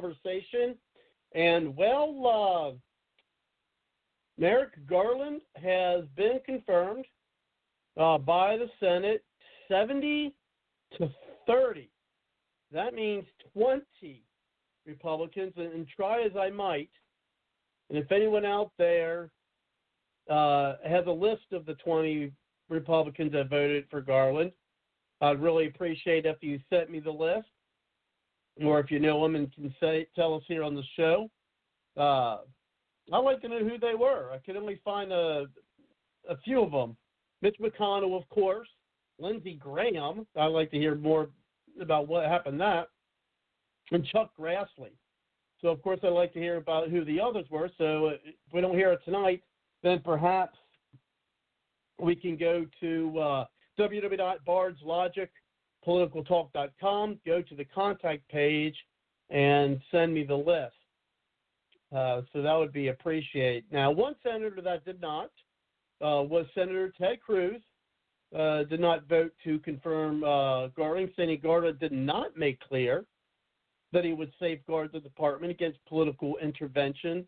Conversation. And, well, uh, Merrick Garland has been confirmed uh, by the Senate 70 to 30. That means 20 Republicans, and, and try as I might, and if anyone out there uh, has a list of the 20 Republicans that voted for Garland. I'd really appreciate if you sent me the list, or if you know them and can say tell us here on the show. Uh, I'd like to know who they were. I could only find a a few of them. Mitch McConnell, of course. Lindsey Graham. I'd like to hear more about what happened that. And Chuck Grassley. So, of course, I'd like to hear about who the others were. So, if we don't hear it tonight, then perhaps we can go to uh, www.bardslogicpoliticaltalk.com, go to the contact page, and send me the list. Uh, so that would be appreciated. Now, one senator that did not uh, was Senator Ted Cruz. Uh, did not vote to confirm uh, Garland, saying Garland did not make clear that he would safeguard the department against political intervention.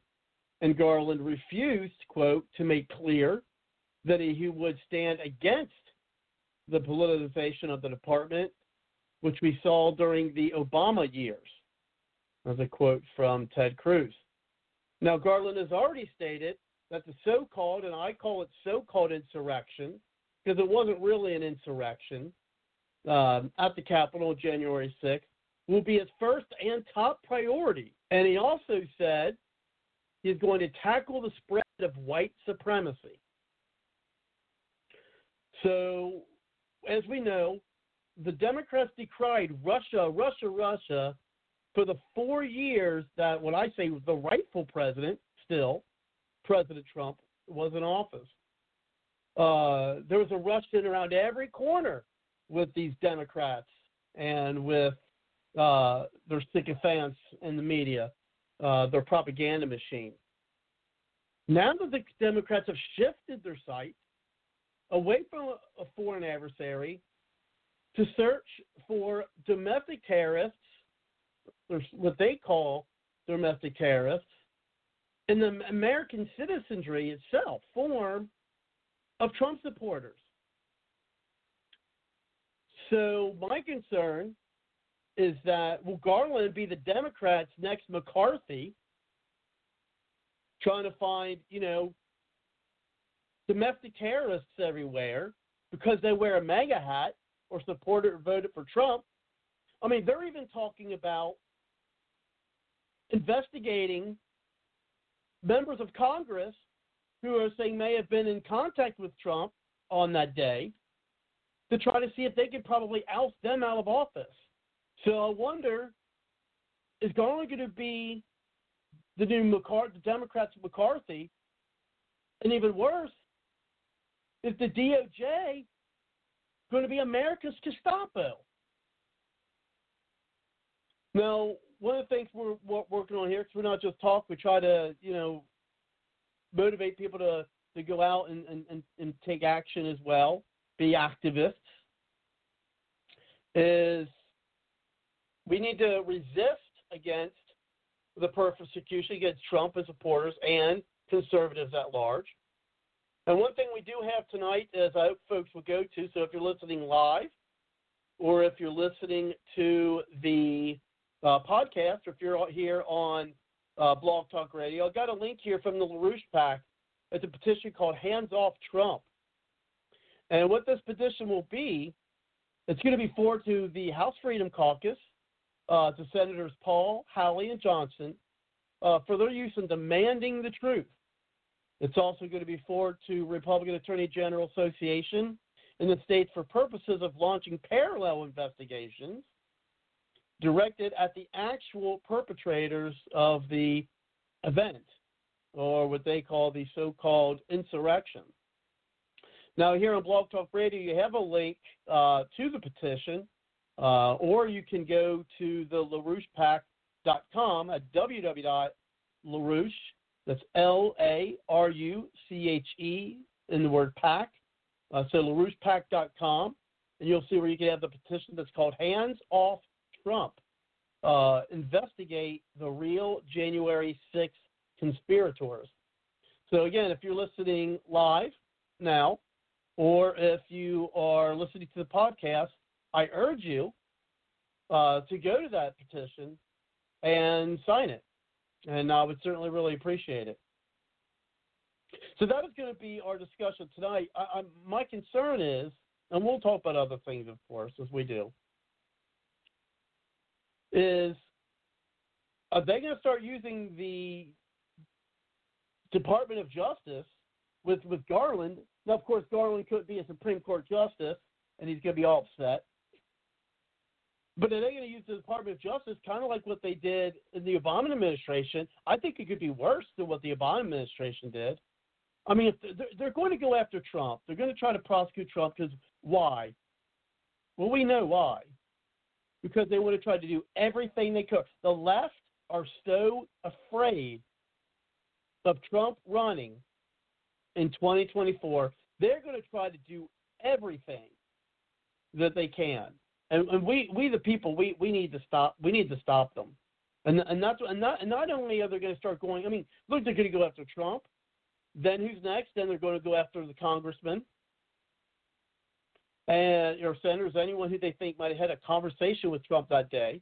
And Garland refused, quote, to make clear that he would stand against the politicization of the department, which we saw during the Obama years. As a quote from Ted Cruz. Now, Garland has already stated that the so called, and I call it so called insurrection, because it wasn't really an insurrection um, at the Capitol January 6th, will be his first and top priority. And he also said he's going to tackle the spread of white supremacy. So, as we know, the Democrats decried Russia, Russia, Russia for the four years that, when I say the rightful president, still, President Trump, was in office. Uh, there was a Russian around every corner with these Democrats and with uh, their sycophants in the media, uh, their propaganda machine. Now that the Democrats have shifted their sight away from a foreign adversary to search for domestic terrorists, or what they call domestic terrorists, in the American citizenry itself, form of Trump supporters. So my concern is that will Garland be the Democrats' next McCarthy, trying to find you know domestic terrorists everywhere because they wear a MAGA hat or supported or voted for Trump. I mean, they're even talking about investigating members of Congress who are saying may have been in contact with Trump on that day to try to see if they could probably oust them out of office. So I wonder is Garland going to be the new McCarthy, the Democrats McCarthy? And even worse, is the DOJ going to be America's Gestapo? Now, one of the things we're, we're working on here, because we're not just talk, we try to, you know, motivate people to, to go out and, and, and take action as well, be activists, is we need to resist against the persecution against Trump and supporters and conservatives at large. And one thing we do have tonight, as I hope folks will go to, so if you're listening live or if you're listening to the uh, podcast, or if you're here on uh, Blog Talk Radio, I've got a link here from the LaRouche PAC. It's a petition called Hands Off Trump. And what this petition will be, it's going to be forwarded to the House Freedom Caucus, uh, to Senators Paul, Hawley, and Johnson uh, for their use in demanding the truth. It's also going to be forwarded to Republican Attorney General Association in the states for purposes of launching parallel investigations directed at the actual perpetrators of the event, or what they call the so called insurrection. Now, here on Blog Talk Radio, you have a link uh, to the petition, uh, or you can go to the LaRouchePAC.com at www.larouche, that's L A R U C H E in the word pack. Uh, so LaRouchePAC.com, and you'll see where you can have the petition that's called Hands Off Trump uh, investigate the real January 6th conspirators. So, again, if you're listening live now, or if you are listening to the podcast, I urge you uh, to go to that petition and sign it. And I would certainly really appreciate it. So that is going to be our discussion tonight. I, I, my concern is, and we'll talk about other things, of course, as we do is are they going to start using the Department of Justice with with Garland? Now, of course, Garland could be a Supreme Court justice, and he's going to be all upset. But are they going to use the Department of Justice kind of like what they did in the Obama administration? I think it could be worse than what the Obama administration did. I mean, they're, they're going to go after Trump. They're going to try to prosecute Trump because why? Well, we know why. Because they would have tried to do everything they could. The left are so afraid of Trump running in 2024, they're going to try to do everything that they can. And, and we, we the people, we, we need to stop. We need to stop them. And and that's and not and not only are they going to start going. I mean, look, they're going to go after Trump. Then who's next? Then they're going to go after the congressman and or senators, anyone who they think might have had a conversation with Trump that day.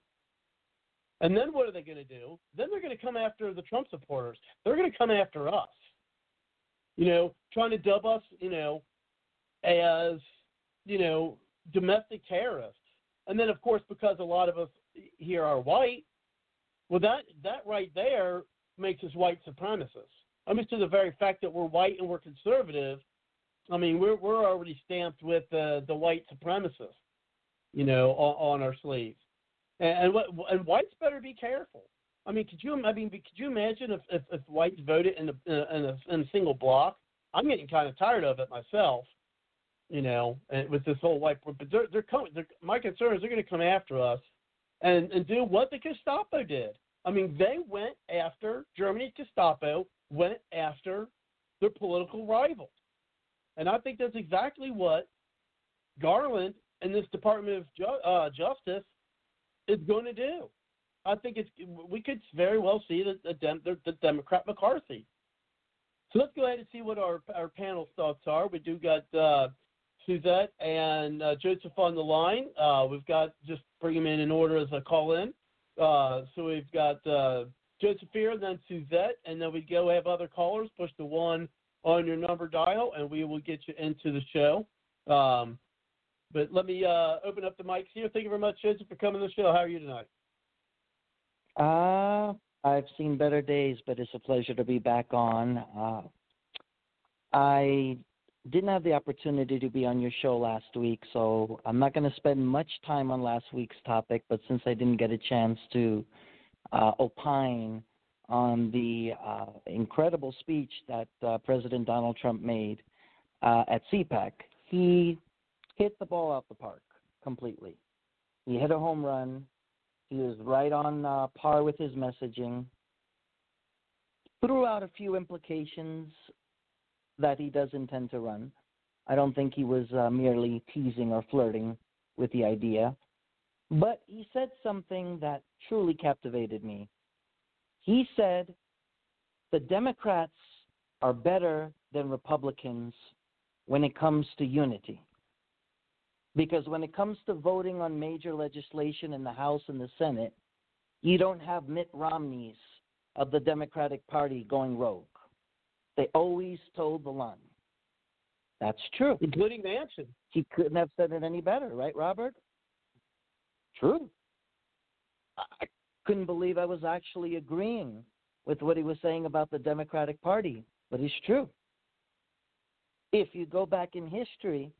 And then what are they going to do? Then they're going to come after the Trump supporters. They're going to come after us. You know, trying to dub us, you know, as, you know, domestic terrorists. And then of course because a lot of us here are white, well that that right there makes us white supremacists. I mean to the very fact that we're white and we're conservative, I mean we're we're already stamped with the the white supremacists, you know, on, on our sleeves. And, what and whites better be careful. I mean, could you? I mean, could you imagine if if, if whites voted in a, in a in a single bloc? I'm getting kind of tired of it myself. You know, and with this whole white, but they're they're coming. They're, my concern is they're going to come after us, and and do what the Gestapo did. I mean, they went after Germany's Gestapo went after their political rivals, and I think that's exactly what Garland and this Department of Ju- uh, Justice is going to do. I think it's we could very well see the the, Dem, the, the Democrat McCarthy. So let's go ahead and see what our our panel thoughts are. We do got uh, Suzette and uh, Joseph on the line. Uh, we've got just bring them in in order as a call in. Uh, so we've got uh, Joseph here, then Suzette, and then we go have other callers. Push the one on your number dial, and we will get you into the show. Um, but let me uh, open up the mics here. Thank you very much, Joseph, for coming to the show. How are you tonight? Uh, I've seen better days, but it's a pleasure to be back on. Uh, I didn't have the opportunity to be on your show last week, so I'm not going to spend much time on last week's topic. But since I didn't get a chance to uh, opine on the uh, incredible speech that uh, President Donald Trump made uh, at CPAC, he hit the ball out the park completely. He hit a home run. He was right on uh, par with his messaging. Threw out a few implications that he does intend to run. I don't think he was uh, merely teasing or flirting with the idea. But he said something that truly captivated me. He said the Democrats are better than Republicans when it comes to unity. Because when it comes to voting on major legislation in the House and the Senate, you don't have Mitt Romney's of the Democratic Party going rogue. They always told the line. That's true. Including Manchin. He couldn't have said it any better, right, Robert? True. I couldn't believe I was actually agreeing with what he was saying about the Democratic Party, but it's true. If you go back in history,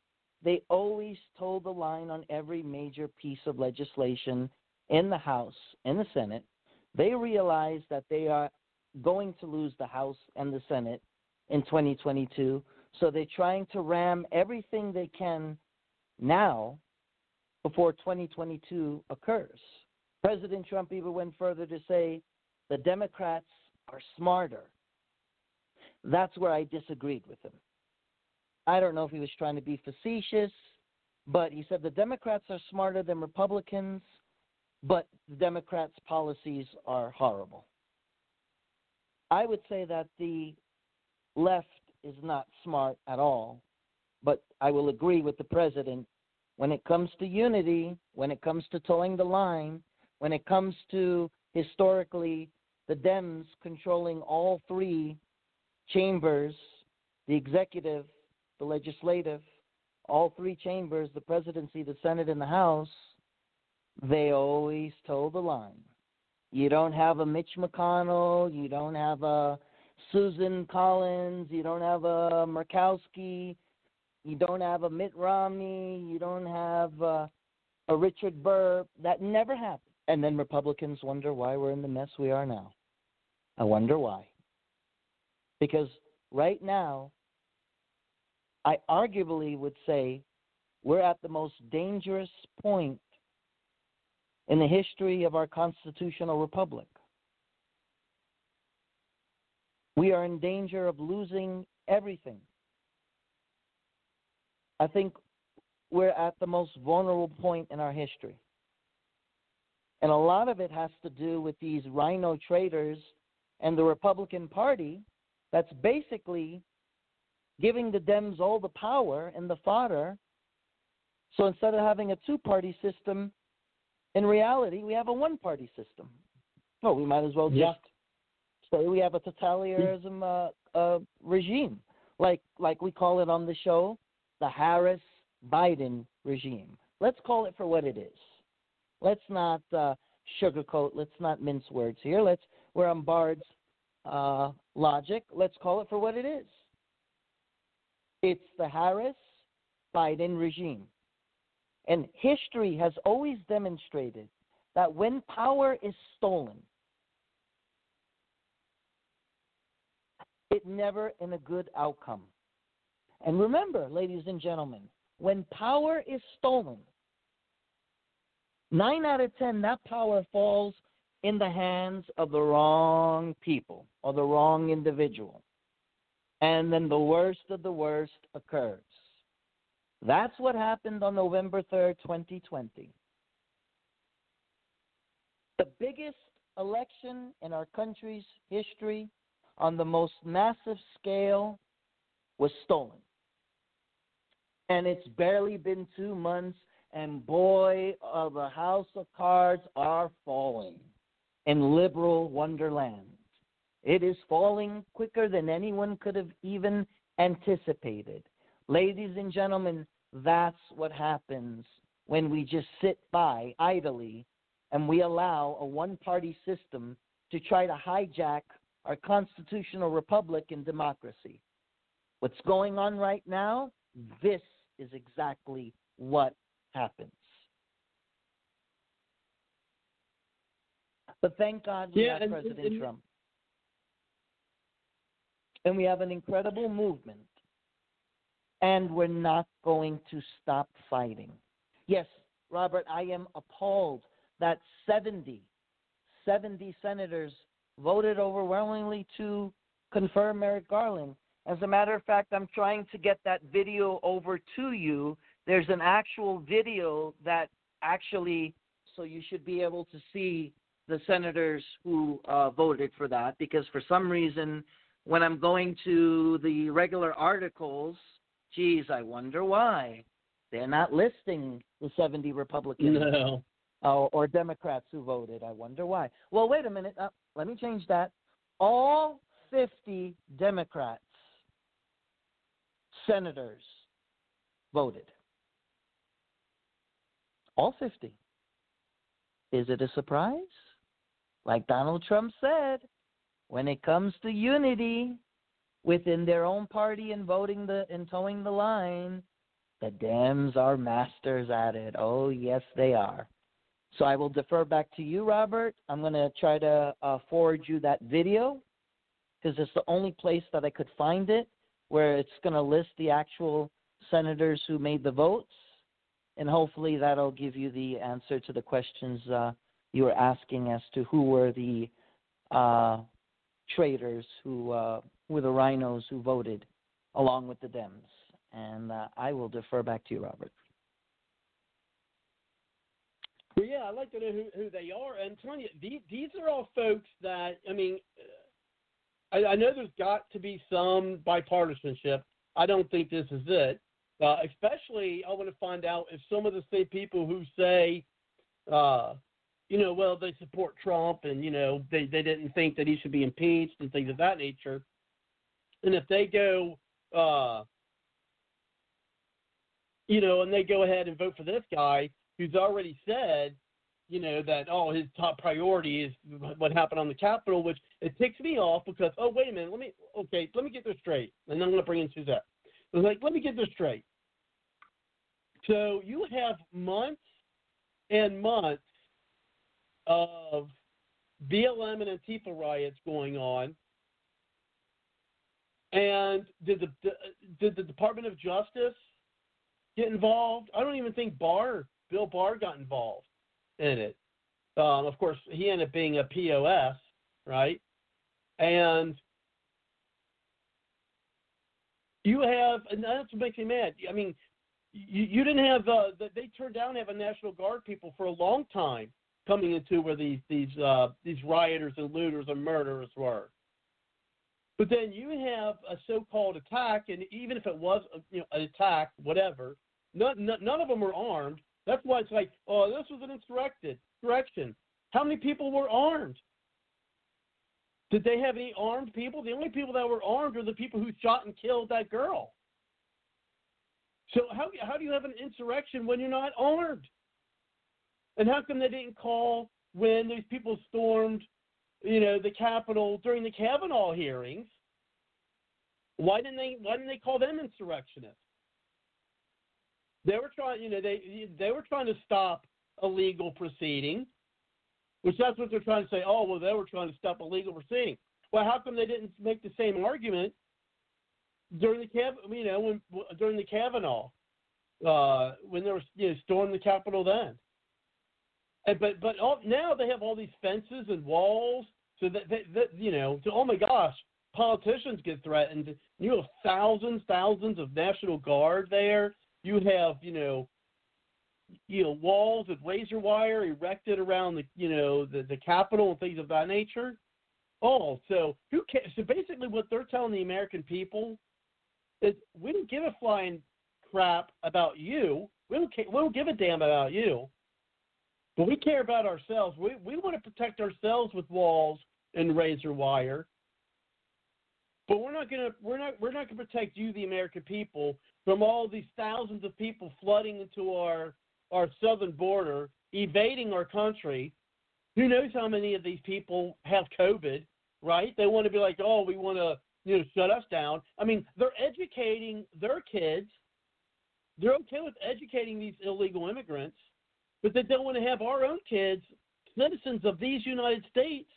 they always told the line on every major piece of legislation in the House, in the Senate. They realized that they are going to lose the House and the Senate in 2022. So they're trying to ram everything they can now before 2022 occurs. President Trump even went further to say the Democrats are smarter. That's where I disagreed with him. I don't know if he was trying to be facetious, but he said the Democrats are smarter than Republicans, but the Democrats' policies are horrible. I would say that the left is not smart at all, but I will agree with the president when it comes to unity, when it comes to toeing the line, when it comes to historically the Dems controlling all three chambers, the executive, the legislative, all three chambers, the presidency, the Senate, and the House, they always toe the line. You don't have a Mitch McConnell, you don't have a Susan Collins, you don't have a Murkowski, you don't have a Mitt Romney, you don't have a, a Richard Burr that never happened. And then Republicans wonder why we're in the mess we are now. I wonder why. Because right now, I arguably would say we're at the most dangerous point in the history of our constitutional republic. We are in danger of losing everything. I think we're at the most vulnerable point in our history. And a lot of it has to do with these RINO traders and the Republican Party that's basically giving the Dems all the power and the fodder. So instead of having a two party system, in reality, we have a one party system. Well, we might as well just. Say we have a totalitarianism uh, uh, regime, like like we call it on the show, the Harris Biden regime. Let's call it for what it is. Let's not uh, sugarcoat. Let's not mince words here. Let's we're on Bard's uh, logic. Let's call it for what it is. It's the Harris Biden regime. And history has always demonstrated that when power is stolen, it never in a good outcome. And remember, ladies and gentlemen, when power is stolen, nine out of ten, that power falls in the hands of the wrong people or the wrong individual. And then the worst of the worst occurs. That's what happened on November 3rd, 2020. The biggest election in our country's history on the most massive scale was stolen. And it's barely been two months, and boy, uh, the house of cards are falling in liberal wonderland. It is falling quicker than anyone could have even anticipated. Ladies and gentlemen, that's what happens when we just sit by idly and we allow a one party system to try to hijack our constitutional republic and democracy. What's going on right now? This is exactly what happens. But thank God we Yeah, have and- President and- Trump. And we have an incredible movement. And we're not going to stop fighting. Yes, Robert, I am appalled that 70, 70 senators voted overwhelmingly to confirm Merrick Garland. As a matter of fact, I'm trying to get that video over to you. There's an actual video that actually, so you should be able to see the senators who uh, voted for that because for some reason, when I'm going to the regular articles, geez, I wonder why they're not listing the 70 Republicans No. Uh, or Democrats who voted. I wonder why. Well, wait a minute. Uh, let me change that. All 50 Democrats, senators, voted. All 50. Is it a surprise? Like Donald Trump said, when it comes to unity within their own party and voting the and toeing the line, the Dems are masters at it. Oh, yes, they are. So I will defer back to you, Robert. I'm going to try to uh, forward you that video because it's the only place that I could find it where it's going to list the actual senators who made the votes. And hopefully that'll give you the answer to the questions uh, you were asking as to who were the uh, traitors who uh, were the RINOs who voted along with the Dems. And uh, I will defer back to you, Robert. Well, yeah, I'd like to know who, who they are. And I'm telling you, these, these are all folks that, I mean, uh, I, I know there's got to be some bipartisanship. I don't think this is it. Uh, especially, I want to find out if some of the same people who say, uh, you know, well, they support Trump and, you know, they, they didn't think that he should be impeached and things of that nature. And if they go, uh, you know, and they go ahead and vote for this guy who's already said, you know, that oh his top priority is what happened on the Capitol, which it ticks me off because oh wait a minute, let me okay, let me get this straight, and then I'm to bring in Suzette. I was like, let me get this straight. So you have months and months of BLM and Antifa riots going on. And did the did the Department of Justice get involved? I don't even think Barr, Bill Barr, got involved in it. Um, of course, he ended up being a POS, right? And you have, and that's what makes me mad. I mean, you, you didn't have uh, they turned down a National Guard people for a long time coming into where these these uh, these rioters and looters and murderers were. But then you have a so-called attack, and even if it was you know an attack, whatever, none, none of them were armed. That's why it's like, oh, this was an insurrection. How many people were armed? Did they have any armed people? The only people that were armed are the people who shot and killed that girl. So how how do you have an insurrection when you're not armed? And how come they didn't call when these people stormed, you know, the Capitol during the Kavanaugh hearings? Why didn't they why didn't they call them insurrectionists? They were trying, you know, they they were trying to stop a legal proceeding, which that's what they're trying to say. Oh, well, they were trying to stop a legal proceeding. Well, how come they didn't make the same argument during the Cav, you know, when during the Kavanaugh, uh, when they were you know stormed the Capitol then? And, but but all, now they have all these fences and walls, so that, that, that you know, so, oh my gosh, politicians get threatened. You have thousands, thousands of National Guard there. You have you know you know walls with razor wire erected around the you know the the Capitol and things of that nature. Oh, so who cares? So basically, what they're telling the American people is, we don't give a flying crap about you. We don't care, we don't give a damn about you, but we care about ourselves. We we want to protect ourselves with walls and razor wire. But we're not gonna we're not we're not gonna protect you, the American people, from all these thousands of people flooding into our our southern border, evading our country. Who knows how many of these people have COVID, right? They want to be like, oh, we want to, you know, shut us down. I mean, they're educating their kids. They're okay with educating these illegal immigrants, but they don't want to have our own kids, citizens of these United States,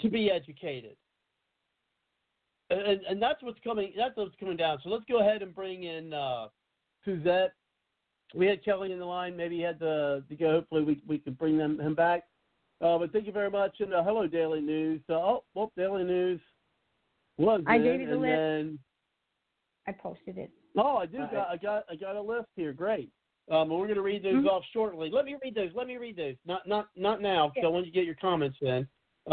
to be educated. And, and that's what's coming. That's what's coming down. So let's go ahead and bring in uh, Suzette we had Kelly in the line. Maybe he had to, to go. Hopefully, we we can bring them him back. Uh, but thank you very much. And uh, hello, Daily News. Uh, oh, well, Daily News was I in, gave you the list. then I posted it. oh, I do got I got I got a list here. Great. Um, we're going to read those Mhm. off shortly. Let me read those. Let me read those. Not not not now. So I want you to get your comments in.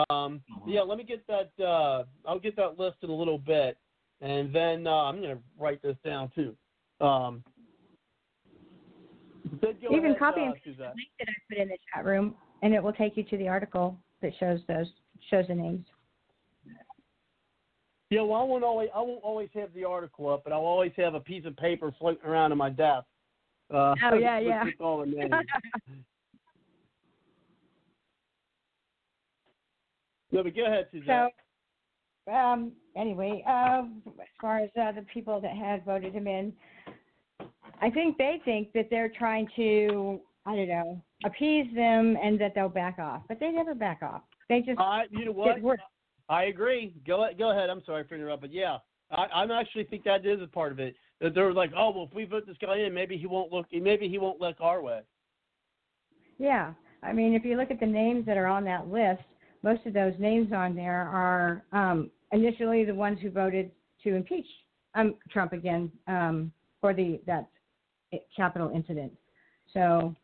Um, yeah, let me get that. Uh, I'll get that list in a little bit, and then uh, I'm going to write this down too. Um, You can copy uh, and paste the link that I put in the chat room, and it will take you to the article that shows those shows the names. Yeah, well, I won't always I won't always have the article up, but I'll always have a piece of paper floating around on my desk. Uh, Oh, yeah, with- yeah. all the names. no, but go ahead, Suzette. So, um, anyway, uh, as far as uh, the people that had voted him in, I think they think that they're trying to, I don't know, appease them and that they'll back off, but they never back off. They just I, you know what? I agree. Go go ahead. I'm sorry for interrupting, but yeah, I, I'm actually think that is a part of it. That they're like, oh well, if we vote this guy in, maybe he won't look. Maybe he won't look our way. Yeah, I mean, if you look at the names that are on that list, most of those names on there are um, initially the ones who voted to impeach um, Trump again um, for the that Capitol incident. So,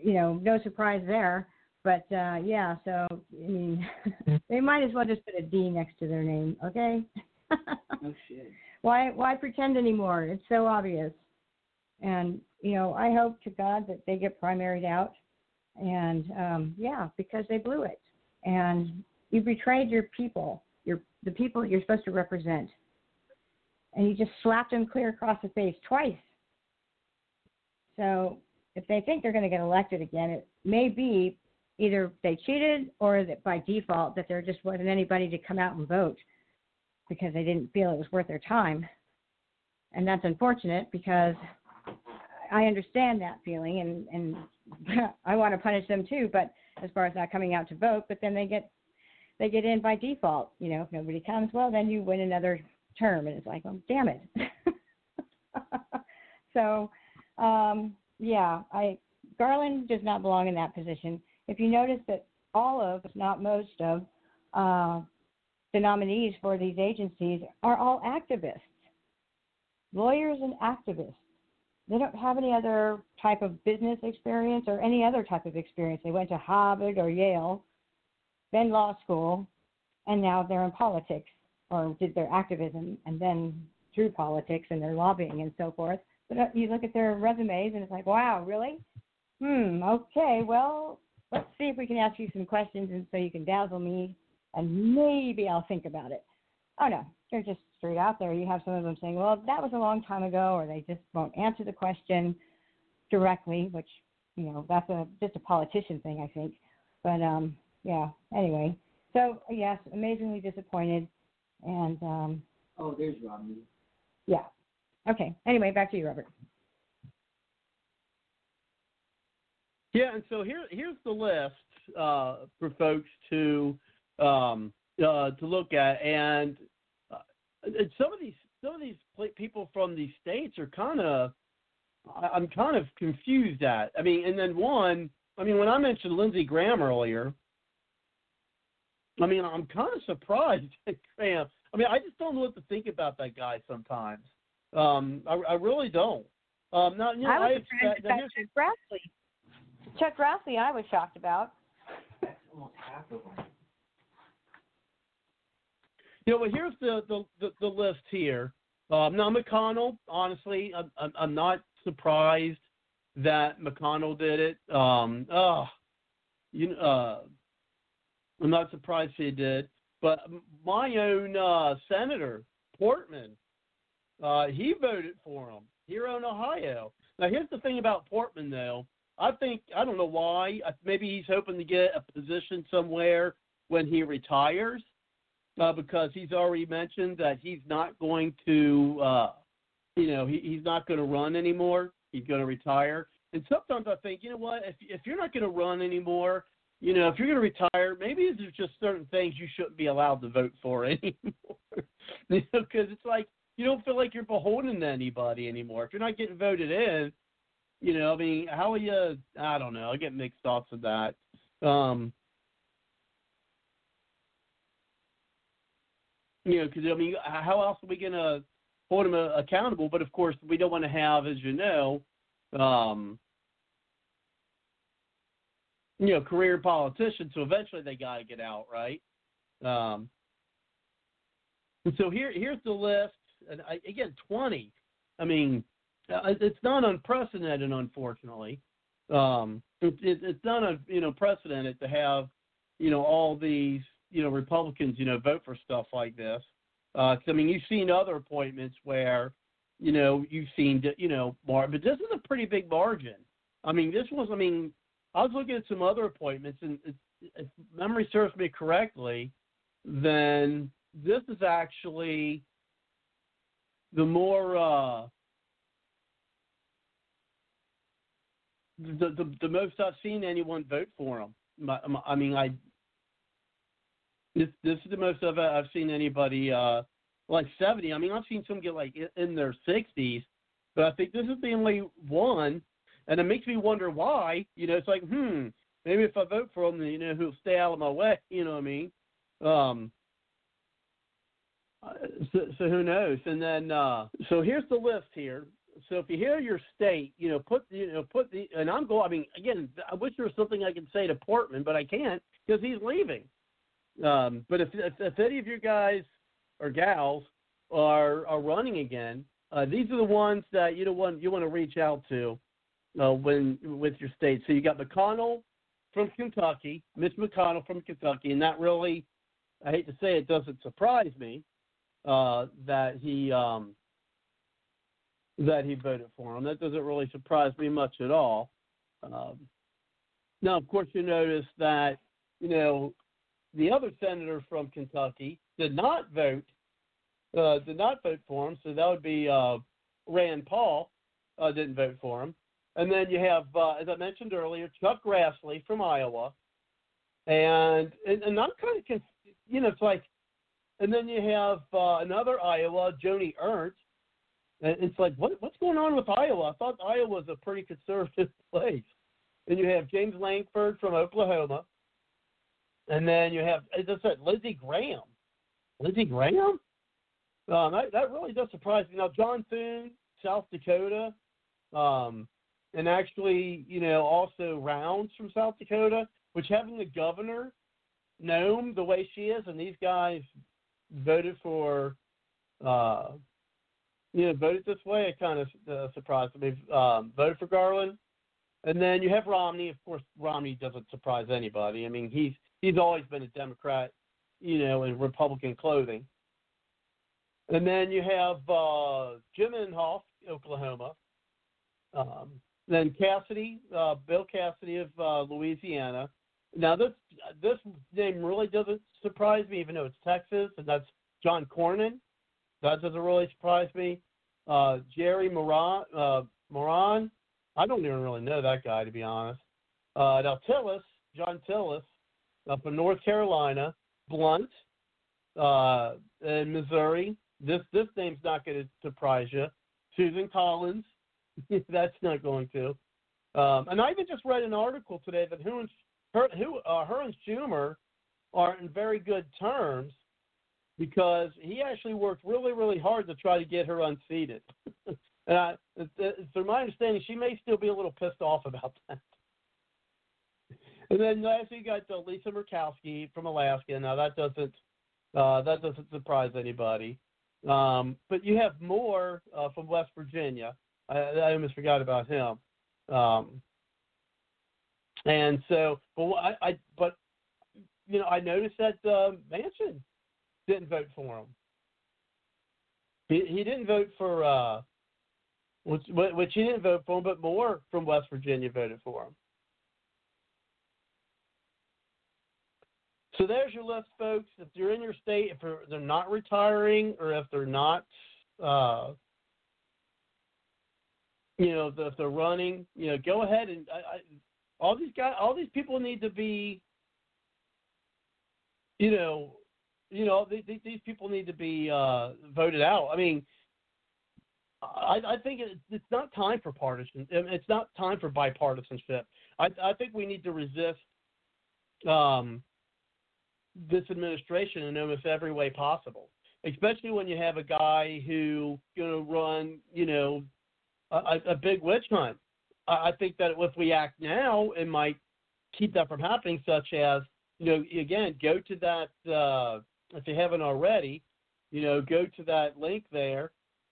you know, no surprise there. But uh, yeah, so I mean, they might as well just put a D next to their name, okay? Oh shit. why why pretend anymore? It's so obvious. And you know, I hope to God that they get primaried out. And um, yeah, because they blew it, and you betrayed your people, your the people you're supposed to represent, and you just slapped them clear across the face twice. So if they think they're going to get elected again, it may be either they cheated or that by default that there just wasn't anybody to come out and vote because they didn't feel it was worth their time. And that's unfortunate because I understand that feeling, and and I want to punish them too. But as far as not coming out to vote, but then they get they get in by default. You know, if nobody comes, well, then you win another term, and it's like, oh, damn it. so, um, yeah, I Garland does not belong in that position. If you notice that all of, if not most of, uh, the nominees for these agencies are all activists, lawyers and activists. They don't have any other type of business experience or any other type of experience. They went to Harvard or Yale, then law school, and now they're in politics or did their activism and then through politics and their lobbying and so forth. But uh, you look at their resumes and it's like, wow, really? Hmm, okay, well, let's see if we can ask you some questions and so you can dazzle me and maybe I'll think about it. Oh no, they're just straight out there. You have some of them saying, well, that was a long time ago, or they just won't answer the question directly, which, you know, that's a just a politician thing, I think. But um, yeah, anyway. So yes, amazingly disappointed. And um, Oh, there's Romney. yeah. Okay. Anyway, back to you, Robert. Yeah, and so here here's the list uh, for folks to um, uh, to look at, and, and some of these some of these people from these states are kind of I'm kind of confused at. I mean, and then one, I mean, when I mentioned Lindsey Graham earlier, I mean, I'm kind of surprised at Graham. I mean, I just don't know what to think about that guy sometimes. Um, I, I really don't. Um, now, you know, I was I surprised expect, now about here's- Chuck Grassley. Chuck Grassley, I was shocked about. That's almost half of them. You know, well, here's the the, the, the list here. Um, now, McConnell, honestly, I'm, I'm, not surprised that McConnell did it. Um, oh, you uh, I'm not surprised he did. But my own uh, senator Portman, uh, he voted for him here in Ohio. Now, here's the thing about Portman, though. I think I don't know why. Maybe he's hoping to get a position somewhere when he retires uh, because he's already mentioned that he's not going to, uh, you know, he, he's not going to run anymore. He's going to retire. And sometimes I think, you know what, if if you're not going to run anymore, you know, if you're going to retire, maybe there's just certain things you shouldn't be allowed to vote for anymore. you know, because it's like you don't feel like you're beholden to anybody anymore. If you're not getting voted in, you know, I mean, how are you? I don't know. I get mixed thoughts of that. Um, you know, because I mean, how else are we going to hold them uh, accountable? But of course, we don't want to have, as you know, um, you know, career politicians. So eventually, they got to get out, right? Um, and so here, here's the list. And I, again, twenty. I mean, uh, it's not unprecedented, unfortunately. Um, it, it, it's not a you know precedented to have you know all these you know Republicans you know vote for stuff like this. Uh, I mean, you've seen other appointments where you know you've seen you know mar- but this is a pretty big margin. I mean, this was I mean, I was looking at some other appointments, and if, memory serves me correctly, then this is actually the more uh, the, the the most I've seen anyone vote for him. I mean, I this this is the most I've I've seen anybody uh, like seventy. I mean, I've seen some get like in- their sixties, but I think this is the only one, and it makes me wonder why. You know, it's like, hmm, maybe if I vote for him, you know, he'll stay out of my way. You know what I mean? Um, uh, so, so who knows? And then uh, so here's the list here. So if you hear your state, you know, put you know put the and I'm going. I mean, again, I wish there was something I could say to Portman, but I can't because he's leaving. Um, but if, if if any of you guys or gals are are running again, uh, these are the ones that you want you want to reach out to uh, when with your state. So you got McConnell from Kentucky, Mitch McConnell from Kentucky, and that really, I hate to say it, doesn't surprise me uh, that he um, that he voted for him. That doesn't really surprise me much at all. Um, now, of course, you notice that you know the other senator from Kentucky did not vote uh, did not vote for him, so that would be uh, Rand Paul. uh, didn't vote for him. And then you have, uh, as I mentioned earlier, Chuck Grassley from Iowa. And and, and I'm kind of, you know, it's like, and then you have uh, another Iowa, Joni Ernst. And it's like, what what's going on with Iowa? I thought Iowa was a pretty conservative place. And you have James Lankford from Oklahoma. And then you have, as I said, Lizzie Graham. Lizzie Graham? Um, that, that really does surprise me. Now, John Thune, South Dakota, um, and actually, you know, also Rounds from South Dakota, which having the governor, Noem, the way she is, and these guys voted for, uh, you know, voted this way, it kind of uh, surprised me. Um, voted for Garland. And then you have Romney. Of course, Romney doesn't surprise anybody. I mean, he's he's always been a Democrat, you know, in Republican clothing. And then you have uh, Jim Inhofe, Oklahoma. Um, then Cassidy, uh, Bill Cassidy of uh, Louisiana. Now this this name really doesn't surprise me, even though it's Texas, and that's John Cornyn. That doesn't really surprise me. Uh, Jerry Moran, uh, Moran, I don't even really know that guy to be honest. Uh, now Tillis, John Tillis, up in North Carolina, Blunt, uh, in Missouri. This this name's not going to surprise you. Susan Collins, that's not going to. Um, and I even just read an article today that who and her, who, uh, her and Schumer are in very good terms because he actually worked really, really hard to try to get her unseated. and I, from my understanding, she may still be a little pissed off about that. And then lastly, you got Lisa Murkowski from Alaska. Now that doesn't uh, that doesn't surprise anybody. Um, but you have Moore uh, from West Virginia. I, I almost forgot about him. Um, and so, but I, I, but you know, I noticed that uh, Manchin didn't vote for him. He, he didn't vote for uh, which, which he didn't vote for him, but Moore from West Virginia voted for him. So there's your list, folks. If you're in your state, if they're, not retiring or if they're not, uh, you know, if they're running, you know, go ahead and I, I, all these guys, all these people need to be, you know, you know, these, these people need to be uh, voted out. I mean, I, I think it, it's not time for partisan. It's not time for bipartisanship. I, I think we need to resist um, this administration in almost every way possible, especially when you have a guy who going to run, you know, a, a big witch hunt. I, I think that if we act now, it might keep that from happening. Such as, you know, again, go to that uh, if you haven't already, you know, go to that link there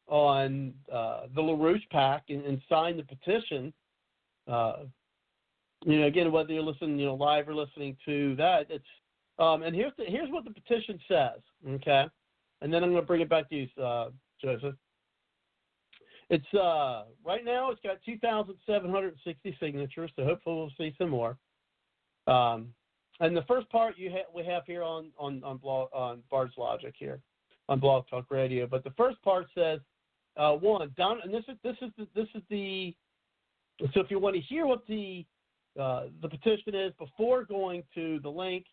on uh, the LaRouche PAC and, and sign the petition. Uh, you know, again, whether you're listening, you know, live or listening to that, it's um, and here's the, here's what the petition says, okay? And then I'm going to bring it back to you, uh, Joseph. It's uh, right now it's got 2,760 signatures, so hopefully we'll see some more. Um, and the first part you ha- we have here on on on, blog, on Bard's Logic here on Blog Talk Radio, but the first part says uh, one Don, and this is this is the, this is the so if you want to hear what the uh, the petition is before going to the link,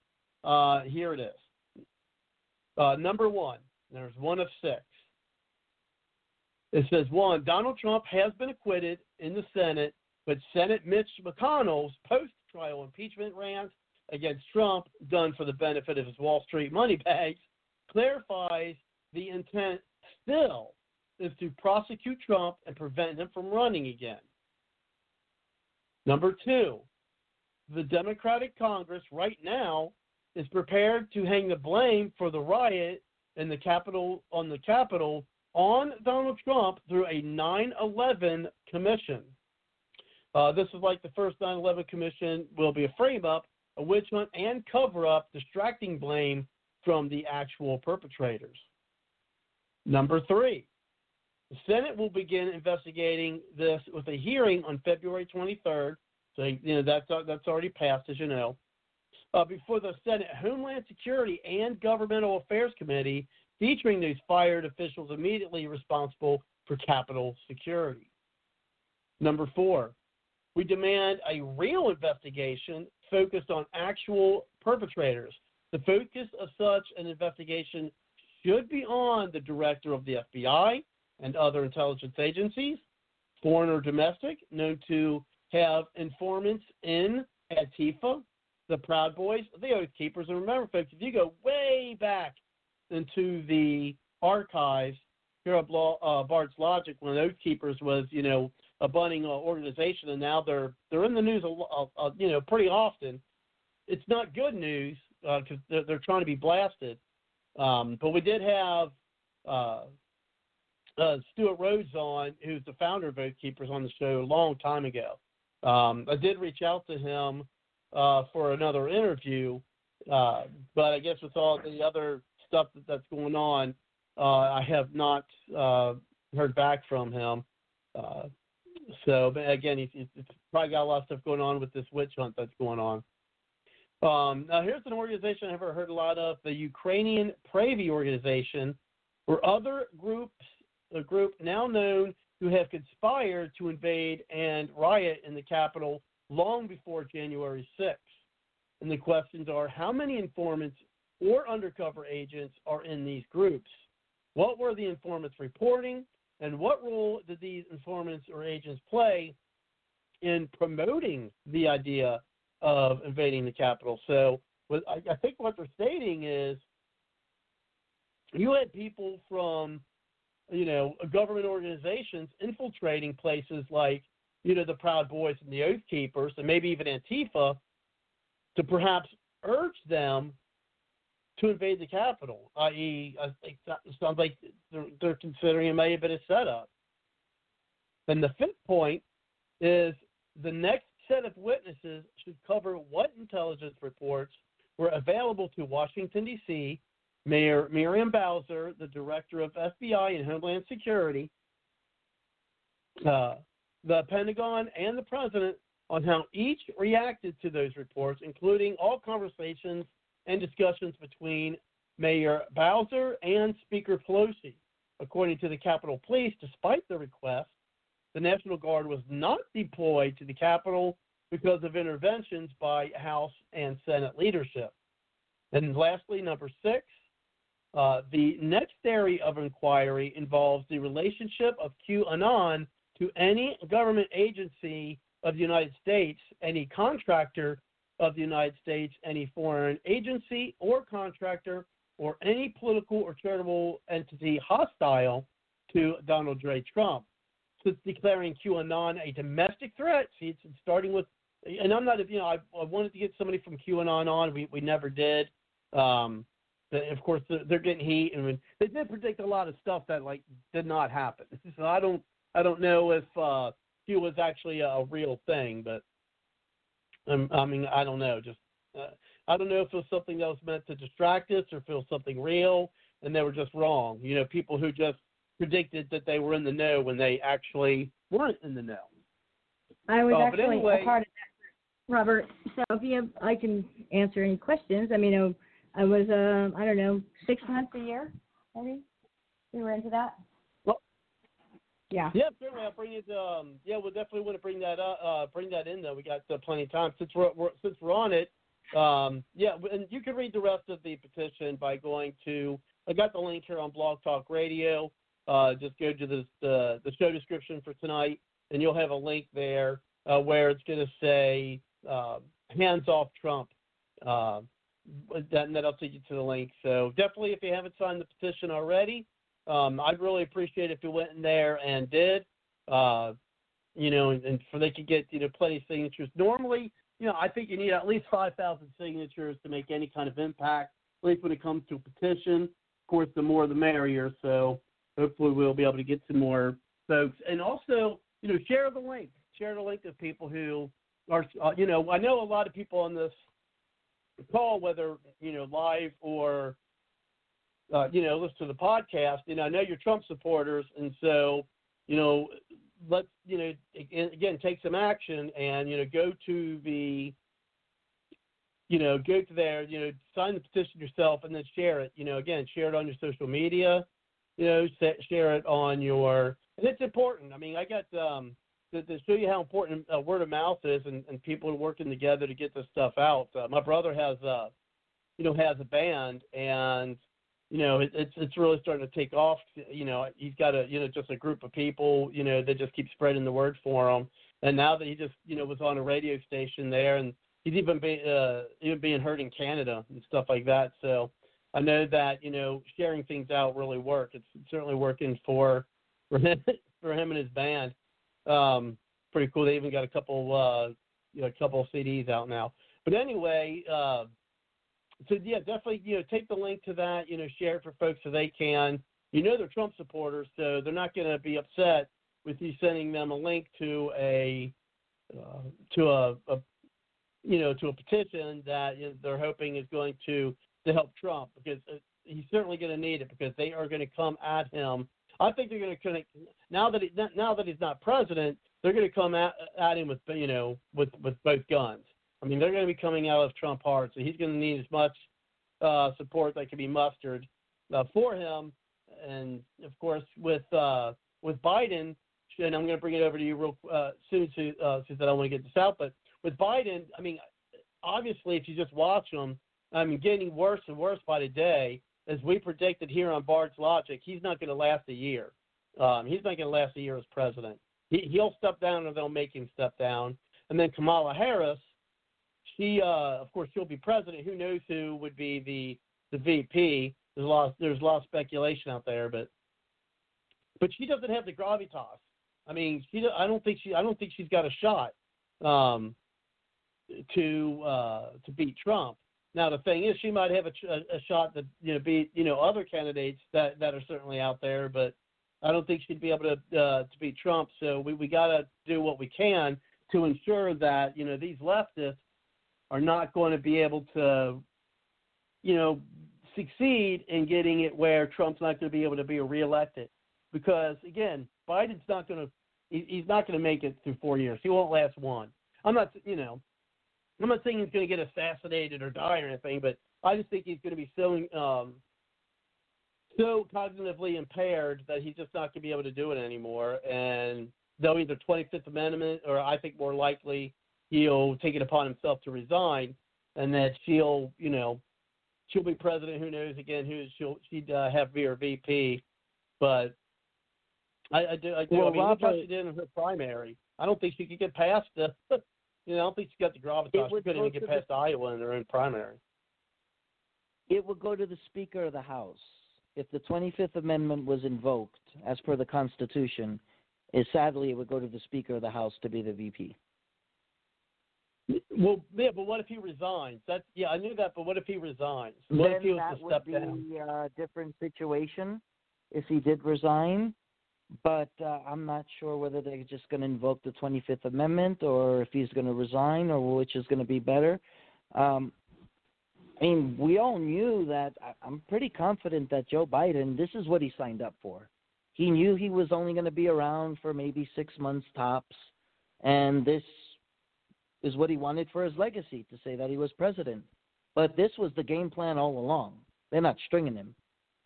uh, here it is. Uh, number one, there's one of six. It says one, Donald Trump has been acquitted in the Senate, but Senate Mitch McConnell's post-trial impeachment rant against Trump, done for the benefit of his Wall Street money bags, clarifies the intent still is to prosecute Trump and prevent him from running again. Number two, the Democratic Congress right now is prepared to hang the blame for the riot in the Capitol on the Capitol on Donald Trump through a 9/11 commission. Uh, this is like the first 9/11 commission will be a frame up, a witch hunt, and cover up, distracting blame from the actual perpetrators. Number three, the Senate will begin investigating this with a hearing on February 23rd. So you know that's that's already passed, as you know uh, before the Senate Homeland Security and Governmental Affairs Committee, featuring these fired officials immediately responsible for Capitol security. Number four, we demand a real investigation focused on actual perpetrators. The focus of such an investigation should be on the director of the FBI and other intelligence agencies, foreign or domestic, known to have informants in Antifa, the Proud Boys, the Oath Keepers. And remember, folks, if you go way back into the archives here at uh, Bard's Logic, when Oath Keepers was, you know, a budding uh, organization, and now they're they're in the news, a, lo- uh, you know, pretty often. It's not good news because they're, they're trying to be blasted. Um, but we did have uh, uh, Stewart Rhodes on, who's the founder of Oath Keepers, on the show a long time ago. Um, I did reach out to him uh, for another interview, uh, but I guess with all the other stuff that, that's going on, uh, I have not uh, heard back from him. Uh, so, but again, he's, he's probably got a lot of stuff going on with this witch hunt that's going on. Um, now, here's an organization I've never heard a lot of: the Ukrainian Pravy organization, or other groups, a group now known who have conspired to invade and riot in the capital long before January 6th. And the questions are: How many informants or undercover agents are in these groups? What were the informants reporting? And what role did these informants or agents play in promoting the idea of invading the capital? So, I, I think what they're stating is you had people from, you know, government organizations infiltrating places like, you know, the Proud Boys and the Oath Keepers, and maybe even Antifa, to perhaps urge them to invade the capital, i.e., I think that sounds like they're, they're considering it may have been a setup. Then the fifth point is the next set of witnesses should cover what intelligence reports were available to Washington, D.C., Mayor Muriel Bowser, the director of FBI and Homeland Security, uh, the Pentagon, and the president on how each reacted to those reports, including all conversations and discussions between Mayor Bowser and Speaker Pelosi. According to the Capitol Police, despite the request, the National Guard was not deployed to the Capitol because of interventions by House and Senate leadership. And lastly, number six, uh, the next area of inquiry involves the relationship of QAnon to any government agency of the United States, any contractor of the United States, any foreign agency or contractor, or any political or charitable entity hostile to Donald J. Trump. It's declaring QAnon a domestic threat. See, it's, starting with, and I'm not, you know, I, I wanted to get somebody from QAnon on. We we never did. Um, of course, they're, they're getting heat, and they did predict a lot of stuff that like did not happen. So I don't, I don't know if uh, Q was actually a, real thing, but um, I mean, I don't know. Just uh, I don't know if it was something that was meant to distract us or if it was something real, and they were just wrong. You know, people who just predicted that they were in the know when they actually weren't in the know. I was but actually anyway- a part of that, Robert. So if you have, I can answer any questions. I mean, uh, I was, uh, I don't know, six months a year, maybe. We were into that. Yeah. Yeah, certainly. I'll bring it. Um, yeah, we'll definitely want to bring that up. Uh, bring that in though. We got uh, plenty of time since we're, we're since we're on it. Um, yeah, and you can read the rest of the petition by going to. I got the link here on Blog Talk Radio. Uh, just go to the, the the show description for tonight, and you'll have a link there uh, where it's going to say uh, "Hands Off Trump." Uh, that, and that'll take you to the link. So definitely, if you haven't signed the petition already, um, I'd really appreciate if you went in there and did. Uh, you know, and, and for they could get you know plenty of signatures. Normally, you know, I think you need at least five thousand signatures to make any kind of impact. At least when it comes to a petition, of course, the more the merrier. So hopefully, we'll be able to get some more folks, and also, you know, share the link. Share the link with people who are, uh, you know, I know a lot of people on this call, whether you know live or uh, you know listen to the podcast. Know, I know you're Trump supporters, and so you know, let's you know again take some action and you know go to the you know go to there you know sign the petition yourself and then share it. You know, again share it on your social media. You know, share it on your and it's important. I mean, I got um, to, to show you how important uh, word of mouth is, and, and people are working together to get this stuff out. Uh, my brother has, uh, you know, has a band, and you know, it, it's it's really starting to take off. You know, he's got a you know just a group of people, you know, that just keep spreading the word for him. And now that he just you know was on a radio station there, and he's even being uh, even being heard in Canada and stuff like that. So I know that you know sharing things out really work. It's certainly working for for him, for him and his band. Um, pretty cool. They even got a couple uh, you know a couple of CDs out now. But anyway, uh, so yeah, definitely you know take the link to that. You know, share it for folks so they can. You know they're Trump supporters, so they're not going to be upset with you sending them a link to a uh, to a, a you know to a petition that you know, they're hoping is going to to help Trump because uh, he's certainly going to need it because they are going to come at him. I think they're going to now that he, now that he's not president, they're going to come at, at him with you know with with both guns. I mean, they're going to be coming out of Trump hard, so he's going to need as much uh, support that can be mustered uh, for him. And of course, with uh, with Biden, and I'm going to bring it over to you real uh, soon, since uh, since I don't want to get this out. But with Biden, I mean, obviously, if you just watch him, I mean, getting worse and worse by the day. As we predicted here on Bard's Logic, he's not going to last a year. Um, he's not going to last a year as president. He, he'll step down, or they'll make him step down. And then Kamala Harris, she, uh, of course, she'll be president. Who knows who would be the the VP? There's a lot. There's a lot of speculation out there, but but she doesn't have the gravitas. I mean, she. I don't think she. I don't think she's got a shot um, to uh, to beat Trump. Now the thing is, she might have a, a, a shot to you know beat you know other candidates that that are certainly out there, but I don't think she'd be able to uh, to beat Trump. So we we got to do what we can to ensure that you know these leftists are not going to be able to, you know, succeed in getting it where Trump's not going to be able to be reelected. Because again, Biden's not going to he's not going to make it through four years. He won't last one. I'm not, you know, I'm not saying he's going to get assassinated or die or anything, but I just think he's going to be so um, so cognitively impaired that he's just not going to be able to do it anymore. And they'll either 25th Amendment or I think more likely he'll take it upon himself to resign, and that she'll, you know, she'll be president. Who knows? Again, who she'll she'd uh, have be her VP, but I, I do. I do. Well, I mean, Robert, look how she did in her primary. I don't think she could get past the. You know, I don't think she got the gravitas. She couldn't even get past the, Iowa in her own primary. It would go to the Speaker of the House if the 25th Amendment was invoked, as per the Constitution. Is sadly, it would go to the Speaker of the House to be the VP. Well, yeah, but what if he resigns? That's yeah, I knew that, but what if he resigns? What then if he was that to step would down? be a different situation if he did resign. But uh, I'm not sure whether they're just going to invoke the 25th Amendment or if he's going to resign or which is going to be better. Um, I mean, we all knew that. I'm pretty confident that Joe Biden, this is what he signed up for. He knew he was only going to be around for maybe six months tops, and this is what he wanted for his legacy to say that he was president. But this was the game plan all along. They're not stringing him.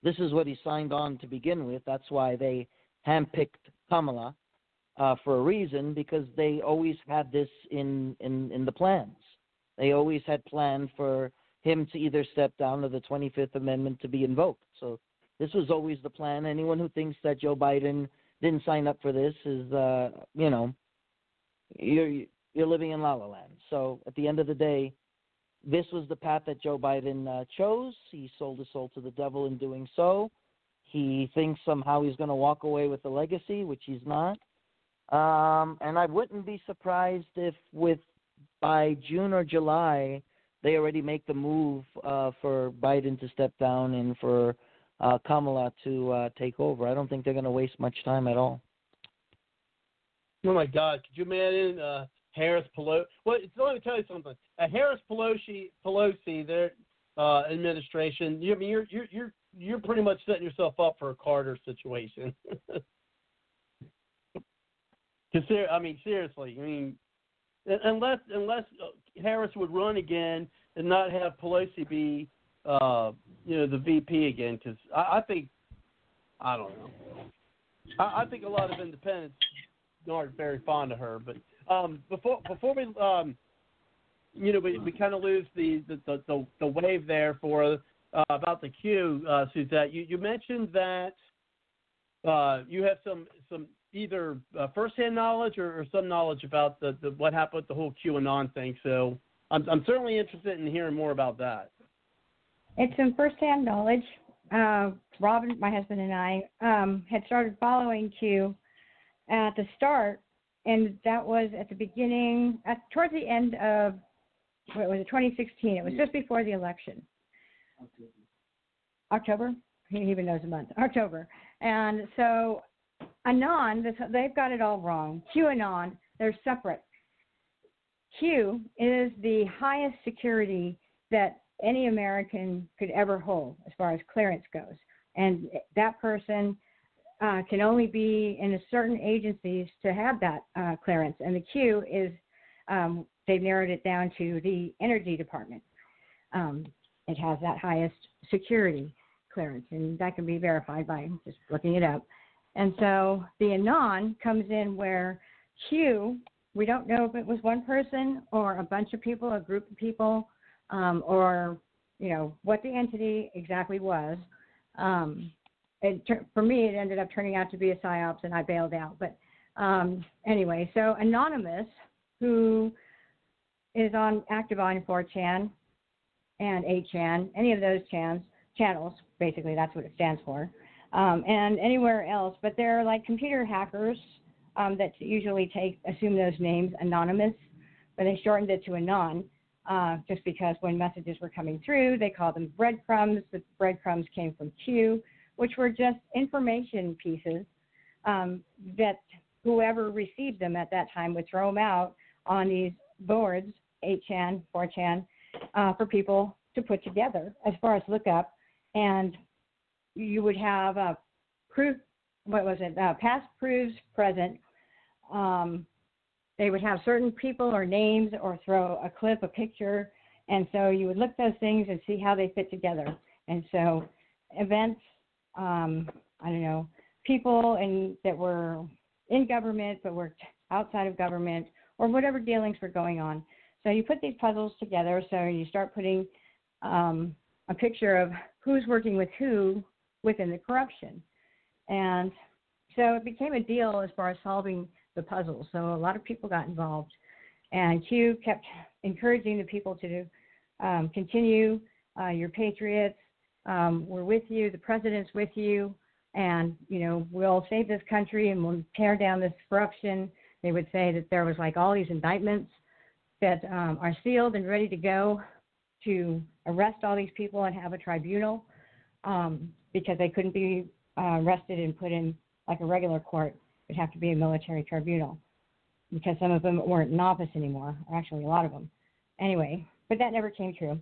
This is what he signed on to begin with. That's why they handpicked Kamala uh, for a reason because they always had this in, in, in the plans. They always had planned for him to either step down or the 25th Amendment to be invoked. So this was always the plan. Anyone who thinks that Joe Biden didn't sign up for this is, uh, you know, you're you're living in La La Land. So at the end of the day, this was the path that Joe Biden uh, chose. He sold his soul to the devil in doing so. He thinks somehow he's going to walk away with the legacy, which he's not. Um, and I wouldn't be surprised if, with by June or July, they already make the move uh, for Biden to step down and for uh, Kamala to uh, take over. I don't think they're going to waste much time at all. Oh my God! Could you imagine uh, Harris Pelosi. Well, let me tell you something. A Harris Pelosi, Pelosi, their uh, administration. You I mean you're you're you're you're pretty much setting yourself up for a Carter situation. Consider, I mean, seriously. I mean, unless unless uh, Harris would run again and not have Pelosi be, uh, you know, the VP again, because I, I think, I don't know. I, I think a lot of independents aren't very fond of her. But um, before before we um, you know, we, we kind of lose the the, the the the wave there for uh, about the Q, uh, Suzette. You you mentioned that uh, you have some some either uh, firsthand knowledge or, or some knowledge about the, the what happened with the whole QAnon thing. So I'm I'm certainly interested in hearing more about that. It's some firsthand knowledge. Uh, Robin, my husband, and I um, had started following Q at the start, and that was at the beginning, at, towards the end of what was it, 2016. It was just before the election. October. He even knows the month. October. And so Anon, this, they've got it all wrong. QAnon, they're separate. Q is the highest security that any American could ever hold as far as clearance goes. And that person uh, can only be in certain agencies to have that uh, clearance. And the Q is, um, they've narrowed it down to the Energy Department. Um, it has that highest security clearance, and that can be verified by just looking it up. And so the anon comes in where Q, we don't know if it was one person or a bunch of people, a group of people, um, or you know what the entity exactly was. Um, it, for me, it ended up turning out to be a psyops, and I bailed out. But um, anyway, so anonymous, who is on active on 4chan and 8chan, any of those chans, channels, basically that's what it stands for, um, and anywhere else. But they're like computer hackers um, that usually take assume those names anonymous, but they shortened it to anon. Uh, just because when messages were coming through, they called them breadcrumbs. The breadcrumbs came from Q, which were just information pieces um, that whoever received them at that time would throw them out on these boards, 8chan, 4chan, uh, for people to put together as far as lookup. And you would have a proof, what was it, uh, past proves present. Um, they would have certain people or names or throw a clip, a picture. And so you would look those things and see how they fit together. And so events, um, I don't know, people and that were in government but worked outside of government or whatever dealings were going on. So you put these puzzles together. So you start putting um, a picture of who's working with who within the corruption. And so it became a deal as far as solving the puzzle. So a lot of people got involved. And Q kept encouraging the people to um, continue. Uh, your patriots, um, we're with you. The president's with you. And, you know, we'll save this country and we'll tear down this corruption. They would say that there was like all these indictments that um, are sealed and ready to go to arrest all these people and have a tribunal um, because they couldn't be uh, arrested and put in like a regular court. It'd have to be a military tribunal because some of them weren't in office anymore, or actually a lot of them. Anyway, but that never came true.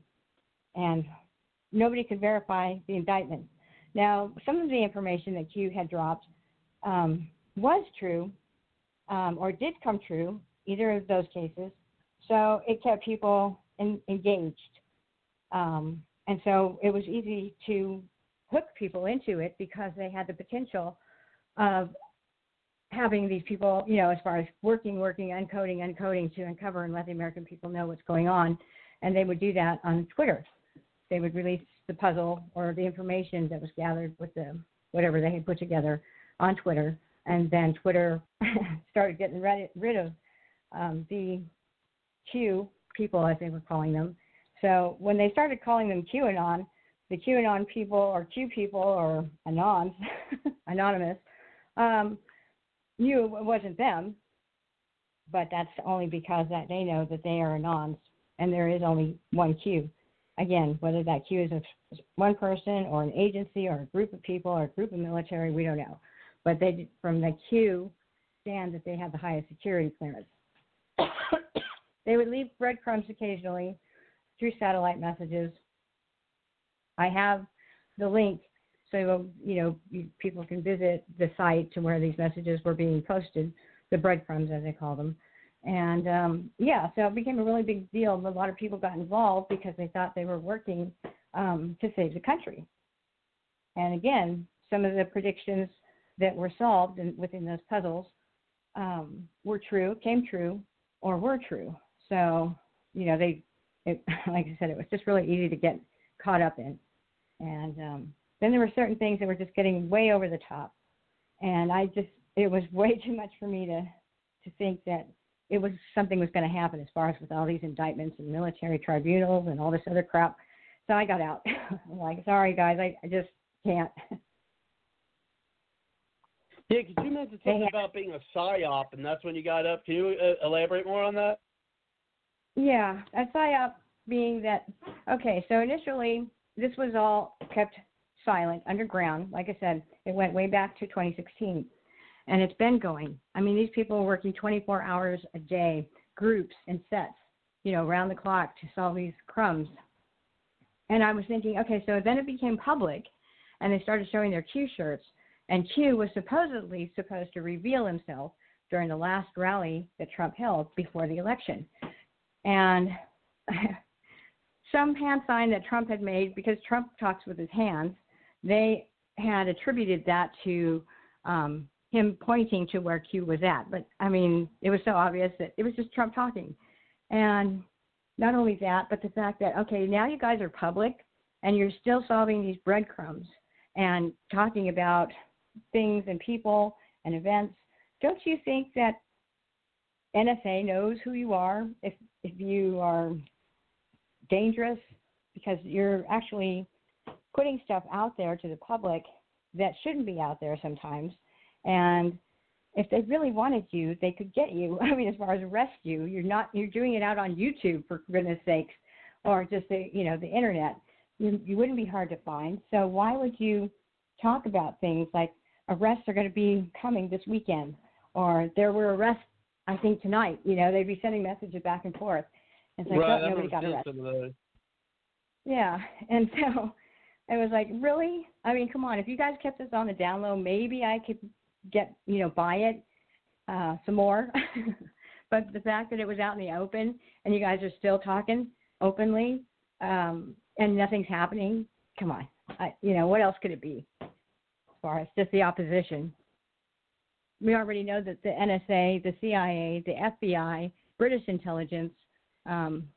And nobody could verify the indictment. Now, some of the information that Q had dropped um, was true um, or did come true, either of those cases. So it kept people in, engaged. Um, and so it was easy to hook people into it because they had the potential of having these people, you know, as far as working, working, uncoding, uncoding to uncover and let the American people know what's going on. And they would do that on Twitter. They would release the puzzle or the information that was gathered with the whatever they had put together on Twitter. And then Twitter started getting rid, rid of um, the Q people, as they were calling them. So when they started calling them QAnon, the QAnon people or Q people or anons, anonymous, um, knew it wasn't them, but that's only because that they know that they are anons, and there is only one Q. Again, whether that Q is a, one person or an agency or a group of people or a group of military, we don't know. But they, from the Q, stand that they have the highest security clearance. they would leave breadcrumbs occasionally through satellite messages. I have the link so you know people can visit the site to where these messages were being posted, the breadcrumbs as they call them. And um, yeah, so it became a really big deal. A lot of people got involved because they thought they were working um, to save the country. And again, some of the predictions that were solved in, within those puzzles um, were true, came true, or were true. So, you know, they, it, like I said, it was just really easy to get caught up in. And um, then there were certain things that were just getting way over the top. And I just, it was way too much for me to, to think that it was something was going to happen as far as with all these indictments and military tribunals and all this other crap. So I got out. I'm like, sorry guys, I, I just can't. Yeah, because you mentioned They something had- about being a psyop, and that's when you got up. Can you uh, elaborate more on that? Yeah, a psyop being that okay, so initially this was all kept silent underground. Like I said, it went way back to 2016, and it's been going. I mean, these people are working 24 hours a day, groups and sets, you know, around the clock to solve these crumbs. And I was thinking, okay, so then it became public, and they started showing their Q shirts, and Q was supposedly supposed to reveal himself during the last rally that Trump held before the election and some hand sign that Trump had made because Trump talks with his hands. They had attributed that to um, him pointing to where Q was at, but I mean, it was so obvious that it was just Trump talking. And not only that, but the fact that okay, now you guys are public and you're still solving these breadcrumbs and talking about things and people and events. Don't you think that NSA knows who you are if if you are dangerous because you're actually putting stuff out there to the public that shouldn't be out there sometimes and if they really wanted you they could get you i mean as far as arrest you you're not you're doing it out on youtube for goodness sakes or just the you know the internet you, you wouldn't be hard to find so why would you talk about things like arrests are going to be coming this weekend or there were arrests I think tonight, you know, they'd be sending messages back and forth. It's like, oh, right, oh, nobody got arrested. some of those. Yeah, and so it was like, really? I mean, come on. If you guys kept this on the down low, maybe I could get, you know, buy it uh, some more. but the fact that it was out in the open and you guys are still talking openly um, and nothing's happening, come on. I, you know, what else could it be? As far as just the opposition. We already know that the NSA, the CIA, the FBI, British intelligence um,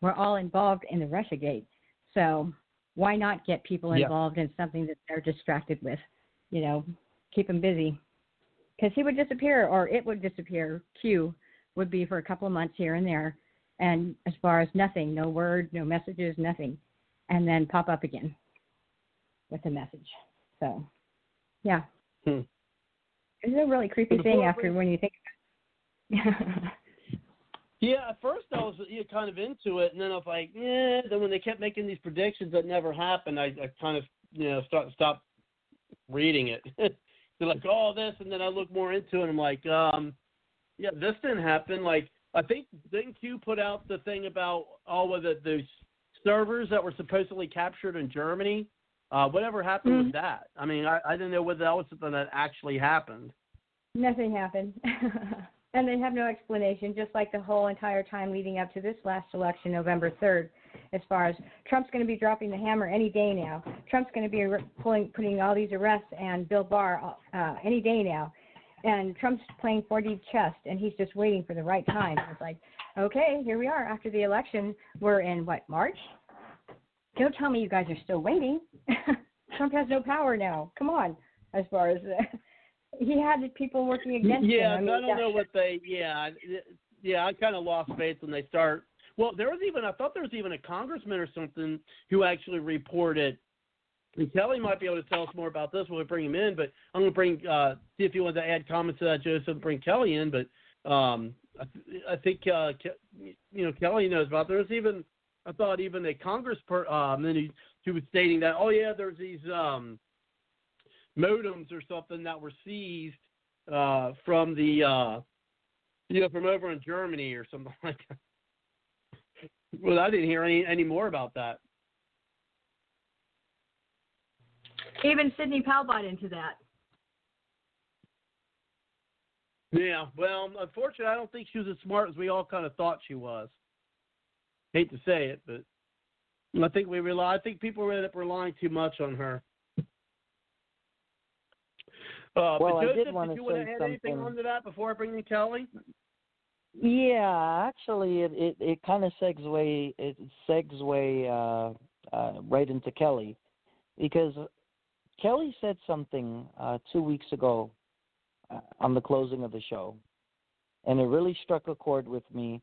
were all involved in the Russiagate. So why not get people involved in something that they're distracted with? You know, keep him busy. Because he would disappear, or it would disappear. Q would be for a couple of months here and there, and as far as nothing, no word, no messages, nothing, and then pop up again with a message. So, yeah, Hmm. it's a really creepy thing after when you think. Yeah, at first I was you know, kind of into it, and then I was like, yeah. Then when they kept making these predictions that never happened, I, I kind of you know start stopped reading it. They're like, oh, this, and then I look more into it, and I'm like, um, yeah, this didn't happen. Like, I think didn't Q put out the thing about all of the the servers that were supposedly captured in Germany? Uh, whatever happened Mhm. with that? I mean, I, I didn't know whether that was something that actually happened. Nothing happened. and they have no explanation, just like the whole entire time leading up to this last election, November 3rd, as far as Trump's going to be dropping the hammer any day now. Trump's going to be pulling, putting all these arrests and Bill Barr uh, any day now. And Trump's playing 4D chess, and he's just waiting for the right time. It's like, okay, here we are after the election. We're in, what, March? Don't tell me you guys are still waiting. Trump has no power now. Come on, as far as. Uh, he had people working against yeah, him. I, mean, I don't know what they. Yeah, yeah, I kind of lost faith when they start. Well, there was even I thought there was even a congressman or something who actually reported. And Kelly might be able to tell us more about this when we bring him in. But I'm going to bring uh, see if you want to add comments to that, Joseph. Bring Kelly in, but um, I, th- I think uh, Ke- you know Kelly knows about. There's even I thought even a congressman um, he was stating that oh yeah, there's these um, modems or something that were seized uh, from the uh, you know from over in Germany or something like that. Well, I didn't hear any any more about that. Even Sidney Powell bought into that. Yeah, well, unfortunately, I don't think she was as smart as we all kind of thought she was. Hate to say it, but I think we rely. I think people ended up relying too much on her. Uh, Well, but I did wanna did you want to say add anything something. onto that before I bring in Kelly? Yeah, actually, it it, it kind of segue it segue uh, uh, right into Kelly, because Kelly said something uh, two weeks ago uh, on the closing of the show, and it really struck a chord with me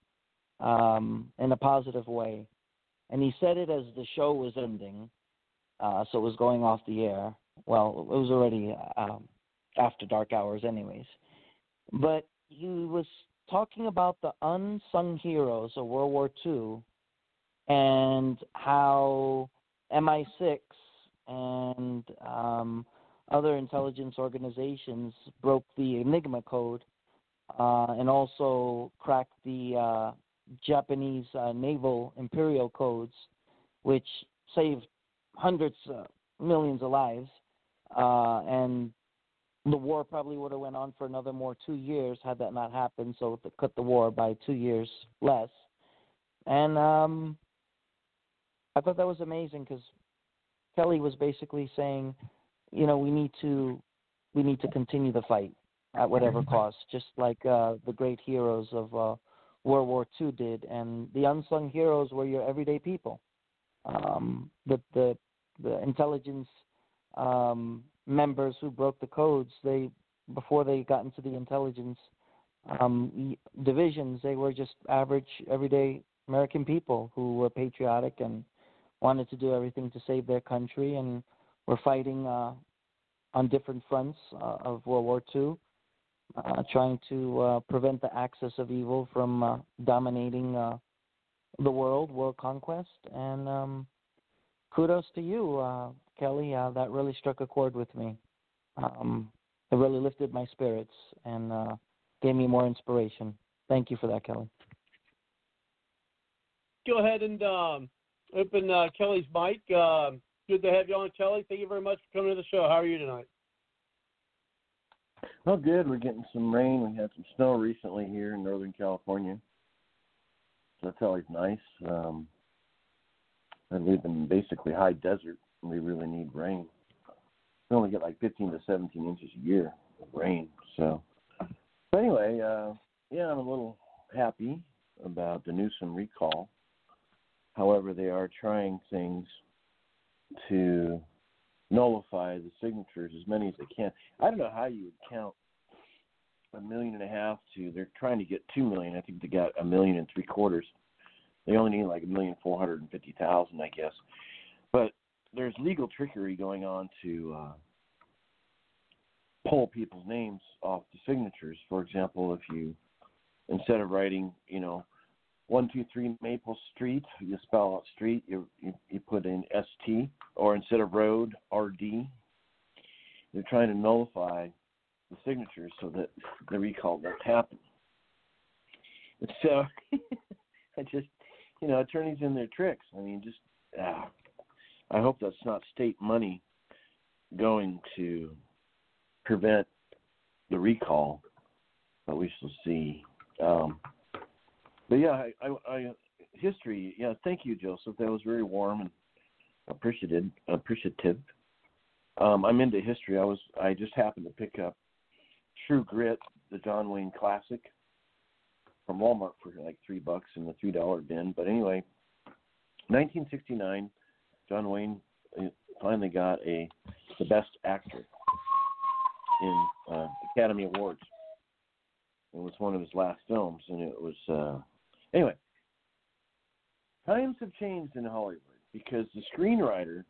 um, in a positive way. And he said it as the show was ending, uh, so it was going off the air. Well, it was already um, after dark hours, anyways. But he was talking about the unsung heroes of World War II and how MI6 and um, other intelligence organizations broke the Enigma code uh, and also cracked the uh, Japanese uh, naval imperial codes, which saved hundreds, uh, millions of lives. Uh, and the war probably would have went on for another more two years had that not happened. So it cut the war by two years less. And um, I thought that was amazing because Kelly was basically saying, you know, we need to we need to continue the fight at whatever cost, just like uh, the great heroes of uh, World War II did. And the unsung heroes were your everyday people. Um, the the the intelligence um, members who broke the codes, they before they got into the intelligence um, divisions, they were just average, everyday American people who were patriotic and wanted to do everything to save their country and were fighting uh, on different fronts uh, of World War II, uh, trying to uh, prevent the axis of evil from uh, dominating uh, the world, world conquest. And um, kudos to you, Kelly. Uh, that really struck a chord with me. Um, it really lifted my spirits and uh, gave me more inspiration. Thank you for that, Kelly. Go ahead and um, open uh, Kelly's mic. Um good to have you on, Kelly. Thank you very much for coming to the show. How are you tonight? Oh, good. We're getting some rain. We had some snow recently here in Northern California. So that's always nice. Um, and we live in basically high desert, and we really need rain. We only get like 15 to 17 inches a year of rain. So, but anyway, uh, yeah, I'm a little happy about the Newsom recall. However, they are trying things to nullify the signatures as many as they can. I don't know how you would count a million and a half to they're trying to get two million. I think they got a million and three quarters. They only need like a million four hundred and fifty thousand, I guess. There's legal trickery going on to uh pull people's names off the signatures. For example, if you instead of writing, you know, one two three Maple Street, you spell out street, you you, you put in S T, or instead of road, R D. They're trying to nullify the signatures so that the recall won't happen. And so, I just, you know, attorneys in their tricks. I mean, just, ah, I hope that's not state money going to prevent the recall, but we shall see. Um, but yeah, I, I, I history. Yeah, thank you, Joseph. That was very warm and appreciated. Appreciative. Um, I'm into history. I was. I just happened to pick up True Grit, the John Wayne classic, from Walmart for like three bucks in the three dollar bin. But anyway, 1969, John Wayne uh, finally got a the best actor in uh, Academy Awards. It was one of his last films, and it was uh, anyway. Times have changed in Hollywood because the screenwriter,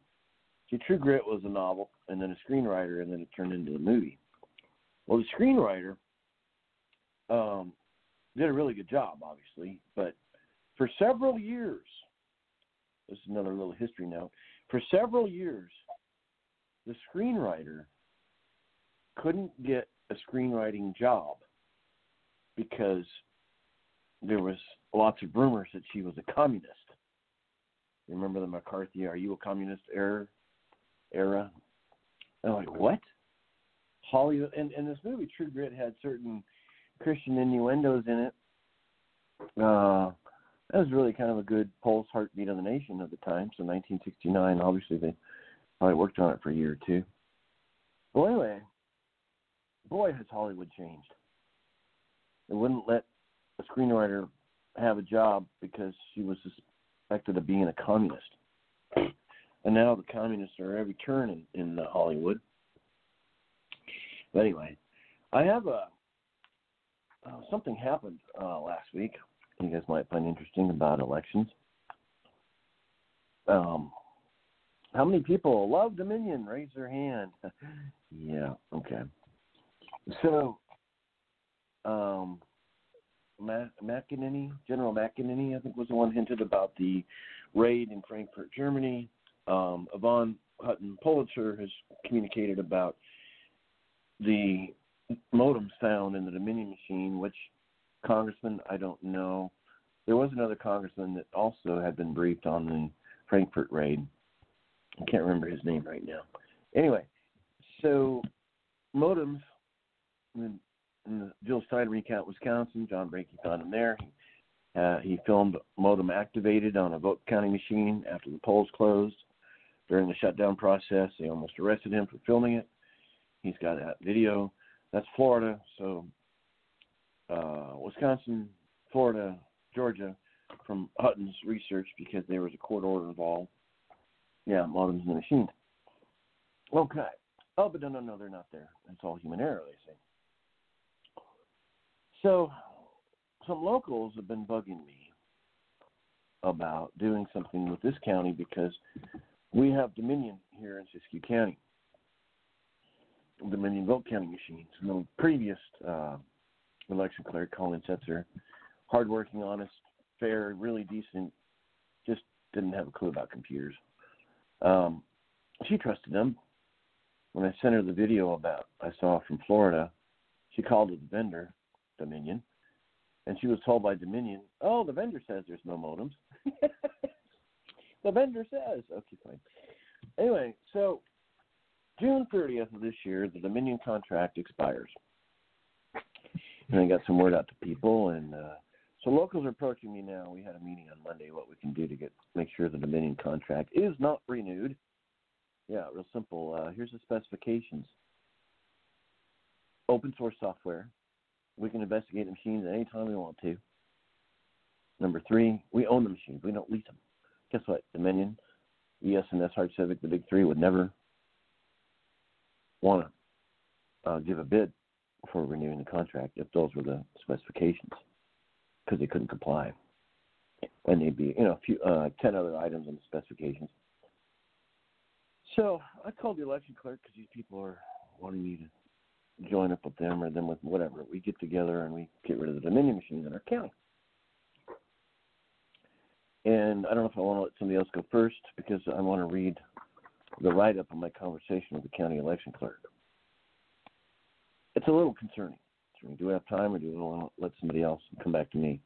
see, True Grit was a novel, and then a screenwriter, and then it turned into a movie. Well, the screenwriter um, did a really good job, obviously, but for several years, this is another little history note. For several years, the screenwriter couldn't get a screenwriting job because there was lots of rumors that she was a communist. Remember the McCarthy "Are you a communist?" era era. I'm like, what? Hollywood and, and this movie True Grit had certain Christian innuendos in it. Uh, that was really kind of a good pulse heartbeat of the nation at the time. So 1969, obviously they probably worked on it for a year or two. Well, anyway, boy, has Hollywood changed. They wouldn't let a screenwriter have a job because she was suspected of being a communist. And now the communists are every turn in, in uh, Hollywood. But anyway, I have a uh, something happened uh, last week. You guys might find interesting about elections. Um, how many people love Dominion? Raise their hand. yeah, okay. So, um, McInerney, General McInerney, I think was the one hinted about the raid in Frankfurt, Germany. Um, Jovan Hutton Pulitzer has communicated about the modems found in the Dominion machine, which congressman I don't know. There was another congressman that also had been briefed on the Frankfurt raid. I can't remember his name right now. Anyway, so modems in, the Jill Stein recount, Wisconsin, John Brakey found him there. He, uh, he filmed modem activated on a vote counting machine after the polls closed. During the shutdown process, they almost arrested him for filming it. He's got that video. That's Florida. So uh, Wisconsin, Florida, Georgia, from Hutton's research because there was a court order involved. Yeah, modems in the machine. Okay. Oh, but no, no, no, they're not there. It's all human error, they say. So, some locals have been bugging me about doing something with this county because we have Dominion here in Siskiyou County. Dominion vote counting machines. The previous uh, election clerk, Colleen Setzer, hardworking, honest, fair, really decent, just didn't have a clue about computers. Um, she trusted them. When I sent her the video about I saw from Florida, she called the vendor, Dominion, and she was told by Dominion, "Oh, the vendor says there's no modems." the vendor says, "Okay, fine." Anyway, so June 30th of this year, the Dominion contract expires, and I got some word out to people, and uh, so locals are approaching me now. We had a meeting on Monday what we can do to get make sure the Dominion contract is not renewed. Yeah, real simple. Uh, here's the specifications. Open source software. We can investigate the machines anytime we want to. Number three, we own the machines. We don't lease them. Guess what? Dominion, ES&S, Hart Civic, the big three would never want to uh, give a bid for renewing the contract if those were the specifications because they couldn't comply. And they'd be, you know, a few, uh, 10 other items on the specifications. So I called the election clerk because these people are wanting me to join up with them or them with whatever. We get together and we get rid of the Dominion machines in our county. And I don't know if I want to let somebody else go first because I want to read the write up of my conversation with the county election clerk. It's a little concerning. Do we have time, or do we want to let somebody else come back to me?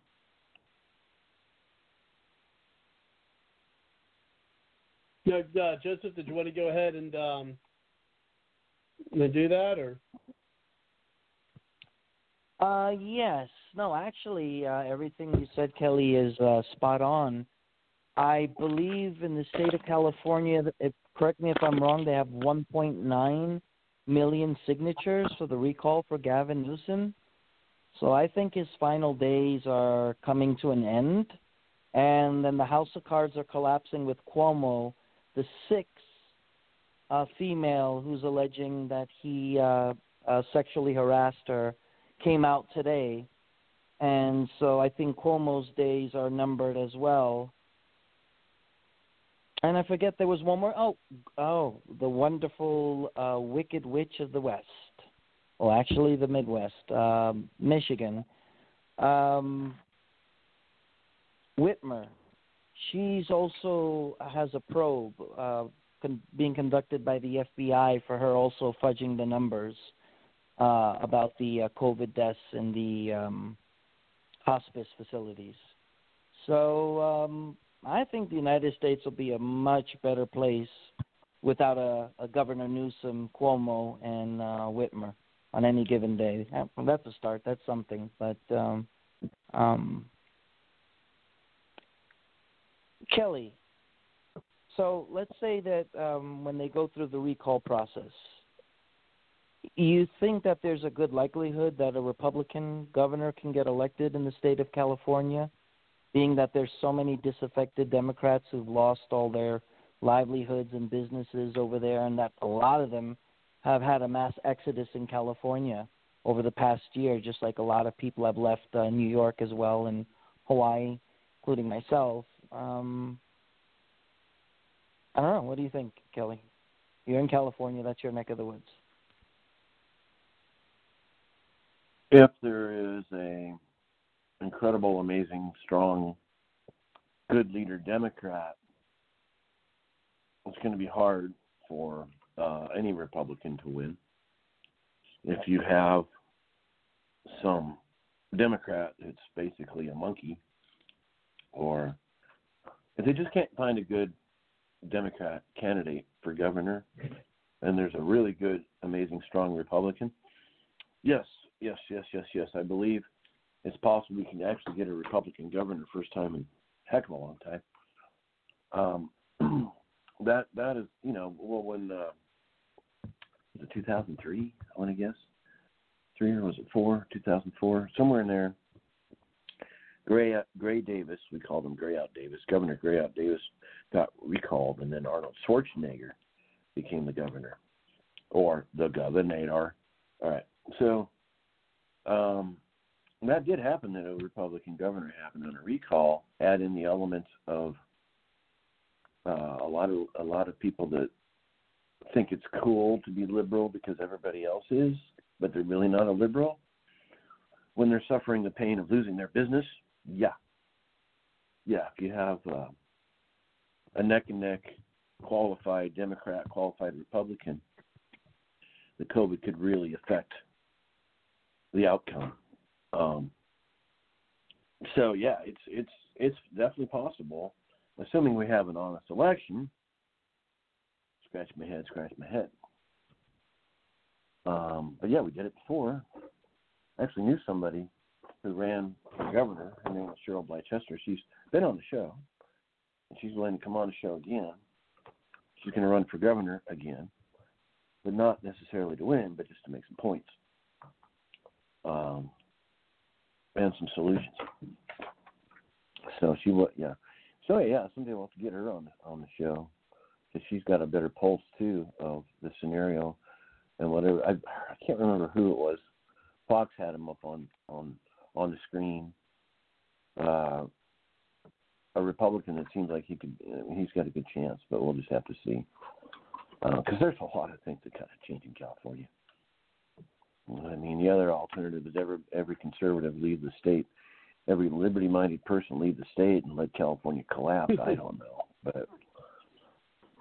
No, uh, Joseph, did you want to go ahead and um, do that, or? Uh, yes. No, actually, uh, everything you said, Kelly, is uh, spot on. I believe in the state of California, if, correct me if I'm wrong, they have 1.9 million signatures for the recall for Gavin Newsom. So I think his final days are coming to an end. And then the House of Cards are collapsing with Cuomo, the sixth uh, female who's alleging that he uh, uh, sexually harassed her, came out today. And so I think Cuomo's days are numbered as well. And I forget there was one more. Oh, oh, the wonderful uh, Wicked Witch of the West. Well, actually, the Midwest, um, Michigan. Um, Whitmer. She's also has a probe uh, con- being conducted by the FBI for her also fudging the numbers uh, about the uh, COVID deaths in the um, hospice facilities. So um, I think the United States will be a much better place without a, a Governor Newsom, Cuomo, and uh, Whitmer on any given day. That's a start. That's something. But um, um, Kelly, so let's say that um, when they go through the recall process, You think that there's a good likelihood that a Republican governor can get elected in the state of California, being that there's so many disaffected Democrats who've lost all their livelihoods and businesses over there, and that a lot of them have had a mass exodus in California over the past year, just like a lot of people have left uh, New York as well and Hawaii, including myself. Um, I don't know. What do you think, Kelly? You're in California. That's your neck of the woods. If there is a incredible, amazing, strong, good leader Democrat, it's going to be hard for uh, any Republican to win. If you have some Democrat that's basically a monkey, or if they just can't find a good Democrat candidate for governor, and there's a really good, amazing, strong Republican, yes, yes, yes, yes, yes, I believe it's possible we can actually get a Republican governor first time in heck of a long time. Um, that that is, you know, well, when uh, was it 2003? I want to guess three or was it four? 2004, somewhere in there. Gray Gray Davis, we called him Grayout Davis. Governor Grayout Davis got recalled, and then Arnold Schwarzenegger became the governor, or the governor. All right, so um, that did happen. That a Republican governor happened on a recall. Add in the element of uh, a lot of a lot of people that think it's cool to be liberal because everybody else is, but they're really not a liberal. When they're suffering the pain of losing their business, yeah, yeah. If you have uh, a neck and neck qualified Democrat, qualified Republican, the COVID could really affect the outcome. Um, so yeah, it's it's it's definitely possible, assuming we have an honest election. Scratch my head, scratch my head. Um, but yeah, we did it before. I actually knew somebody who ran for governor. Her name was Cheryl Blychester. She's been on the show, and she's willing to come on the show again. She's going to run for governor again, but not necessarily to win, but just to make some points um, and some solutions. So she would, yeah. So yeah, someday we'll have to get her on on the show because she's got a better pulse too of the scenario and whatever. I I can't remember who it was. Fox had him up on on on the screen. Uh, a Republican that seems like he could, he's got a good chance, but we'll just have to see. Because uh, there's a lot of things that kind of change in California. I mean, the other alternative is every every conservative leave the state, every liberty-minded person leave the state and let California collapse. I don't know, but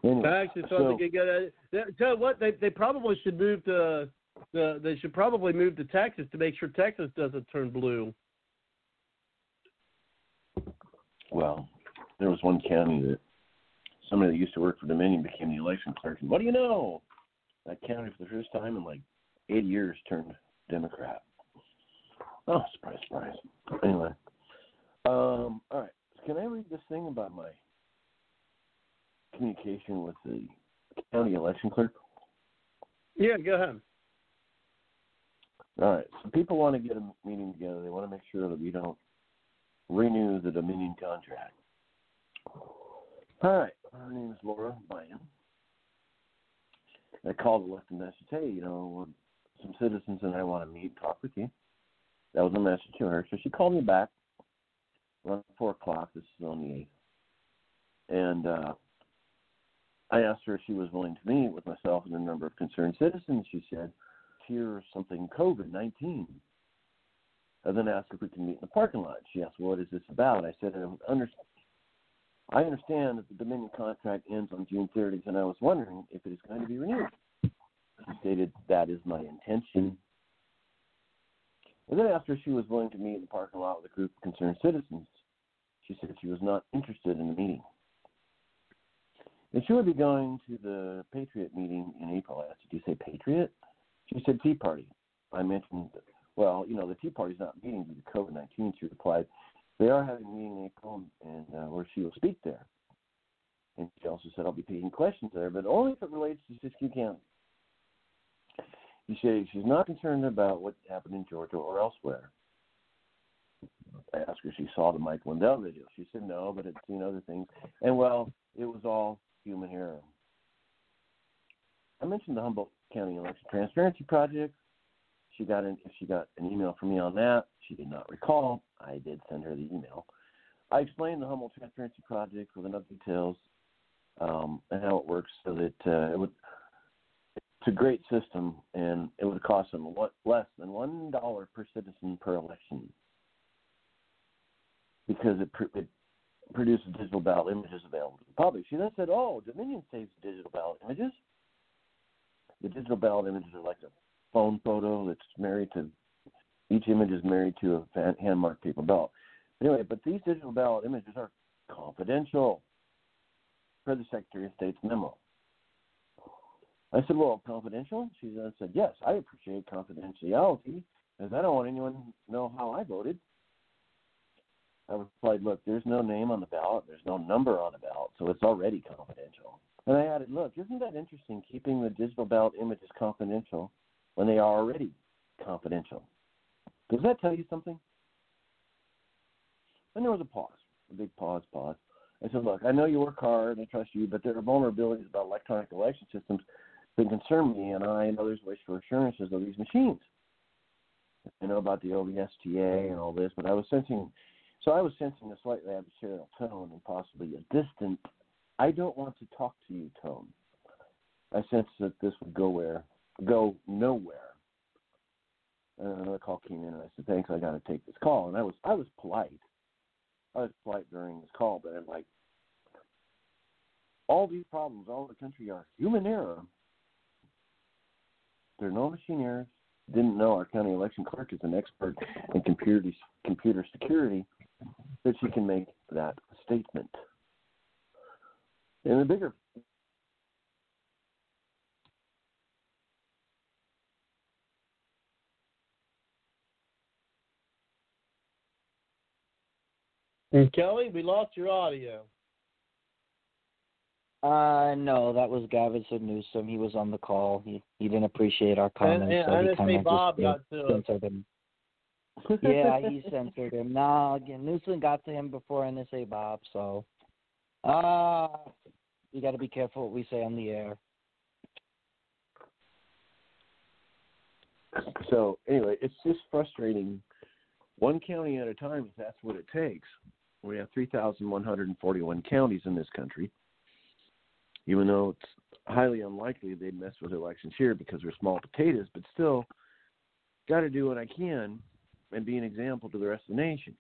anyway, I actually thought so, they could get a. Tell you what, they they probably should move to. The, they should probably move to Texas to make sure Texas doesn't turn blue. well, there was one county that somebody that used to work for Dominion became the election clerk, and what do you know? That county for the first time in like 80 years turned Democrat. Oh, surprise, surprise. Anyway, um, all right. Can I read this thing about my communication with the county election clerk? Yeah, go ahead. All right. So people want to get a meeting together. They want to make sure that we don't renew the Dominion contract. All right. Her name is Laura Bynum. I called and left a message. Hey, you know, some citizens and I want to meet, talk with you. That was a message to her. So she called me back around four o'clock. This is on the eighth, and uh, I asked her if she was willing to meet with myself and a number of concerned citizens. She said, "Here's something COVID nineteen." I then asked if we can meet in the parking lot. She asked, "What is this about?" I said, "I understand." I understand that the Dominion contract ends on June 30th, and I was wondering if it is going to be renewed. Stated that is my intention. And then after she was willing to meet in the parking lot with a group of concerned citizens, she said she was not interested in the meeting. And she would be going to the Patriot meeting in April. I asked, Did you say Patriot? She said Tea Party. I mentioned, well, you know, the Tea Party's not meeting due to COVID 19. She replied, They are having a meeting in April, and uh, where she will speak there. And she also said, I'll be taking questions there, but only if it relates to Siskiyou County. She said she's not concerned about what happened in Georgia or elsewhere. I asked her if she saw the Mike Lindell video. She said no, but had seen other things. And well, it was all human error. I mentioned the Humboldt County Election Transparency Project. She got an she got an email from me on that. She did not recall. I did send her the email. I explained the Humboldt Transparency Project with enough details um, and how it works so that uh, it would. It's a great system, and it would cost them what, less than one dollar per citizen per election because it, it produces digital ballot images available to the public. She then said, "Oh, Dominion saves digital ballot images. The digital ballot images are like a phone photo that's married to each image is married to a hand-marked paper ballot. Anyway, but these digital ballot images are confidential per the Secretary of State's memo. I said, well, confidential? She then said, yes, I appreciate confidentiality, as I don't want anyone to know how I voted. I replied, look, there's no name on the ballot, there's no number on the ballot, so it's already confidential. And I added, look, isn't that interesting, keeping the digital ballot images confidential when they are already confidential? Does that tell you something? And there was a pause, a big pause, pause. I said, look, I know you work hard and I trust you, but there are vulnerabilities about electronic election systems that concern me, and I and others wish for assurances of these machines. I know about the OVSTA and all this, but I was sensing, so I was sensing a slightly adversarial tone and possibly a distant, I don't want to talk to you tone. I sensed that this would go where, go nowhere. And another call came in, and I said, "Thanks, I got to take this call." And I was, I was polite. I was polite during this call, but I'm like, all these problems all over the country are human error. There are no machine errors. Didn't know our county election clerk is an expert in computer computer security that she can make that statement. And the bigger And Kelly, we lost your audio. Uh, no, that was Gavin Newsom. He was on the call. He he didn't appreciate our And, comments, and so I he just kind say of Bob just got to censored him. yeah, he censored him. No, again, Newsom got to him before NSA Bob, so uh you got to be careful what we say on the air. So anyway, it's just frustrating, one county at a time. If that's what it takes, we have 3,141 counties in this country. Even though it's highly unlikely they'd mess with elections here because they're small potatoes, but still, got to do what I can and be an example to the rest of the nation.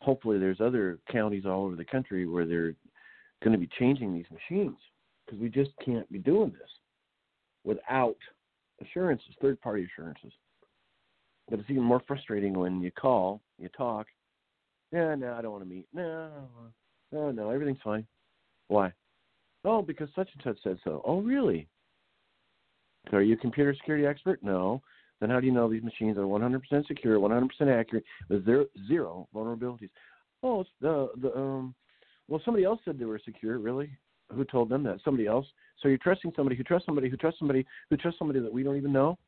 Hopefully, there's other counties all over the country where they're going to be changing these machines because we just can't be doing this without assurances, third party assurances. But it's even more frustrating when you call, you talk. Yeah, no, I don't want to meet. No, no, oh, no, everything's fine. Why? Oh, because such and such said so. Oh, really? So are you a computer security expert? No. Then how do you know these machines are 100% secure, 100% accurate, with zero, vulnerabilities? Oh, the the um. Well, somebody else said they were secure. Really? Who told them that? Somebody else. So you're trusting somebody who trusts somebody who trusts somebody who trusts somebody that we don't even know.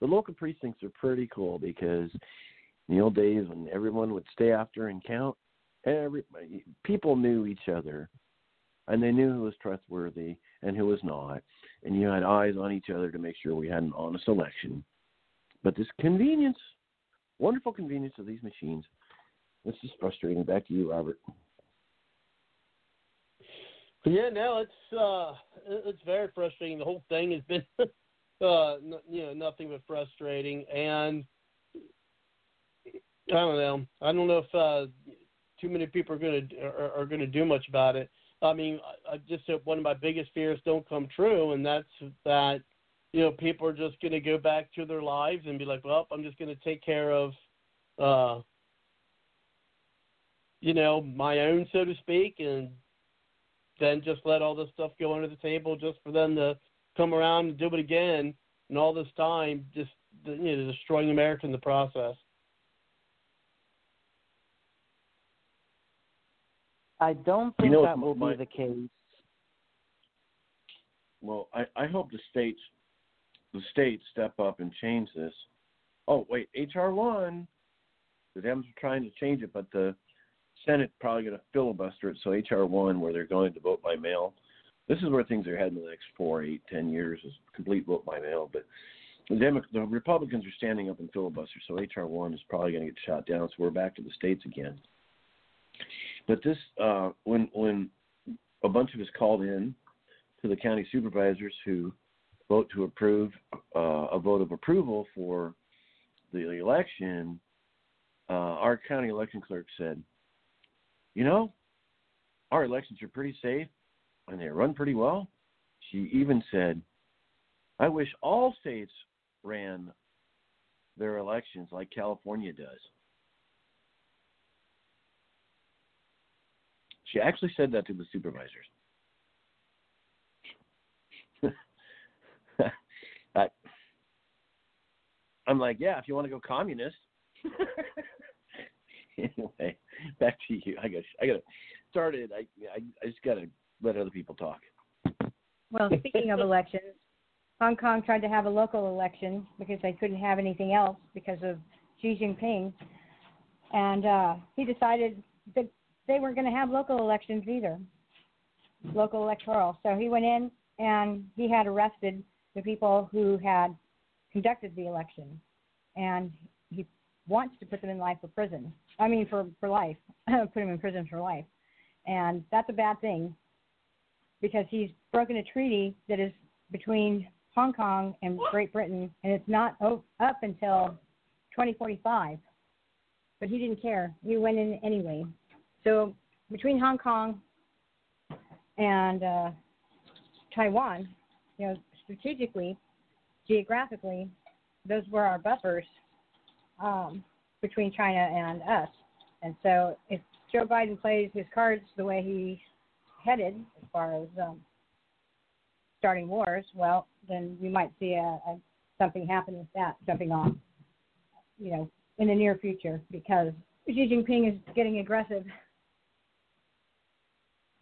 The local precincts are pretty cool because in the old days when everyone would stay after and count, every people knew each other, and they knew who was trustworthy and who was not, and you had eyes on each other to make sure we had an honest election. But this convenience, wonderful convenience of these machines, it's just frustrating. Back to you, Robert. Yeah, no, it's uh, it's very frustrating. The whole thing has been, uh, you know, nothing but frustrating, and I don't know. I don't know if uh, too many people are gonna are, are gonna do much about it. I mean, I, just hope one of my biggest fears don't come true, and that's that, you know, people are just gonna go back to their lives and be like, well, I'm just gonna take care of, uh, you know, my own, so to speak, and then just let all this stuff go under the table just for them to come around and do it again, and all this time just you know destroying America in the process. I don't think You know, that will my- be the case. Well, I, I hope the states the states step up and change this. Oh wait, HR one. The Dems are trying to change it, but the Senate probably going to filibuster it. So HR one, where they're going to vote by mail. This is where things are heading in the next four, eight, ten years is complete vote by mail. But the, Demo- the Republicans are standing up in filibuster, so HR one is probably going to get shot down. So we're back to the states again. But this, uh, when when a bunch of us called in to the county supervisors who vote to approve uh, a vote of approval for the election, uh, our county election clerk said, "You know, our elections are pretty safe and they run pretty well." She even said, "I wish all states ran their elections like California does." She actually said that to the supervisors. I, I'm like, yeah, if you want to go communist. anyway, back to you. I got I got started. I, I I just got to let other people talk. Well, speaking of elections, Hong Kong tried to have a local election because they couldn't have anything else because of Xi Jinping, and uh, he decided that they weren't going to have local elections either, local electoral. So he went in and he had arrested the people who had conducted the election, and he wants to put them in life for prison. I mean, for for life, put them in prison for life, and that's a bad thing because he's broken a treaty that is between Hong Kong and Great Britain, and it's not up until 2045. But he didn't care. He went in anyway. So between Hong Kong and uh, Taiwan, you know, strategically, geographically, those were our buffers um, between China and us. And so if Joe Biden plays his cards the way he headed as far as um, starting wars, well, then we might see a, a something happen with that jumping off, you know, in the near future because Xi Jinping is getting aggressive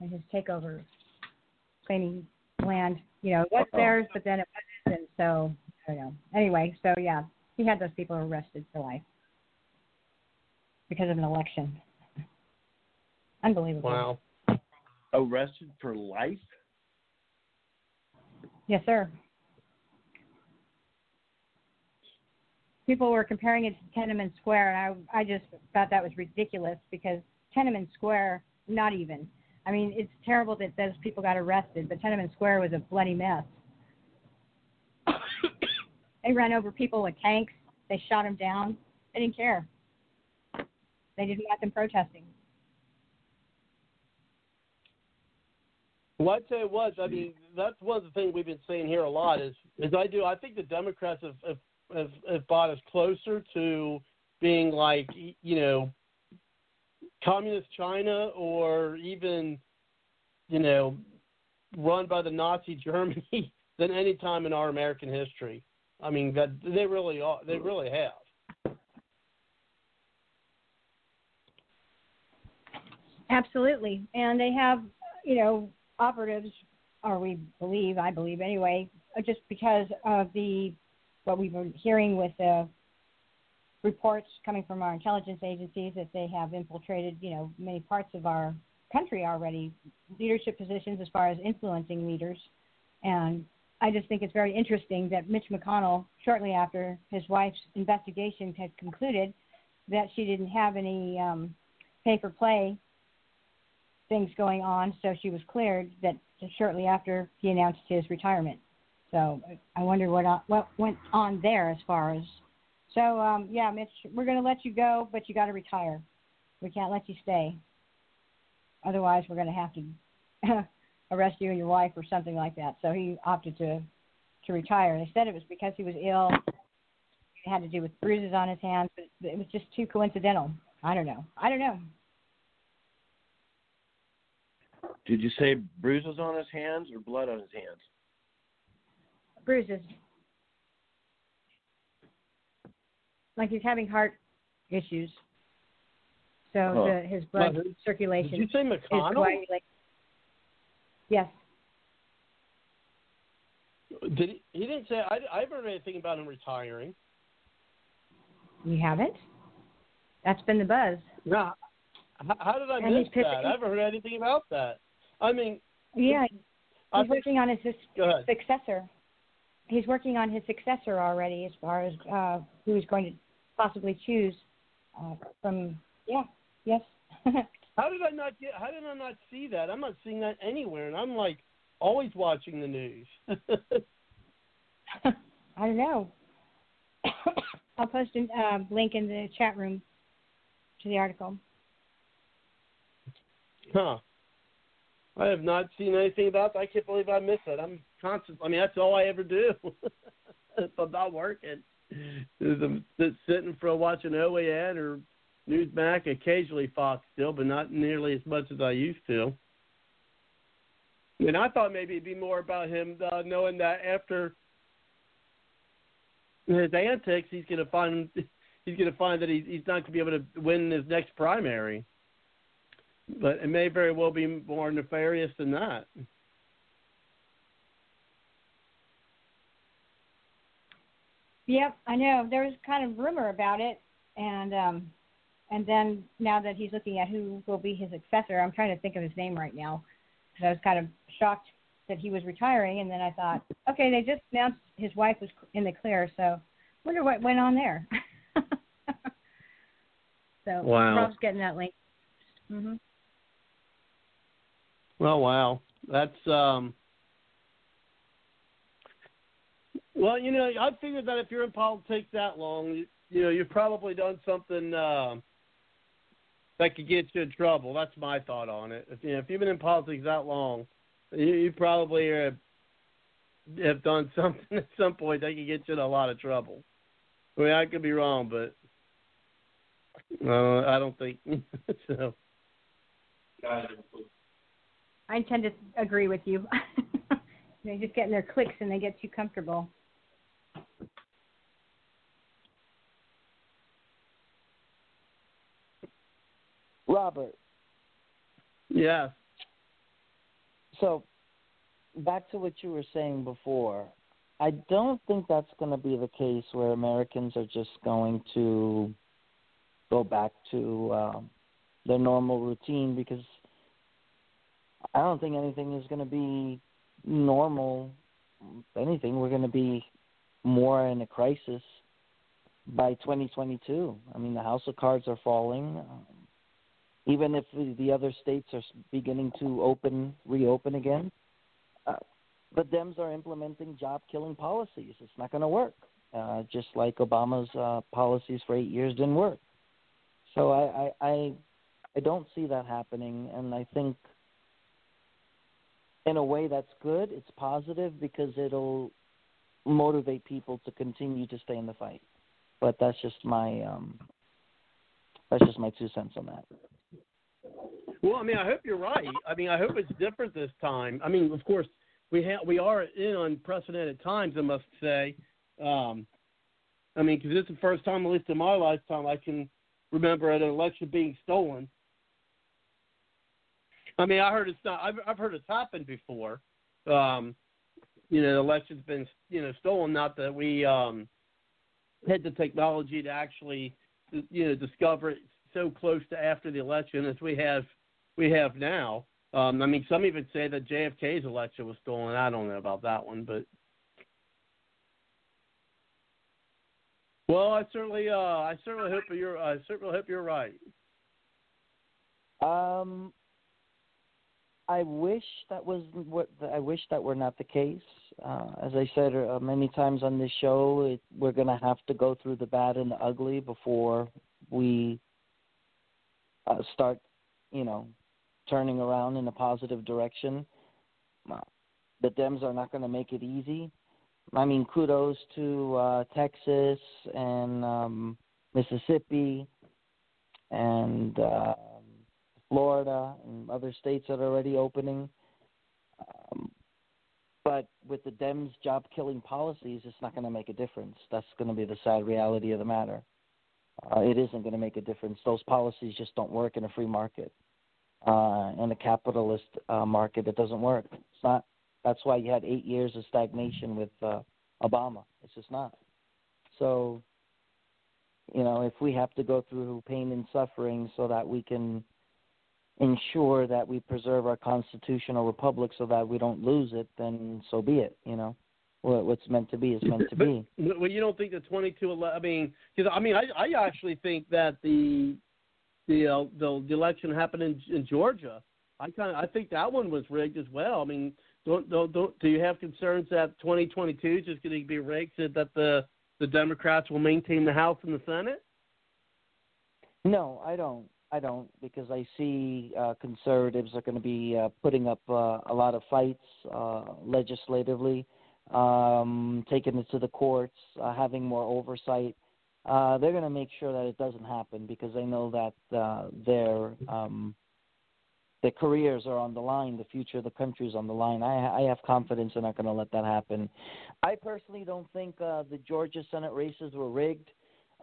in his takeover, claiming land, you know, it was Uh-oh. theirs, but then it wasn't, and so I don't know. Anyway, so yeah, he had those people arrested for life because of an election. Unbelievable. Wow. Arrested for life? Yes, sir. People were comparing it to Tiananmen Square, and I I just thought that was ridiculous because Tiananmen Square, not even. I mean, it's terrible that those people got arrested, but Tiananmen Square was a bloody mess. they ran over people with tanks. They shot them down. They didn't care. They didn't want them protesting. Well, I tell you what, I mean, that's one of the things we've been saying here a lot is, is I do, I think the Democrats have, have, have, have brought us closer to being like, you know, communist China or even, you know, run by the Nazi Germany than any time in our American history. I mean, that they really are, they really have. Absolutely. And they have, you know, operatives, or we believe, I believe anyway, just because of the what we've been hearing with the reports coming from our intelligence agencies that they have infiltrated, you know, many parts of our country already, leadership positions as far as influencing leaders. And I just think it's very interesting that Mitch McConnell, shortly after his wife's investigation had concluded, that she didn't have any um, pay for play things going on, so she was cleared. That shortly after he announced his retirement. So I wonder what uh, what went on there as far as. So um, yeah, Mitch, we're going to let you go, but you got to retire. We can't let you stay. Otherwise, we're going to have to arrest you and your wife or something like that. So he opted to to retire. They said it was because he was ill. It had to do with bruises on his hands, but it was just too coincidental. I don't know. I don't know. Did you say bruises on his hands or blood on his hands? bruises. Like he's having heart issues. So Huh. the, his blood Now, Did circulation you say is McConnell? coagulating. Yes. Did he? He didn't say. I, I haven't heard anything about him retiring. You haven't? That's been the buzz. No. How, how did I and miss that? I haven't heard anything about that. I mean, Yeah, I he's think, working on his sus- successor. He's working on his successor already, as far as uh, who he's going to possibly choose uh, from. Yeah. Yes. How did I not get? How did I not see that? I'm not seeing that anywhere, and I'm like always watching the news. I don't know. I'll post a uh, link in the chat room to the article. huh? I have not seen anything about that. I can't believe I missed it. I'm constant. I mean, that's all I ever do. if I'm not working, is I'm sit- sitting for watching OAN or Newsmax, occasionally Fox still, but not nearly as much as I used to. And I thought maybe it'd be more about him uh, knowing that after his antics, he's going to find he's to find that he's he's not going to be able to win his next primary. But it may very well be more nefarious than that. Yep, I know. There was kind of rumor about it, and um, and then now that he's looking at who will be his successor, I'm trying to think of his name right now because I was kind of shocked that he was retiring, and then I thought, okay, they just announced his wife was in the clear, so wonder what went on there. so Wow. Rob's getting that link. hmm Oh wow, that's um. Well, you know, I figured that if you're in politics that long, you, you know, you've probably done something uh, that could get you in trouble. That's my thought on it. If, you know, if you've been in politics that long, you, you probably are, have done something at some point that could get you in a lot of trouble. I mean, I could be wrong, but uh, I don't think so. I tend to agree with you. they just get in their cliques and they get too comfortable. Robert, Yeah. so back to what you were saying before. I don't think that's going to be the case where Americans are just going to go back to um, their normal routine because I don't think anything is going to be normal. If anything, we're going to be more in a crisis by 2022. I mean, the house of cards are falling. Even if the the other states are beginning to open, reopen again, uh, the Dems are implementing job-killing policies. It's not going to work. Uh, just like Obama's uh, policies for eight years didn't work. So I, I, I, I don't see that happening, and I think, in a way, that's good. It's positive because it'll motivate people to continue to stay in the fight. But that's just my, um, that's just my two cents on that. Well, I mean, I hope you're right. I mean, I hope it's different this time. I mean, of course, we we are in unprecedented times. I must say. Um, I mean, because it's the first time, at least in my lifetime, I can remember an election being stolen. I mean, I heard it's not. I've I've heard it's happened before. Um, you know, the election's been you know stolen. Not that we um, had the technology to actually you know discover it so close to after the election as we have we have now. Um, I mean, some even say that JFK's election was stolen. I don't know about that one, but well, I certainly, uh, I certainly hope you're, I certainly hope you're right. Um, I wish that was what I wish that were not the case. Uh, as I said uh, many times on this show, it, we're going to have to go through the bad and the ugly before we uh, start, you know, turning around in a positive direction. Uh, the Dems are not going to make it easy. I mean, kudos to uh, Texas and um, Mississippi and uh, Florida and other states that are already opening. Um, but with the Dems job killing policies, it's not going to make a difference. That's going to be the sad reality of the matter. Uh, it isn't going to make a difference. Those policies just don't work in a free market. Uh, in a capitalist uh, market, it doesn't work. It's not That's why you had eight years of stagnation with uh, Obama. It's just not. So, you know, if we have to go through pain and suffering so that we can ensure that we preserve our constitutional republic so that we don't lose it, then so be it. You know, what's meant to be is meant to be. But, Well, you don't think the twenty-two? I mean, because I mean, I, I actually think that the the uh, the, the election happened in, in Georgia. I kind of I think that one was rigged as well. I mean, don't don't, don't do you have concerns that 2022 is just going to be rigged so that the the Democrats will maintain the House and the Senate? No, I don't. I don't because I see uh, conservatives are going to be uh, putting up uh, a lot of fights uh, legislatively, um, taking it to the courts, uh, having more oversight. Uh, they're going to make sure that it doesn't happen because they know that uh, their um, their careers are on the line, the future of the country is on the line. I, I have confidence they're not going to let that happen. I personally don't think uh, the Georgia Senate races were rigged.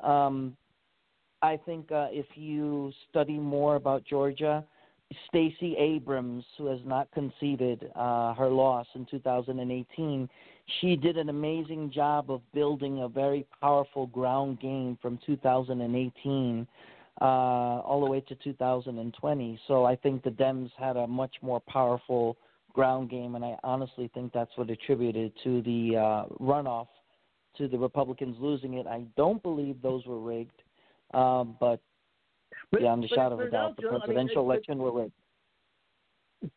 Um, I think uh, if you study more about Georgia, Stacey Abrams, who has not conceded uh, her loss in 2018, she did an amazing job of building a very powerful ground game from 2018 uh, all the way to 2020. So I think the Dems had a much more powerful ground game, and I honestly think that's what attributed to the uh, runoff to the Republicans losing it. I don't believe those were rigged. Um, but, beyond a shadow of a doubt, the presidential I mean, election were rigged.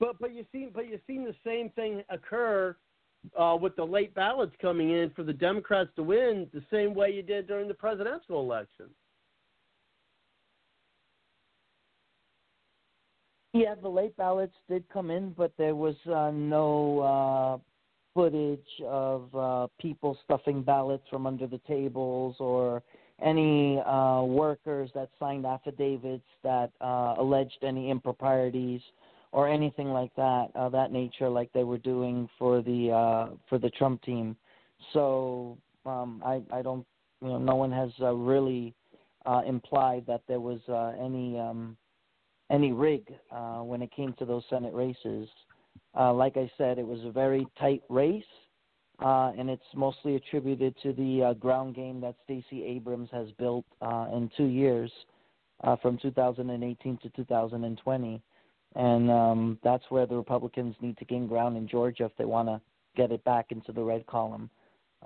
But but you seen but you've seen the same thing occur uh, with the late ballots coming in for the Democrats to win the same way you did during the presidential election. Yeah, the late ballots did come in, but there was uh, no uh, footage of uh, people stuffing ballots from under the tables or any uh, workers that signed affidavits that uh, alleged any improprieties or anything like that, uh, that nature, like they were doing for the uh, for the Trump team. So um, I I don't you know no one has uh, really uh, implied that there was uh, any um, any rig uh, when it came to those Senate races. Uh, like I said, it was a very tight race uh, and it's mostly attributed to the uh, ground game that Stacey Abrams has built uh, in two years, uh, from 2018 to 2020, and um, that's where the Republicans need to gain ground in Georgia if they want to get it back into the red column.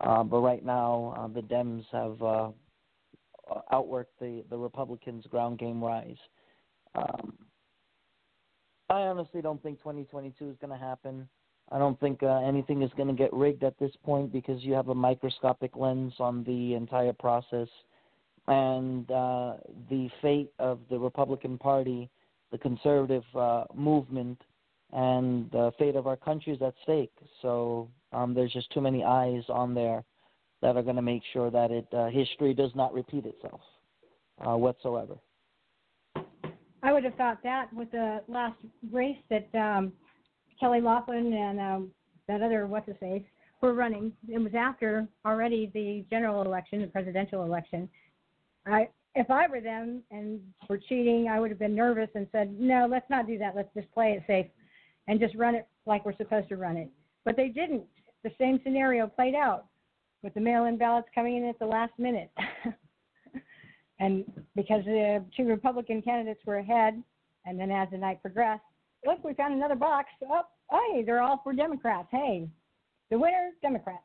Uh, but right now, uh, the Dems have uh, outworked the the Republicans' ground game rise. Um, I honestly don't think 2022 is going to happen. I don't think uh, anything is going to get rigged at this point because you have a microscopic lens on the entire process. And uh, the fate of the Republican Party, the conservative uh, movement, and the fate of our country is at stake. So um, there's just too many eyes on there that are going to make sure that it uh, history does not repeat itself uh, whatsoever. I would have thought that with the last race that um, Kelly Loeffler and um, that other what's his face were running. It was after already the general election, the presidential election. I if I were them and were cheating, I would have been nervous and said, no, let's not do that. Let's just play it safe and just run it like we're supposed to run it. But they didn't. The same scenario played out with the mail-in ballots coming in at the last minute. and because the two Republican candidates were ahead, and then as the night progressed, look, we found another box. Oh, hey, they're all for Democrats. Hey, the winner, Democrats.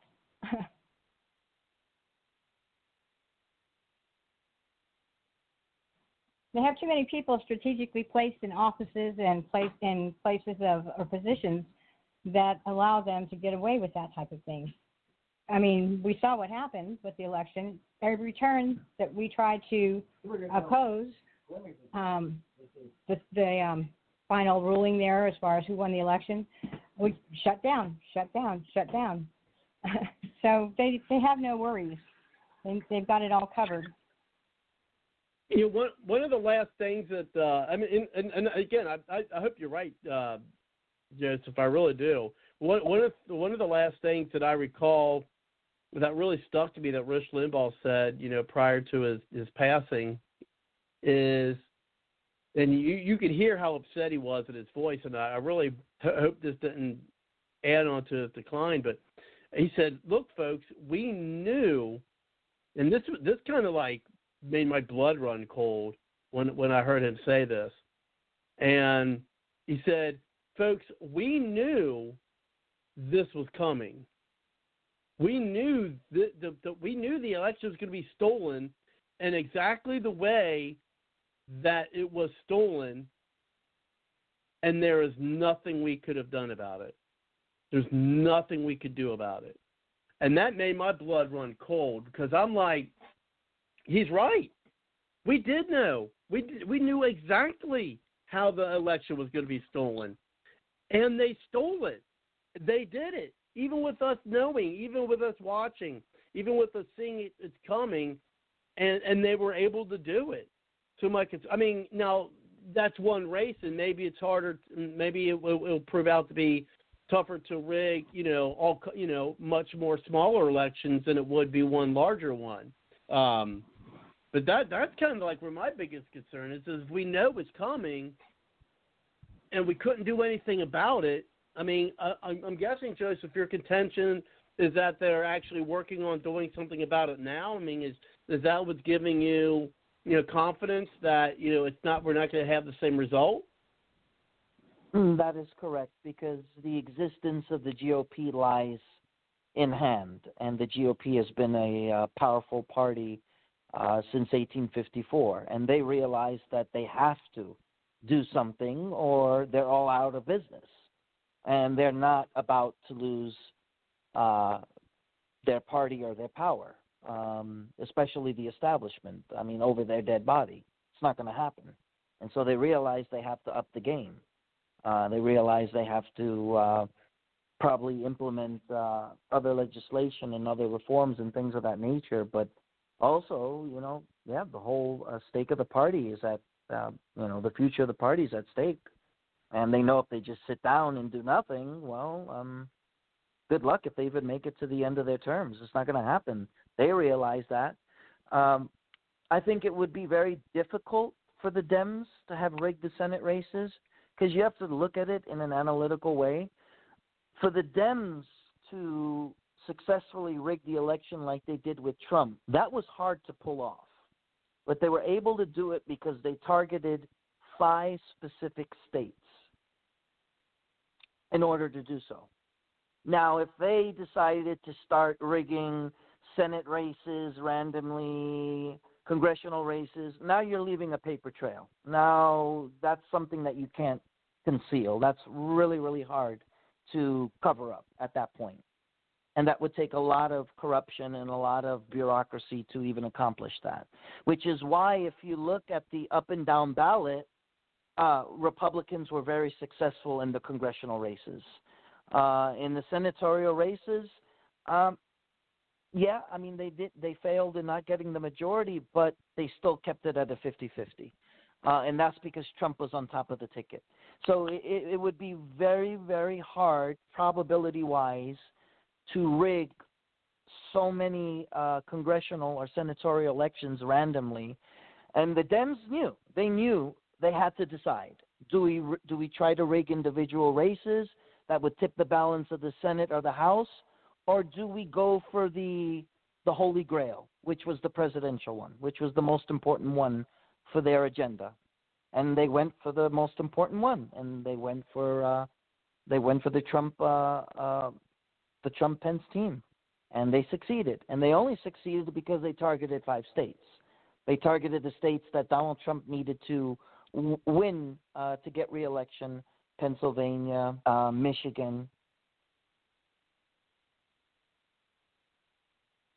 They have too many people strategically placed in offices and placed in places of or positions that allow them to get away with that type of thing. I mean, we saw what happened with the election. Every turn that we tried to oppose, um, the, the um, final ruling there as far as who won the election, we shut down, shut down, shut down. so they they have no worries. They, they've got it all covered. You know, one one of the last things that uh, I mean, and, and again, I, I I hope you're right, uh, Joseph. I really do. One one of one of the last things that I recall that really stuck to me that Rush Limbaugh said, you know, prior to his his passing, is and you you could hear how upset he was in his voice, and I, I really hope this didn't add on to his decline, but he said, "Look, folks, we knew," and this this kind of like made my blood run cold when when I heard him say this, and he said, "Folks, we knew this was coming. We knew that the, the, we knew the election was going to be stolen, and exactly the way that it was stolen, and there is nothing we could have done about it. There's nothing we could do about it. And that made my blood run cold because I'm like, he's right. We did know. We did, we knew exactly how the election was going to be stolen, and they stole it. They did it, even with us knowing, even with us watching, even with us seeing it, it's coming, and and they were able to do it. So my, I mean, now that's one race, and maybe it's harder. Maybe it will it'll prove out to be tougher to rig. You know, all you know, much more smaller elections than it would be one larger one. Um, but that that's kind of like where my biggest concern is: is we know it's coming, and we couldn't do anything about it. I mean, I, I'm guessing, Joseph, your contention is that they're actually working on doing something about it now. I mean, is is that what's giving you, you know, confidence that you know it's not we're not going to have the same result? Mm, That is correct because the existence of the GOP lies in hand, and the GOP has been a uh, powerful party uh, since 1854, and they realize that they have to do something or they're all out of business, and they're not about to lose uh, their party or their power, um, especially the establishment. I mean, over their dead body, it's not going to happen, and so they realize they have to up the game. Uh, they realize they have to uh, probably implement uh, other legislation and other reforms and things of that nature. But also, you know, yeah, the whole uh, stake of the party is at, uh, you know, the future of the party is at stake. And they know if they just sit down and do nothing, well, um, good luck if they even make it to the end of their terms. It's not going to happen. They realize that. Um, I think it would be very difficult for the Dems to have rigged the Senate races because you have to look at it in an analytical way. For the Dems to successfully rig the election like they did with Trump, that was hard to pull off. But they were able to do it because they targeted five specific states in order to do so. Now, if they decided to start rigging Senate races randomly, congressional races, now you're leaving a paper trail. Now that's something that you can't conceal. That's really, really hard to cover up at that point. And that would take a lot of corruption and a lot of bureaucracy to even accomplish that. Which is why, if you look at the up and down ballot, uh, Republicans were very successful in the congressional races. Uh, in the senatorial races, um, yeah, I mean they did they failed in not getting the majority, but they still kept it at a 50-50. Uh, and that's because Trump was on top of the ticket. So it, it would be very, very hard, probability wise, to rig so many uh, congressional or senatorial elections randomly. And the Dems knew they knew they had to decide: do we do we try to rig individual races that would tip the balance of the Senate or the House, or do we go for the the Holy Grail, which was the presidential one, which was the most important one for their agenda? And they went for the most important one, and they went for uh, they went for the Trump uh, uh, the Trump Pence team, and they succeeded. And they only succeeded because they targeted five states. They targeted the states that Donald Trump needed to w- win uh, to get reelection: Pennsylvania, uh, Michigan,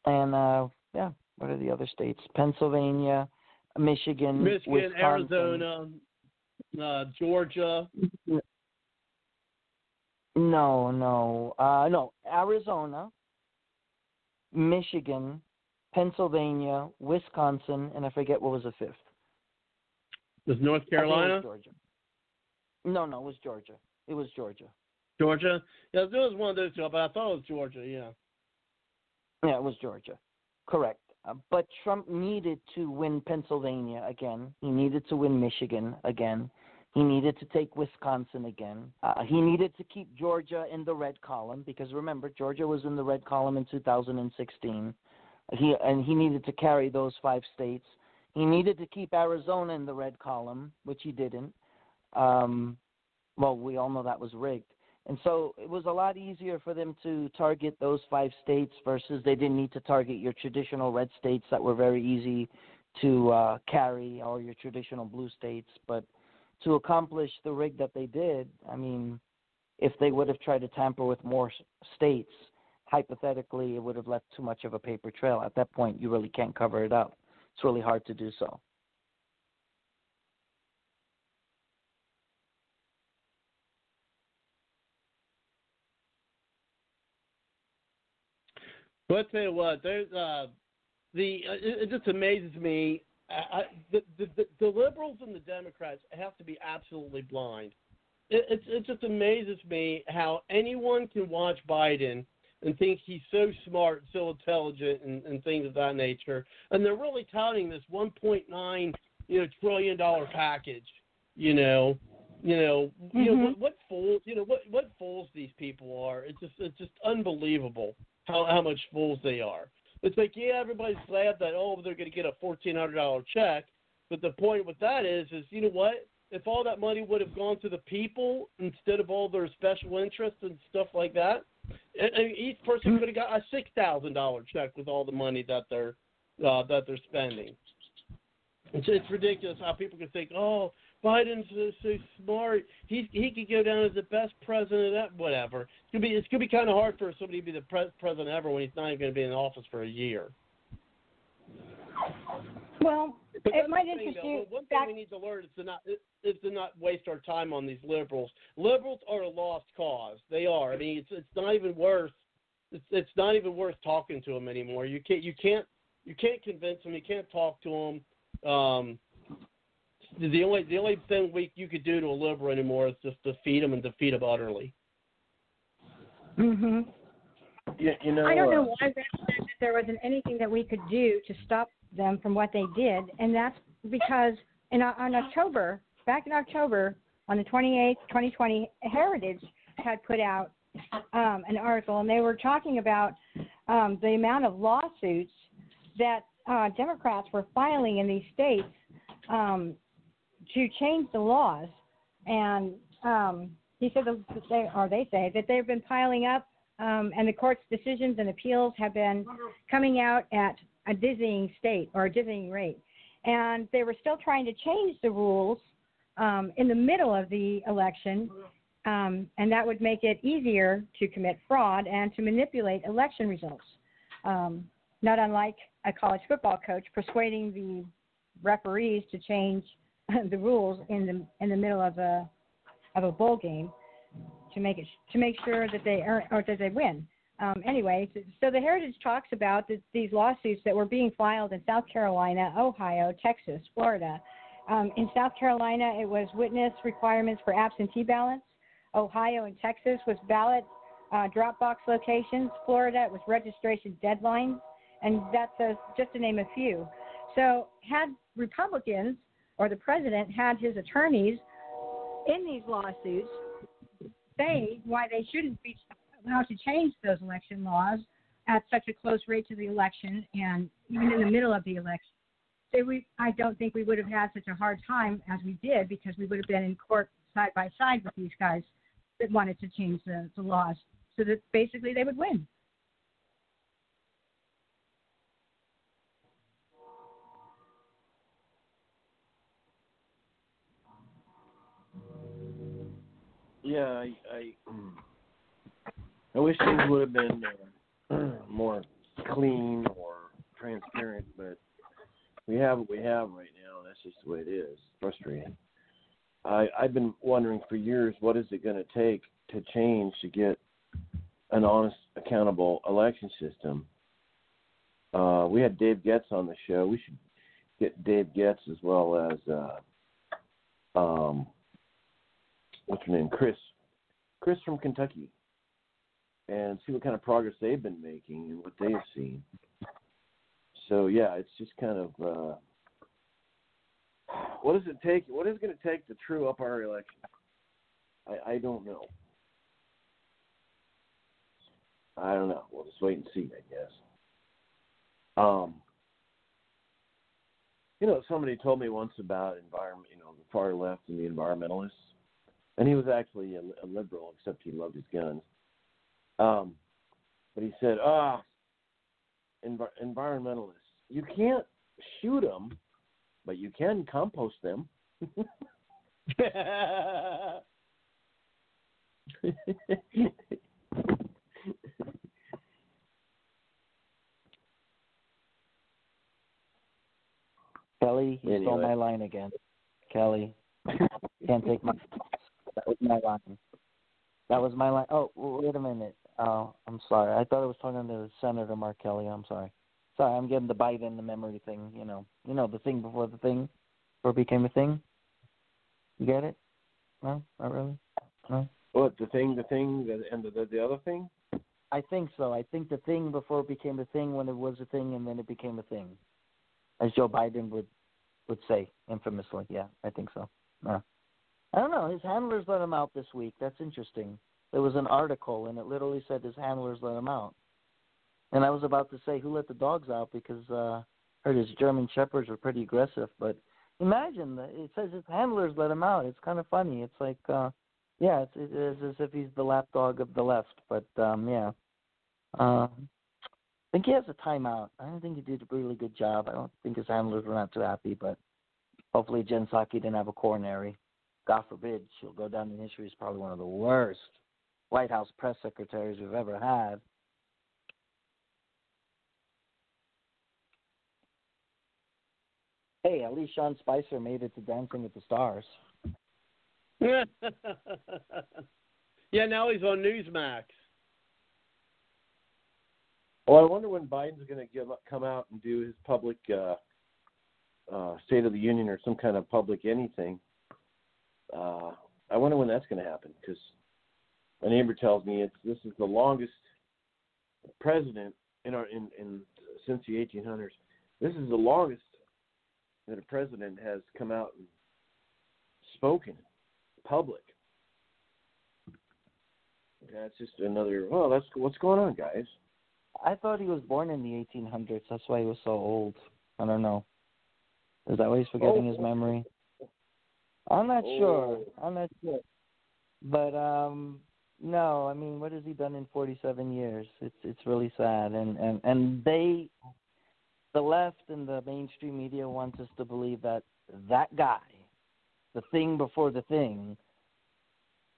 and uh, yeah, what are the other states? Pennsylvania, Michigan, Michigan, Wisconsin. Arizona, uh, Georgia. No, no, uh, no. Arizona, Michigan, Pennsylvania, Wisconsin, and I forget what was the fifth. Was North Carolina, Georgia. No, no, it was Georgia. It was Georgia. Georgia? Yeah, it was one of those two, but I thought it was Georgia. Yeah. Yeah, it was Georgia. Correct. Uh, but Trump needed to win Pennsylvania again. He needed to win Michigan again. He needed to take Wisconsin again. Uh, he needed to keep Georgia in the red column because remember Georgia was in the red column in 2016. He and he needed to carry those five states. He needed to keep Arizona in the red column, which he didn't. Um, well, we all know that was rigged. And so it was a lot easier for them to target those five states versus they didn't need to target your traditional red states that were very easy to uh, carry or your traditional blue states. But to accomplish the rig that they did, I mean, if they would have tried to tamper with more states, hypothetically, it would have left too much of a paper trail. At that point, you really can't cover it up. It's really hard to do so. But I tell you what, there's uh, the uh, it, it just amazes me. I, the, the the liberals and the Democrats have to be absolutely blind. It, it it just amazes me how anyone can watch Biden and think he's so smart, so intelligent, and, and things of that nature, and they're really touting this 1.9 you know trillion dollar package. You know, you know, mm-hmm. you know mm-hmm. what, what fools you know what what fools these people are. It's just it's just unbelievable how how much fools they are. It's like yeah, everybody's glad that oh they're going to get a fourteen hundred dollar check, but the point with that is is you know what? If all that money would have gone to the people instead of all their special interests and stuff like that, and each person could have got a six thousand dollar check with all the money that they're uh, that they're spending. It's, it's ridiculous how people can think, oh, Biden's so, smart. He he could go down as the best president. That whatever. It's gonna be it's gonna be kind of hard for somebody to be the pre- president ever when he's not even gonna be in office for a year. Well, but it might interest though, you. One thing we need to learn is to not is to not waste our time on these liberals. Liberals are a lost cause. They are. I mean, it's it's not even worth it's it's not even worth talking to them anymore. You can't you can't you can't convince them. You can't talk to them. Um, the only the only thing we you could do to a liberal anymore is just defeat them and defeat them utterly. Mhm. Yeah, you know. I don't know uh, why that there wasn't anything that we could do to stop them from what they did, and that's because in on October, back in October, on the 28th, 2020, Heritage had put out um, an article, and they were talking about um, the amount of lawsuits that uh, Democrats were filing in these states um, to change the laws, and um, he said that they, or they say that they've been piling up, um, and the court's decisions and appeals have been coming out at a dizzying state or a dizzying rate, and they were still trying to change the rules um, in the middle of the election. Um, and that would make it easier to commit fraud and to manipulate election results. Um, not unlike a college football coach persuading the referees to change the rules in the in the middle of a of a bowl game to make it to make sure that they earn or that they win. Um, anyway, so, so, the Heritage talks about the, these lawsuits that were being filed in South Carolina, Ohio, Texas, Florida. Um, in South Carolina, it was witness requirements for absentee ballots. Ohio and Texas was ballot uh, drop box locations. Florida it was registration deadlines, and that's a, just to name a few. So, had Republicans or the president had his attorneys in these lawsuits say why they shouldn't be allowed to change those election laws at such a close rate to the election and even in the middle of the election. So we, I don't think we would have had such a hard time as we did because we would have been in court side by side with these guys that wanted to change the, the laws so that basically they would win. Yeah, I, I, I wish things would have been uh, more clean or transparent, but we have what we have right now. That's just the way it is. Frustrating. I, I've been wondering for years what is it going to take to change to get an honest, accountable election system. Uh, we had Dave Getz on the show. We should get Dave Getz as well as uh, um, what's her name, Chris, Chris from Kentucky, and see what kind of progress they've been making and what they've seen. So yeah, it's just kind of uh, what does it take? What is it going to take to true up our election? I, I don't know. I don't know. We'll just wait and see, I guess. Um, you know, somebody told me once about environment, you know, the far left and the environmentalists, and he was actually a, a liberal, except he loved his guns. Um, but he said, ah, env- environmentalists, you can't shoot them, but you can compost them. Kelly, you stole Anyway. my line again. Kelly, can't take my. That was my line. That was my line. Oh, wait a minute. Oh, I'm sorry. I thought I was talking to Senator Mark Kelly. I'm sorry. Sorry, I'm getting the Biden the memory thing. You know, you know the thing before the thing, before it became a thing. You get it? No, not really. No. what the thing, the thing, the, and the, the the other thing? I think so. I think the thing before it became a thing, when it was a thing, and then it became a thing, as Joe Biden would would say infamously. Yeah, I think so. Yeah. I don't know. His handlers let him out this week. That's interesting. There was an article, and it literally said his handlers let him out. And I was about to say who let the dogs out because uh, I heard his German shepherds were pretty aggressive. But imagine that it says his handlers let him out. It's kind of funny. It's like, uh, yeah, it's, it is as if he's the lapdog of the left. But um, yeah, uh, I think he has a timeout. I don't think he did a really good job. I don't think his handlers were not too happy. But hopefully, Jen Psaki didn't have a coronary. God forbid, she'll go down in history as probably one of the worst White House press secretaries we've ever had. Hey, at least Sean Spicer made it to Dancing with the Stars. yeah, now he's on Newsmax. Well, I wonder when Biden's going to give come out and do his public uh, uh, State of the Union or some kind of public anything. Uh, I wonder when that's going to happen because my neighbor tells me it's this is the longest president in our in, in since the 1800s. This is the longest that a president has come out and spoken public. That's just another. Well, that's what's going on, guys. I thought he was born in the 1800s. That's why he was so old. I don't know. Is that why he's forgetting his Oh. memory? I'm not sure. Oh. I'm not sure. But um no, I mean, what has he done in 47 years? It's it's really sad, and and and they, the left and the mainstream media wants us to believe that that guy, the thing before the thing,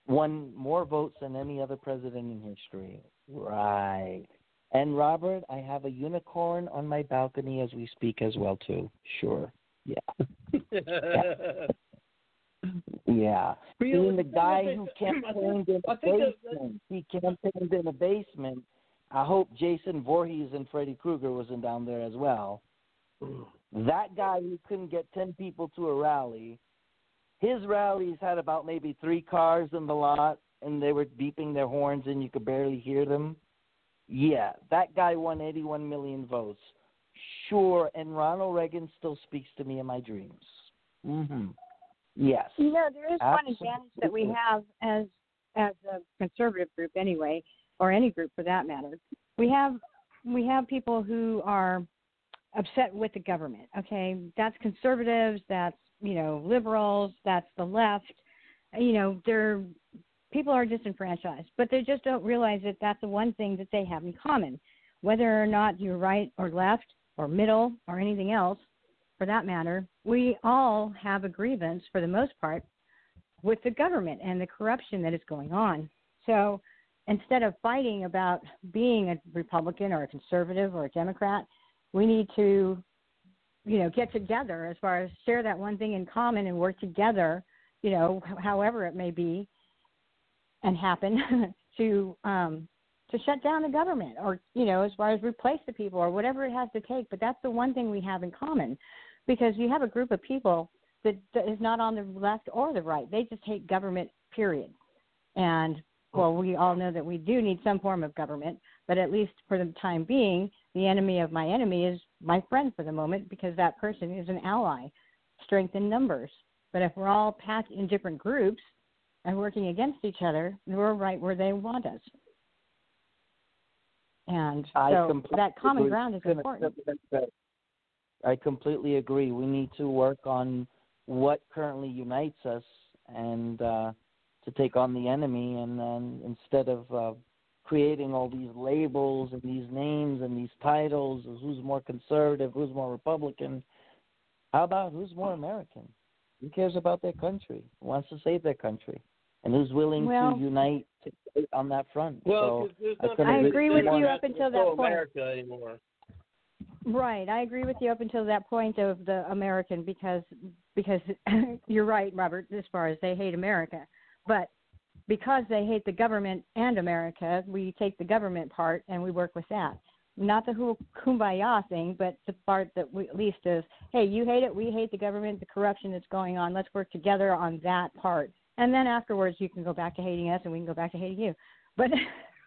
won more votes than any other president in history. Right. And Robert, I have a unicorn on my balcony as we speak as well too. Sure. Yeah. Yeah. Really? Being the guy who campaigned in a that- basement. He campaigned in a basement. I hope Jason Voorhees and Freddy Krueger wasn't down there as well. That guy who couldn't get ten people to a rally, his rallies had about maybe three cars in the lot and they were beeping their horns and you could barely hear them. Yeah, that guy won eighty one million votes. Sure, and Ronald Reagan still speaks to me in my dreams. Mhm. Yes. You know, there is one advantage that we have as as a conservative group anyway, or any group for that matter. We have we have people who are upset with the government. Okay, that's conservatives. That's you know liberals. That's the left. You know, they're people are disenfranchised, but they just don't realize that that's the one thing that they have in common. Whether or not you're right or left or middle or anything else, for that matter, we all have a grievance for the most part with the government and the corruption that is going on. So instead of fighting about being a Republican or a conservative or a Democrat, we need to, you know, get together as far as share that one thing in common and work together, you know, however it may be and happen to um to shut down the government or you know as far as replace the people or whatever it has to take but that's the one thing we have in common because you have a group of people that, that is not on the left or the right they just hate government period and well we all know that we do need some form of government but at least for the time being the enemy of my enemy is my friend for the moment because that person is an ally strength in numbers. But if we're all packed in different groups and working against each other, we're right where they want us. And so that common ground is important. I completely agree. We need to work on what currently unites us and uh, to take on the enemy. And then instead of uh, creating all these labels and these names and these titles of who's more conservative, who's more Republican, how about who's more American? Who cares about their country? Who wants to save their country? And who's willing Well- to unite to, on that front? Well, so 'cause there's I I agree with you up until that that point. America anymore. Right, I agree with you up until that point of the American because because you're right, Robert, as far as they hate America, but because they hate the government and America, we take the government part and we work with that. Not the who kumbaya thing, but the part that we at least is, hey, you hate it, we hate the government, the corruption that's going on. Let's work together on that part, and then afterwards you can go back to hating us and we can go back to hating you. But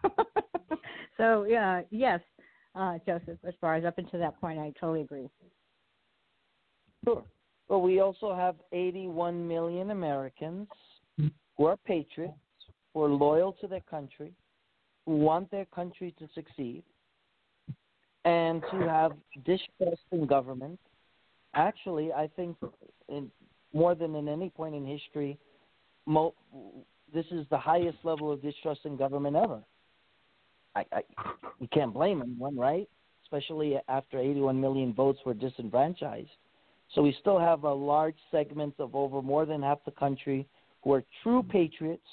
so yeah, yes, uh, Joseph, as far as up until that point, I totally agree. Sure. But we also have 81 million Americans who are patriots, who are loyal to their country, who want their country to succeed, and who have distrust in government. Actually, I think in, more than in any point in history, mo- this is the highest level of distrust in government ever. I, I, you can't blame anyone, right? Especially after 81 million votes were disenfranchised. So we still have a large segment of over more than half the country who are true patriots,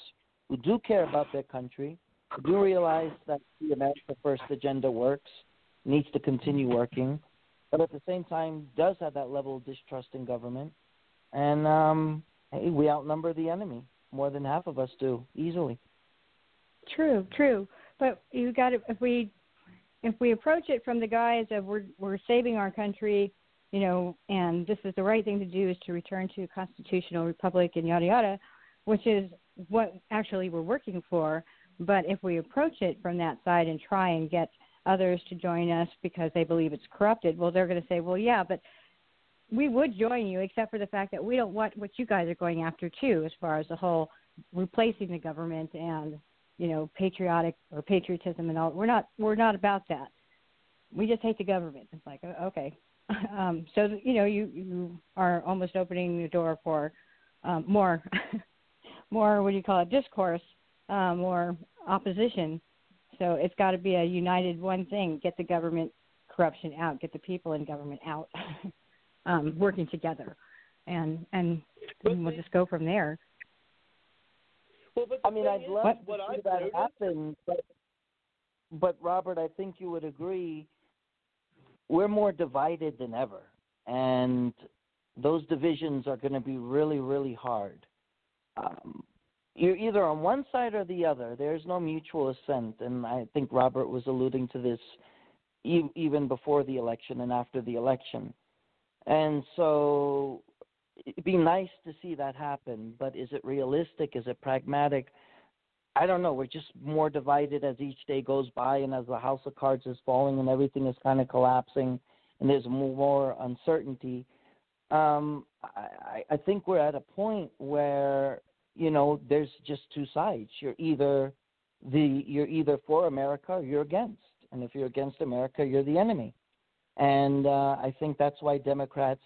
who do care about their country, who do realize that the America First agenda works, needs to continue working, but at the same time does have that level of distrust in government. And um, hey, we outnumber the enemy. More than half of us do easily. True, true. But you got to if we if we approach it from the guise of we're we're saving our country, you know, and this is the right thing to do is to return to a constitutional republic and yada yada, which is what actually we're working for. But if we approach it from that side and try and get others to join us because they believe it's corrupted, well, they're going to say, well, yeah, but we would join you, except for the fact that we don't want what you guys are going after too, as far as the whole replacing the government and you know patriotic or patriotism and all. We're not we're not about that. We just hate the government. It's like okay, um, so you know you you are almost opening the door for um, more more what do you call it discourse, um, more opposition. So it's got to be a united one thing: get the government corruption out, get the people in government out, um, working together, and and, and we'll just go from there. Well, I mean, I'd love what to see I've that noticed- happen, but, but Robert, I think you would agree. We're more divided than ever, and those divisions are going to be really, really hard. Um, you're either on one side or the other. There's no mutual assent, and I think Robert was alluding to this e- even before the election and after the election. And so it'd be nice to see that happen, but is it realistic? Is it pragmatic? I don't know. We're just more divided as each day goes by and as the house of cards is falling and everything is kind of collapsing and there's more uncertainty. Um, I, I think we're at a point where you know there's just two sides. You're either the you're either for America or you're against, and if you're against America, you're the enemy. And uh, I think that's why Democrats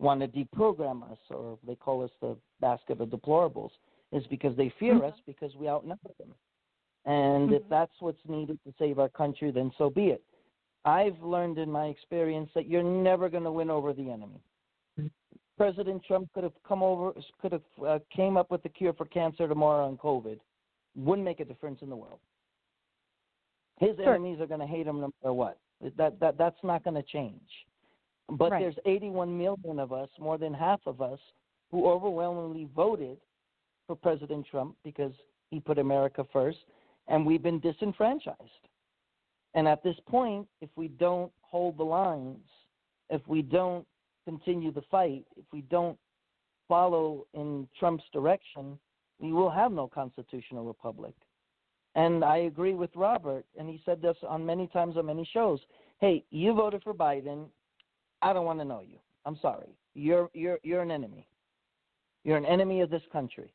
want to deprogram us, or they call us the basket of deplorables, is because they fear mm-hmm. us because we outnumber them. And if mm-hmm. that's what's needed to save our country, then so be it. I've learned in my experience that you're never going to win over the enemy. Mm-hmm. President Trump could have come over, could have uh, came up with the cure for cancer tomorrow on COVID. Wouldn't make a difference in the world. His Sure. enemies are going to hate him no matter what. That that that's not going to change. But Right. there's 81 million of us, more than half of us, who overwhelmingly voted for President Trump because he put America first, and we've been disenfranchised. And at this point, if we don't hold the lines, if we don't continue the fight, if we don't follow in Trump's direction, we will have no constitutional republic. And I agree with Robert, and he said this on many times on many shows. Hey, you voted for Biden. I don't want to know you. I'm sorry. You're you're you're an enemy. You're an enemy of this country.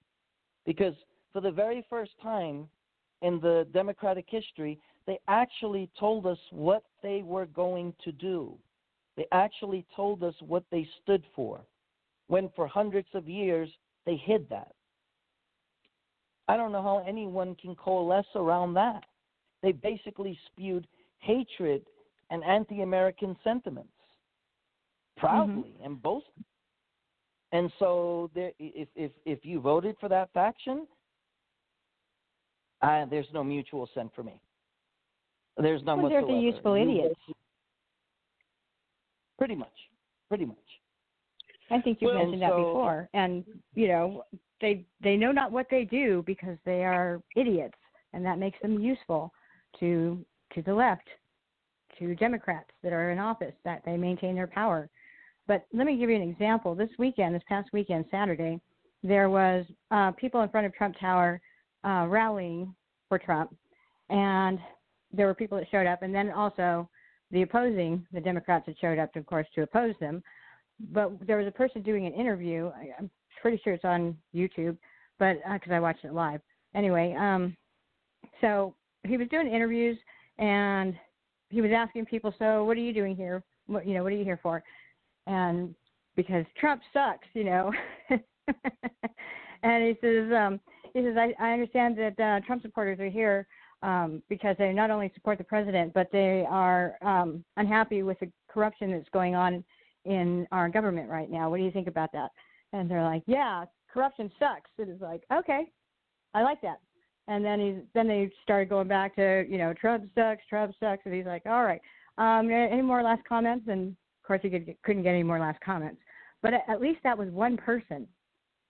Because for the very first time in the democratic history, they actually told us what they were going to do. They actually told us what they stood for. When for hundreds of years they hid that. I don't know how anyone can coalesce around that. They basically spewed hatred and anti American sentiments proudly Mm-hmm. and boasted. And so, there, if if if you voted for that faction, uh, there's no mutual assent for me. There's none Well, they're whatsoever. the useful You- idiots. Pretty much, pretty much. I think you've Well, mentioned that before, and you know they they know not what they do because they are idiots, and that makes them useful to to the left, to Democrats that are in office that they maintain their power. But let me give you an example. This weekend, this past weekend, Saturday, there was uh, people in front of Trump Tower uh, rallying for Trump, and there were people that showed up, and then also the opposing, the Democrats that showed up, of course, to oppose them but there was a person doing an interview. I, I'm pretty sure it's on YouTube, but because I watched it live. Anyway, um, so he was doing interviews and he was asking people, "So what are you doing here? What you know, what are you here for?" And because Trump sucks, you know. and he says, um, he says, I, I understand that uh, Trump supporters are here um, because they not only support the president, but they are um, unhappy with the corruption that's going on in our government right now. What do you think about that? And they're like, yeah, corruption sucks. And it's like, okay, I like that. And then he then they started going back to you know Trump sucks, Trump sucks, and he's like, all right, um, any more last comments? And of course he could, couldn't get any more last comments. But at, least that was one person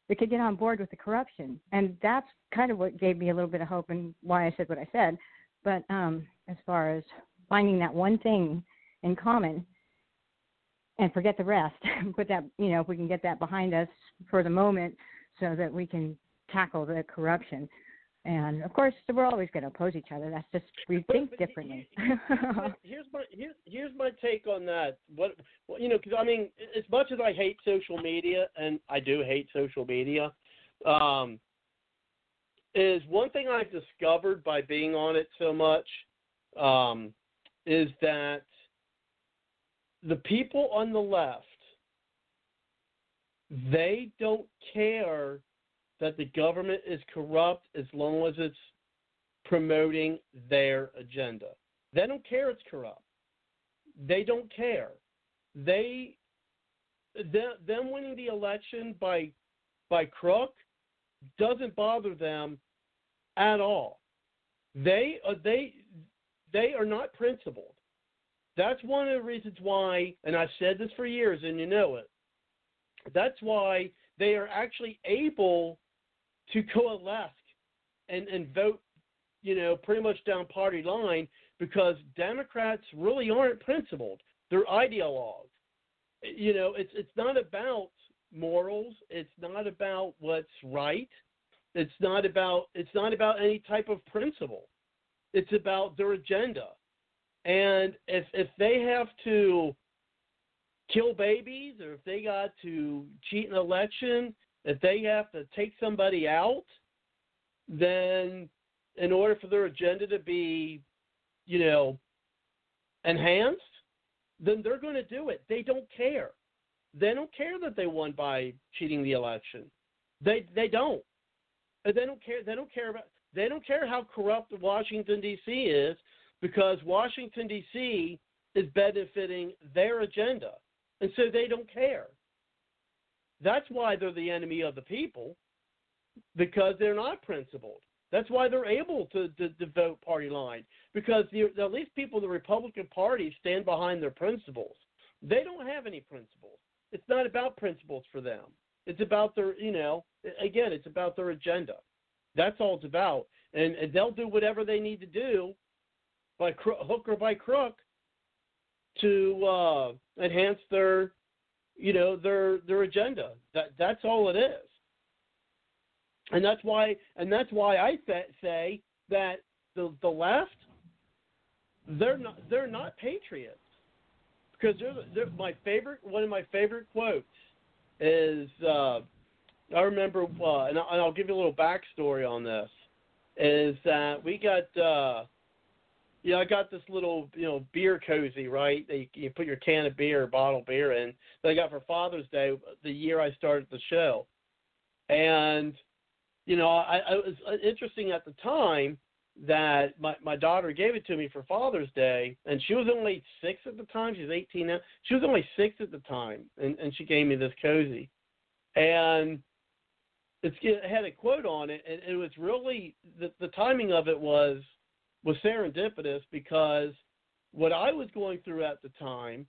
that could get on board with the corruption, and that's kind of what gave me a little bit of hope and why I said what I said. But um, as far as finding that one thing in common and forget the rest. Put that, you know, if we can get that behind us for the moment so that we can tackle the corruption. And of course, we're always going to oppose each other. That's just we But- think but differently. here's my here's here's my take on that. What well, you know, because I mean, as much as I hate social media, and I do hate social media, um, is one thing I've discovered by being on it so much, um, is that the people on the left, they don't care that the government is corrupt as long as it's promoting their agenda. They don't care it's corrupt. They don't care. They them, them winning the election by by crook doesn't bother them at all. They uh, they they are not principled. That's one of the reasons why, and I've said this for years, and you know it. That's why they are actually able to coalesce and, and vote, you know, pretty much down party line because Democrats really aren't principled. They're ideologues. You know, it's it's not about morals. It's not about what's right. It's not about it's not about any type of principle. It's about their agenda. And if if they have to kill babies or if they got to cheat an election, if they have to take somebody out, then in order for their agenda to be, you know, enhanced, then they're going to do it. They don't care. They don't care that they won by cheating the election. They they don't. They don't care. They don't care about. They don't care how corrupt Washington D.C. is because Washington D.C. is benefiting their agenda, and so they don't care. That's why they're the enemy of the people, because they're not principled. That's why they're able to, to, to vote party line, because the, at least people in the Republican Party stand behind their principles. They don't have any principles. It's not about principles for them. It's about their, you know, again, it's about their agenda. That's all it's about. And, and they'll do whatever they need to do by cro- hook or by crook to uh, enhance their, you know, their their agenda. That that's all it is. And that's why and that's why I say that the the left they're not they're not patriots. because they're, they're, my favorite one of my favorite quotes is uh, I remember uh, and, I'll, and I'll give you a little backstory on this is that we got uh, know I got this little you know beer cozy right that you, you put your can of beer bottle of beer in that I got for Father's Day the year I started the show and you know I, I was uh, interesting at the time that my my daughter gave it to me for Father's Day, and she was only six at the time. She's 18 now. She was only six at the time, and and she gave me this cozy, and it's it had a quote on it, and it was really the the timing of it was was serendipitous because what I was going through at the time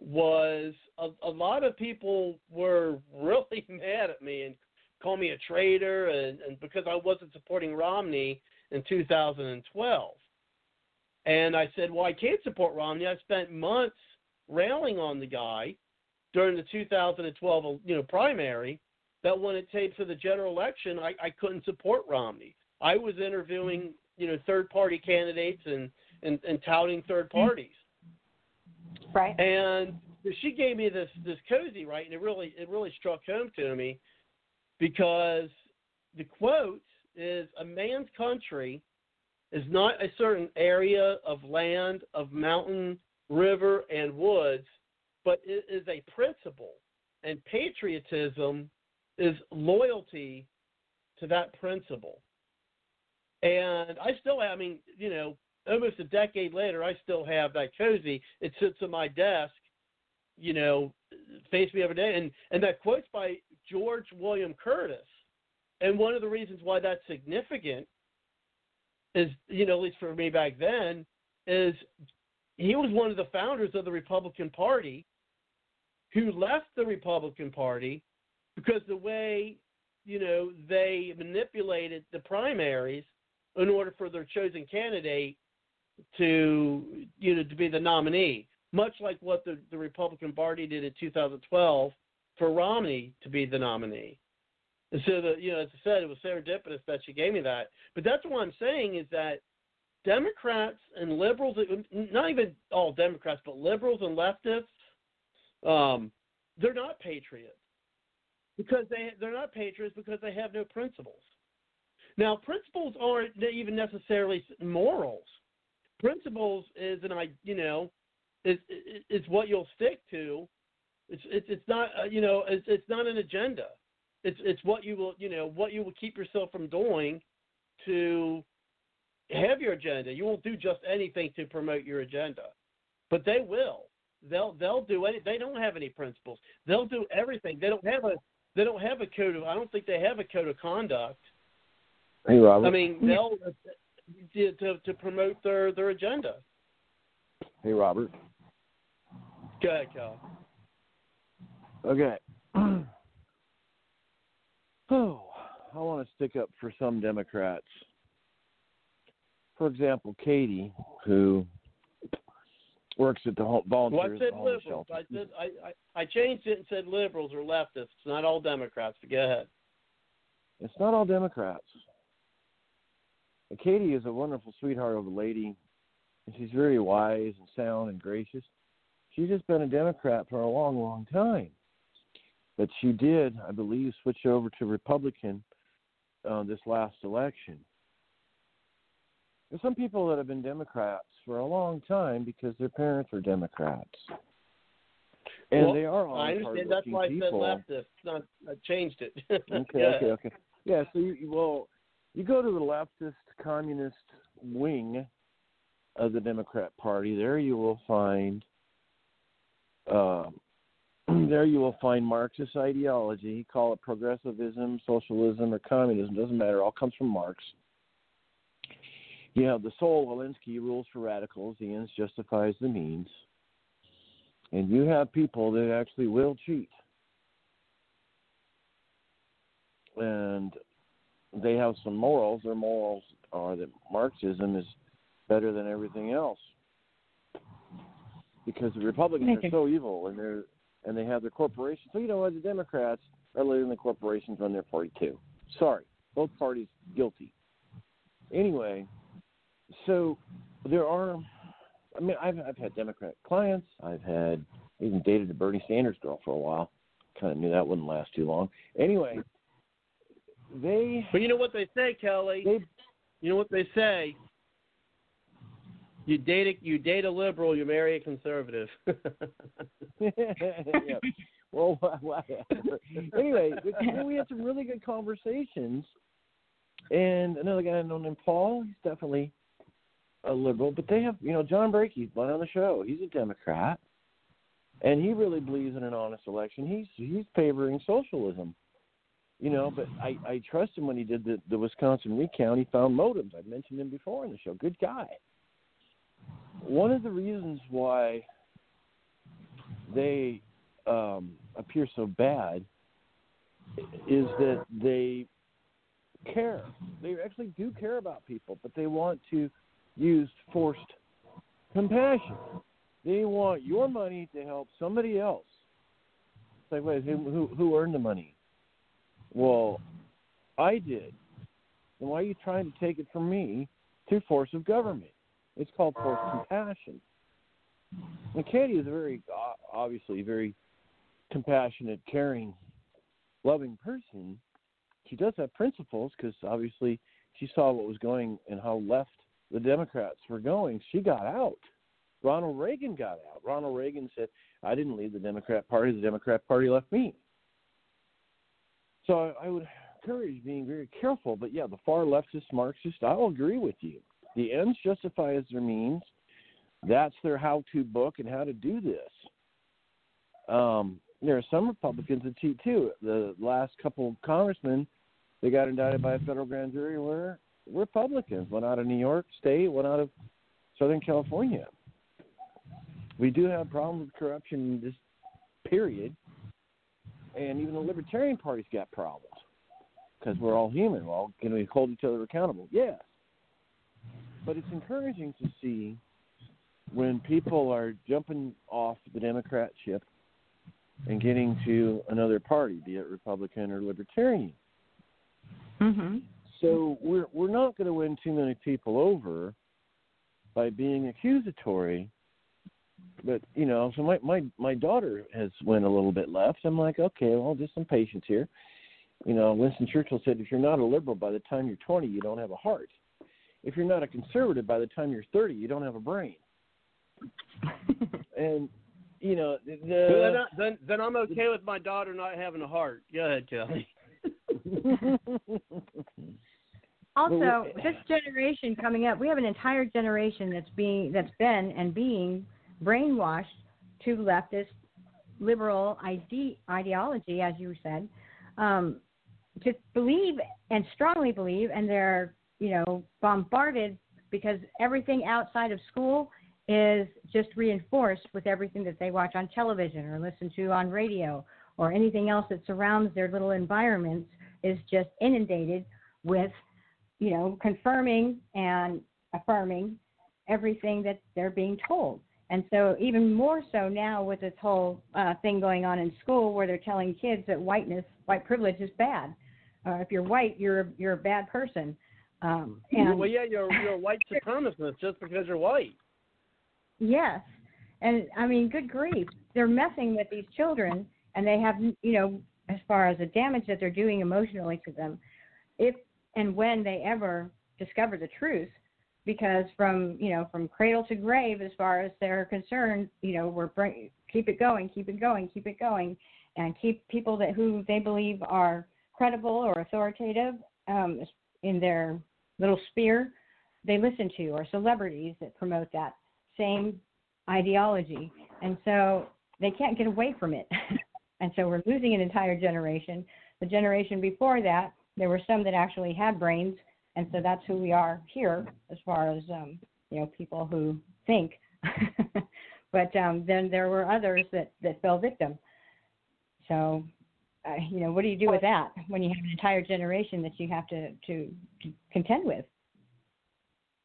was a, a lot of people were really mad at me and call me a traitor and, and because I wasn't supporting Romney in 2012. And I said, well, I can't support Romney. I spent months railing on the guy during the 2012 you know primary that when it came to the general election, I, I couldn't support Romney. I was interviewing you know third party candidates and, and, and touting third mm-hmm. parties. Right. And she gave me this this cozy right, and it really it really struck home to me because the quote is a man's country is not a certain area of land, of mountain, river, and woods, but it is a principle. And patriotism is loyalty to that principle. And I still, have, I mean, you know, almost a decade later, I still have that cozy. It sits on my desk, you know, face me every day. And and that quote's by George William Curtis. And one of the reasons why that's significant is, you know, at least for me back then, is he was one of the founders of the Republican Party who left the Republican Party because the way, you know, they manipulated the primaries in order for their chosen candidate to, you know, to be the nominee, much like what the, the Republican Party did in 2012 for Romney to be the nominee. And so, the, you know, as I said, it was serendipitous that she gave me that. But that's what I'm saying is that Democrats and liberals, not even all Democrats, but liberals and leftists, um, they're not patriots because they they're not patriots because they have no principles. Now, principles aren't even necessarily morals. Principles is an I you know is is what you'll stick to. It's it's it's not uh, you know it's it's not an agenda. It's it's what you will you know what you will keep yourself from doing to have your agenda. You won't do just anything to promote your agenda, but they will. They'll they'll do any. They don't have any principles. They'll do everything. They don't have a they don't have a code of. I don't think they have a code of conduct. Hey, Robert. I mean, they'll to to, to promote their their agenda. Hey, Robert. Go ahead, Cal. Okay. oh, I want to stick up for some Democrats. For example, Katie, who works at the home, Well, I said liberals. shelter. I said I, I I changed it and said liberals or leftists. It's not all Democrats. But go ahead. It's not all Democrats. And Katie is a wonderful sweetheart of a lady, and she's very wise and sound and gracious. She's just been a Democrat for a long, long time. But she did, I believe, switch over to Republican uh, this last election. There's some people that have been Democrats for a long time because their parents were Democrats. And well, they are all I understand. That's why I said people. leftist. Not I changed it. Okay, ahead. okay, okay. Yeah, so you well, you go to the leftist communist wing of the Democrat Party. There you will find, uh, there you will find Marxist ideology. Call it progressivism, socialism, or communism. Doesn't matter. All comes from Marx. You have the Saul Alinsky rules for radicals. The ends justifies the means. And you have people that actually will cheat. and they have some morals. Their morals are that Marxism is better than everything else because the Republicans are so evil and they're and they have their corporations. So you know what? The Democrats are letting the corporations run their party too. Sorry, both parties guilty. Anyway, so there are I mean, I've I've had Democrat clients. I've had even dated a Bernie Sanders girl for a while. Kind of knew that wouldn't last too long. Anyway, they But you know what they say, Kelly? they You know what they say? You date a, you date a liberal, you marry a conservative. yeah. Well, whatever. anyway, we- had some really good conversations, and another guy I know named Paul. He's definitely a liberal, but they have, you know, John Brakey, one on the show. He's a Democrat, and he really believes in an honest election. He's he's favoring socialism, you know. But I I trust him when he did the the Wisconsin recount. He found motives. I've mentioned him before on the show. Good guy. One of the reasons why they um, appear so bad is that they care. They actually do care about people, but they want to use forced compassion. They want your money to help somebody else. It's like, wait, who, who earned the money? Well, I did. Then why are you trying to take it from me through force of government? It's called forced compassion. And Katie is a very, uh, obviously, very compassionate, caring, loving person. She does have principles because obviously she saw what was going and how left the Democrats were going. She got out. Ronald Reagan got out. Ronald Reagan said, I didn't leave the Democrat Party, the Democrat Party left me. So I, would encourage being very careful. But yeah, the far leftist Marxist, I'll agree with you. The ends justify as their means. That's their how to book and how to do this. Um, there are some Republicans that cheat too. The last couple of congressmen they got indicted by a federal grand jury were Republicans. One out of New York State, one out of Southern California. We do have problems with corruption in this period, and even the Libertarian Party's got problems because we're all human. Well, can we hold each other accountable? Yes. But it's encouraging to see when people are jumping off the Democrat ship and getting to another party, be it Republican or Libertarian. Mhm. So we're we're not going to win too many people over by being accusatory. But you know, so my my my daughter has went a little bit left. I'm like, okay, well, just some patience here. You know, Winston Churchill said, if you're not a liberal by the time you're 20, you don't have a heart. If you're not a conservative by the time you're 30, you don't have a brain. and you know, the, then, I, then then I'm okay with my daughter not having a heart. Go ahead, Kelly. Also, this generation coming up, we have an entire generation that's being that's been and being brainwashed to leftist liberal ide- ideology, as you said, um, to believe and strongly believe, and they're you know bombarded because everything outside of school is just reinforced with everything that they watch on television or listen to on radio or anything else that surrounds their little environments is just inundated with you know, confirming and affirming everything that they're being told. And so, even more so now with this whole uh, thing going on in school, where they're telling kids that whiteness, white privilege, is bad. Uh, if you're white, you're you're a bad person. Um, and well, yeah, you're you're a white supremacist just because you're white. Yes, and I mean, good grief, they're messing with these children, and they have, you know, as far as the damage that they're doing emotionally to them. If and when they ever discover the truth because from you know from cradle to grave as far as they're concerned you know we're bring, keep it going keep it going keep it going and keep people that who they believe are credible or authoritative um, in their little sphere they listen to or celebrities that promote that same ideology. And so they can't get away from it. And so we're losing an entire generation. The generation before that there were some that actually had brains, and so that's who we are here as far as um, you know people who think. but um, then there were others that that fell victim. So, uh, you know, what do you do with that when you have an entire generation that you have to to, to contend with?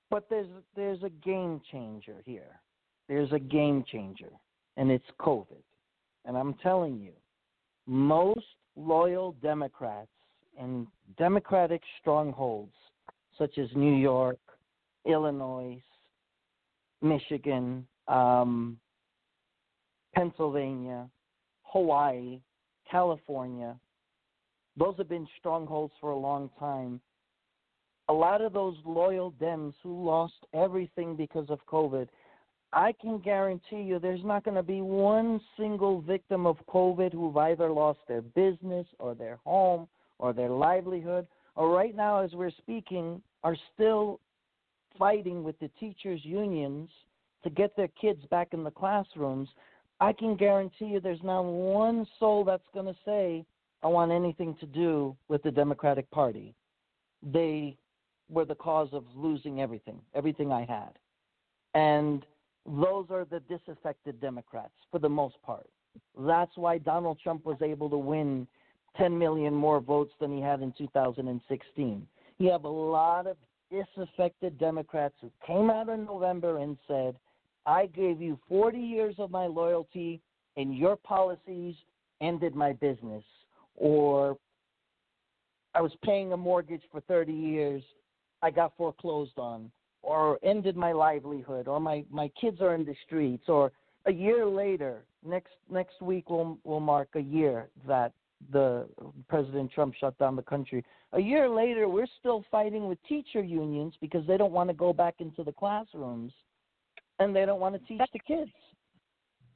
But there's there's a game changer here. There's a game changer, and it's COVID. And I'm telling you, most loyal Democrats in Democratic strongholds such as New York, Illinois, Michigan, um, Pennsylvania, Hawaii, California. Those have been strongholds for a long time. A lot of those loyal Dems who lost everything because of COVID, I can guarantee you there's not going to be one single victim of COVID who've either lost their business or their home or their livelihood, or right now, as we're speaking, are still fighting with the teachers' unions to get their kids back in the classrooms. I can guarantee you there's not one soul that's going to say, I want anything to do with the Democratic Party. They were the cause of losing everything, everything I had. And those are the disaffected Democrats for the most part. That's why Donald Trump was able to win 10 million more votes than he had in 2016. You have a lot of disaffected Democrats who came out in November and said, I gave you 40 years of my loyalty, and your policies ended my business. Or I was paying a mortgage for 30 years, I got foreclosed on, or ended my livelihood, or my, my kids are in the streets, or a year later, next next week will will mark a year that the President Trump shut down the country. A year later, we're still fighting with teacher unions because they don't want to go back into the classrooms and they don't want to teach the kids.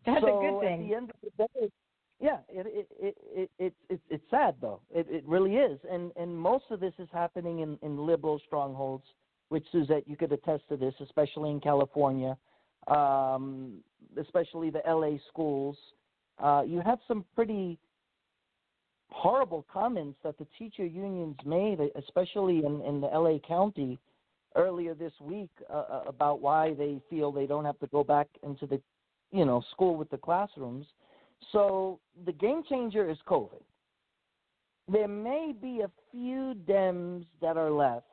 That's so a good thing. At the end of the day, yeah, it it it it, it, it it's sad though. It it really is, and and most of this is happening in in liberal strongholds, which Suzette, you could attest to this, especially in California, um, especially the L.A. schools. Uh, you have some pretty horrible comments that the teacher unions made, especially in, in the LA County earlier this week, uh, about why they feel they don't have to go back into the, you know, school with the classrooms. So the game changer is COVID. There may be a few Dems that are left,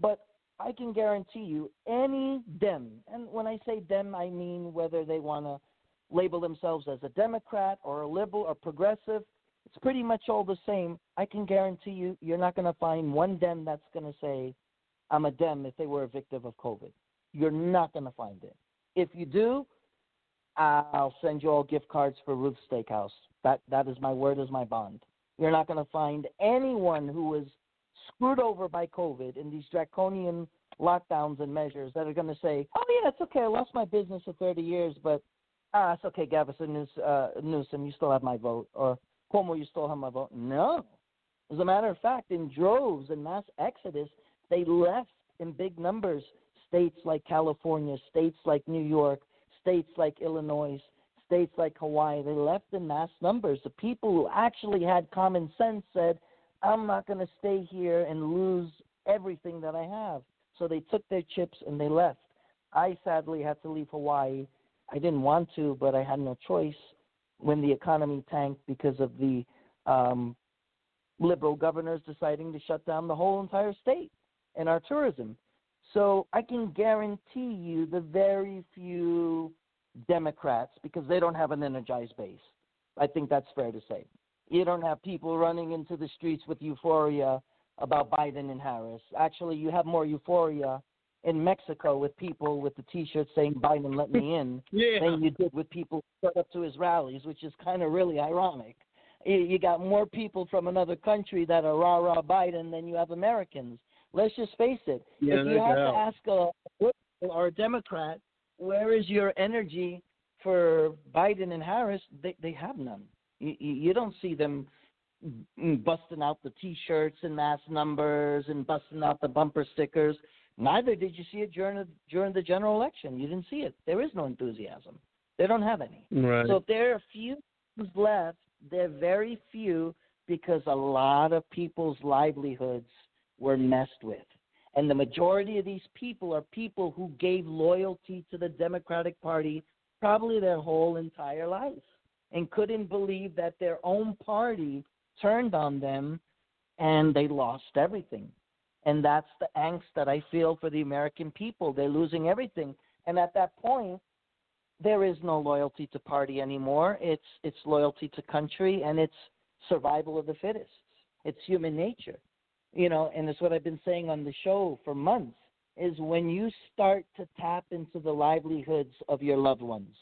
but I can guarantee you any Dem, and when I say Dem, I mean whether they want to label themselves as a Democrat or a liberal or progressive it's pretty much all the same. I can guarantee you, you're not going to find one Dem that's going to say, I'm a Dem if they were a victim of COVID. You're not going to find it. If you do, I'll send you all gift cards for Ruth's Steakhouse. That that is my word as my bond. You're not going to find anyone who was screwed over by COVID in these draconian lockdowns and measures that are going to say, "Oh yeah, it's okay. I lost my business for 30 years, but ah, it's okay, Gavin Newsom, uh, Newsom, you still have my vote." Or Cuomo, you still have my vote. No. As a matter of fact, in droves and mass exodus, they left in big numbers states like California, states like New York, states like Illinois, states like Hawaii. They left in mass numbers. The people who actually had common sense said, I'm not going to stay here and lose everything that I have. So they took their chips and they left. I sadly had to leave Hawaii. I didn't want to, but I had no choice when the economy tanked because of the um, liberal governors deciding to shut down the whole entire state and our tourism. So I can guarantee you the very few Democrats, because they don't have an energized base. I think that's fair to say. You don't have people running into the streets with euphoria about Biden and Harris. Actually, you have more euphoria in Mexico with people with the T-shirts saying "Biden, let me in" Yeah. than you did with people showed up to his rallies, which is kind of really ironic. You got more people from another country that are rah rah Biden than you have Americans. Let's just face it. Yeah, if you have doubt. to ask a liberal or a Democrat, where is your energy for Biden and Harris? They they have none. You, you don't see them busting out the T-shirts in mass numbers and busting out the bumper stickers. Neither did you see it during the, during the general election. You didn't see it. There is no enthusiasm. They don't have any. Right. So if there are a few left, they're very few because a lot of people's livelihoods were messed with. And the majority of these people are people who gave loyalty to the Democratic Party probably their whole entire life and couldn't believe that their own party turned on them and they lost everything. And that's the angst that I feel for the American people. They're losing everything. And at that point, there is no loyalty to party anymore. It's it's loyalty to country and it's survival of the fittest. It's human nature. You know, and it's what I've been saying on the show for months. is when you start to tap into the livelihoods of your loved ones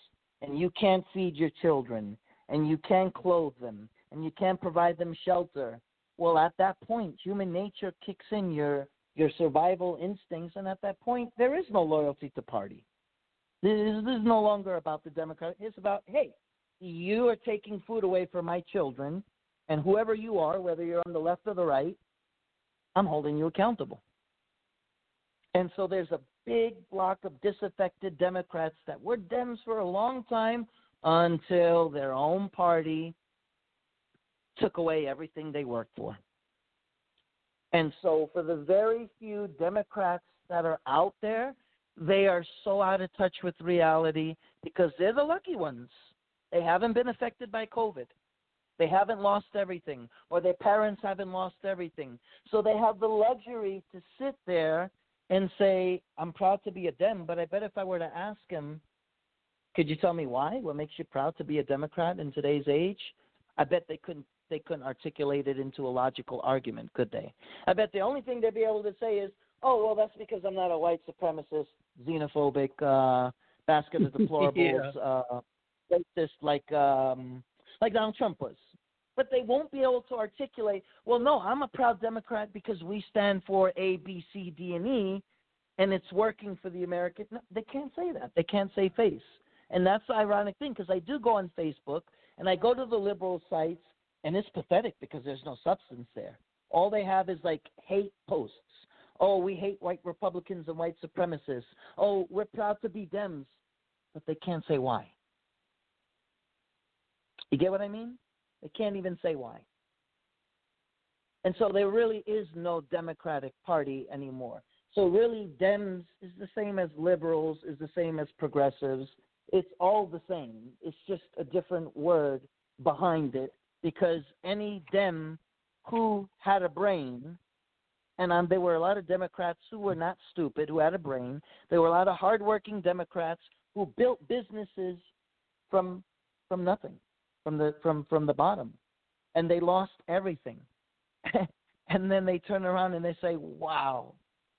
and you can't feed your children and you can't clothe them and you can't provide them shelter. Well, at that point, human nature kicks in your your survival instincts, and at that point, there is no loyalty to party. This is, this is no longer about the Democrat. It's about, hey, you are taking food away from my children, and whoever you are, whether you're on the left or the right, I'm holding you accountable. And so there's a big bloc of disaffected Democrats that were Dems for a long time until their own party took away everything they worked for. And so, for the very few Democrats that are out there, they are so out of touch with reality because they're the lucky ones. They haven't been affected by COVID. They haven't lost everything, or their parents haven't lost everything. So they have the luxury to sit there and say, I'm proud to be a Dem, but I bet if I were to ask him, could you tell me why? What makes you proud to be a Democrat in today's age? I bet they couldn't they couldn't articulate it into a logical argument, could they? I bet the only thing they'd be able to say is, "Oh, well, that's because I'm not a white supremacist, xenophobic, uh, basket of deplorables, Yeah. uh, racist like um, like Donald Trump was." But they won't be able to articulate, "Well, no, I'm a proud Democrat because we stand for A, B, C, D, and E, and it's working for the American." No, they can't say that. They can't say face. And that's the ironic thing because I do go on Facebook and I go to the liberal sites and it's pathetic because there's no substance there. All they have is like hate posts. Oh, we hate white Republicans and white supremacists. Oh, we're proud to be Dems, but they can't say why. You get what I mean? They can't even say why. And so there really is no Democratic Party anymore. So really, Dems is the same as liberals, is the same as progressives. It's all the same. It's just a different word behind it because any Dem who had a brain, and um, there were a lot of Democrats who were not stupid, who had a brain. There were a lot of hardworking Democrats who built businesses from from nothing, from the from from the bottom, and they lost everything. and then they turn around and they say, "Wow,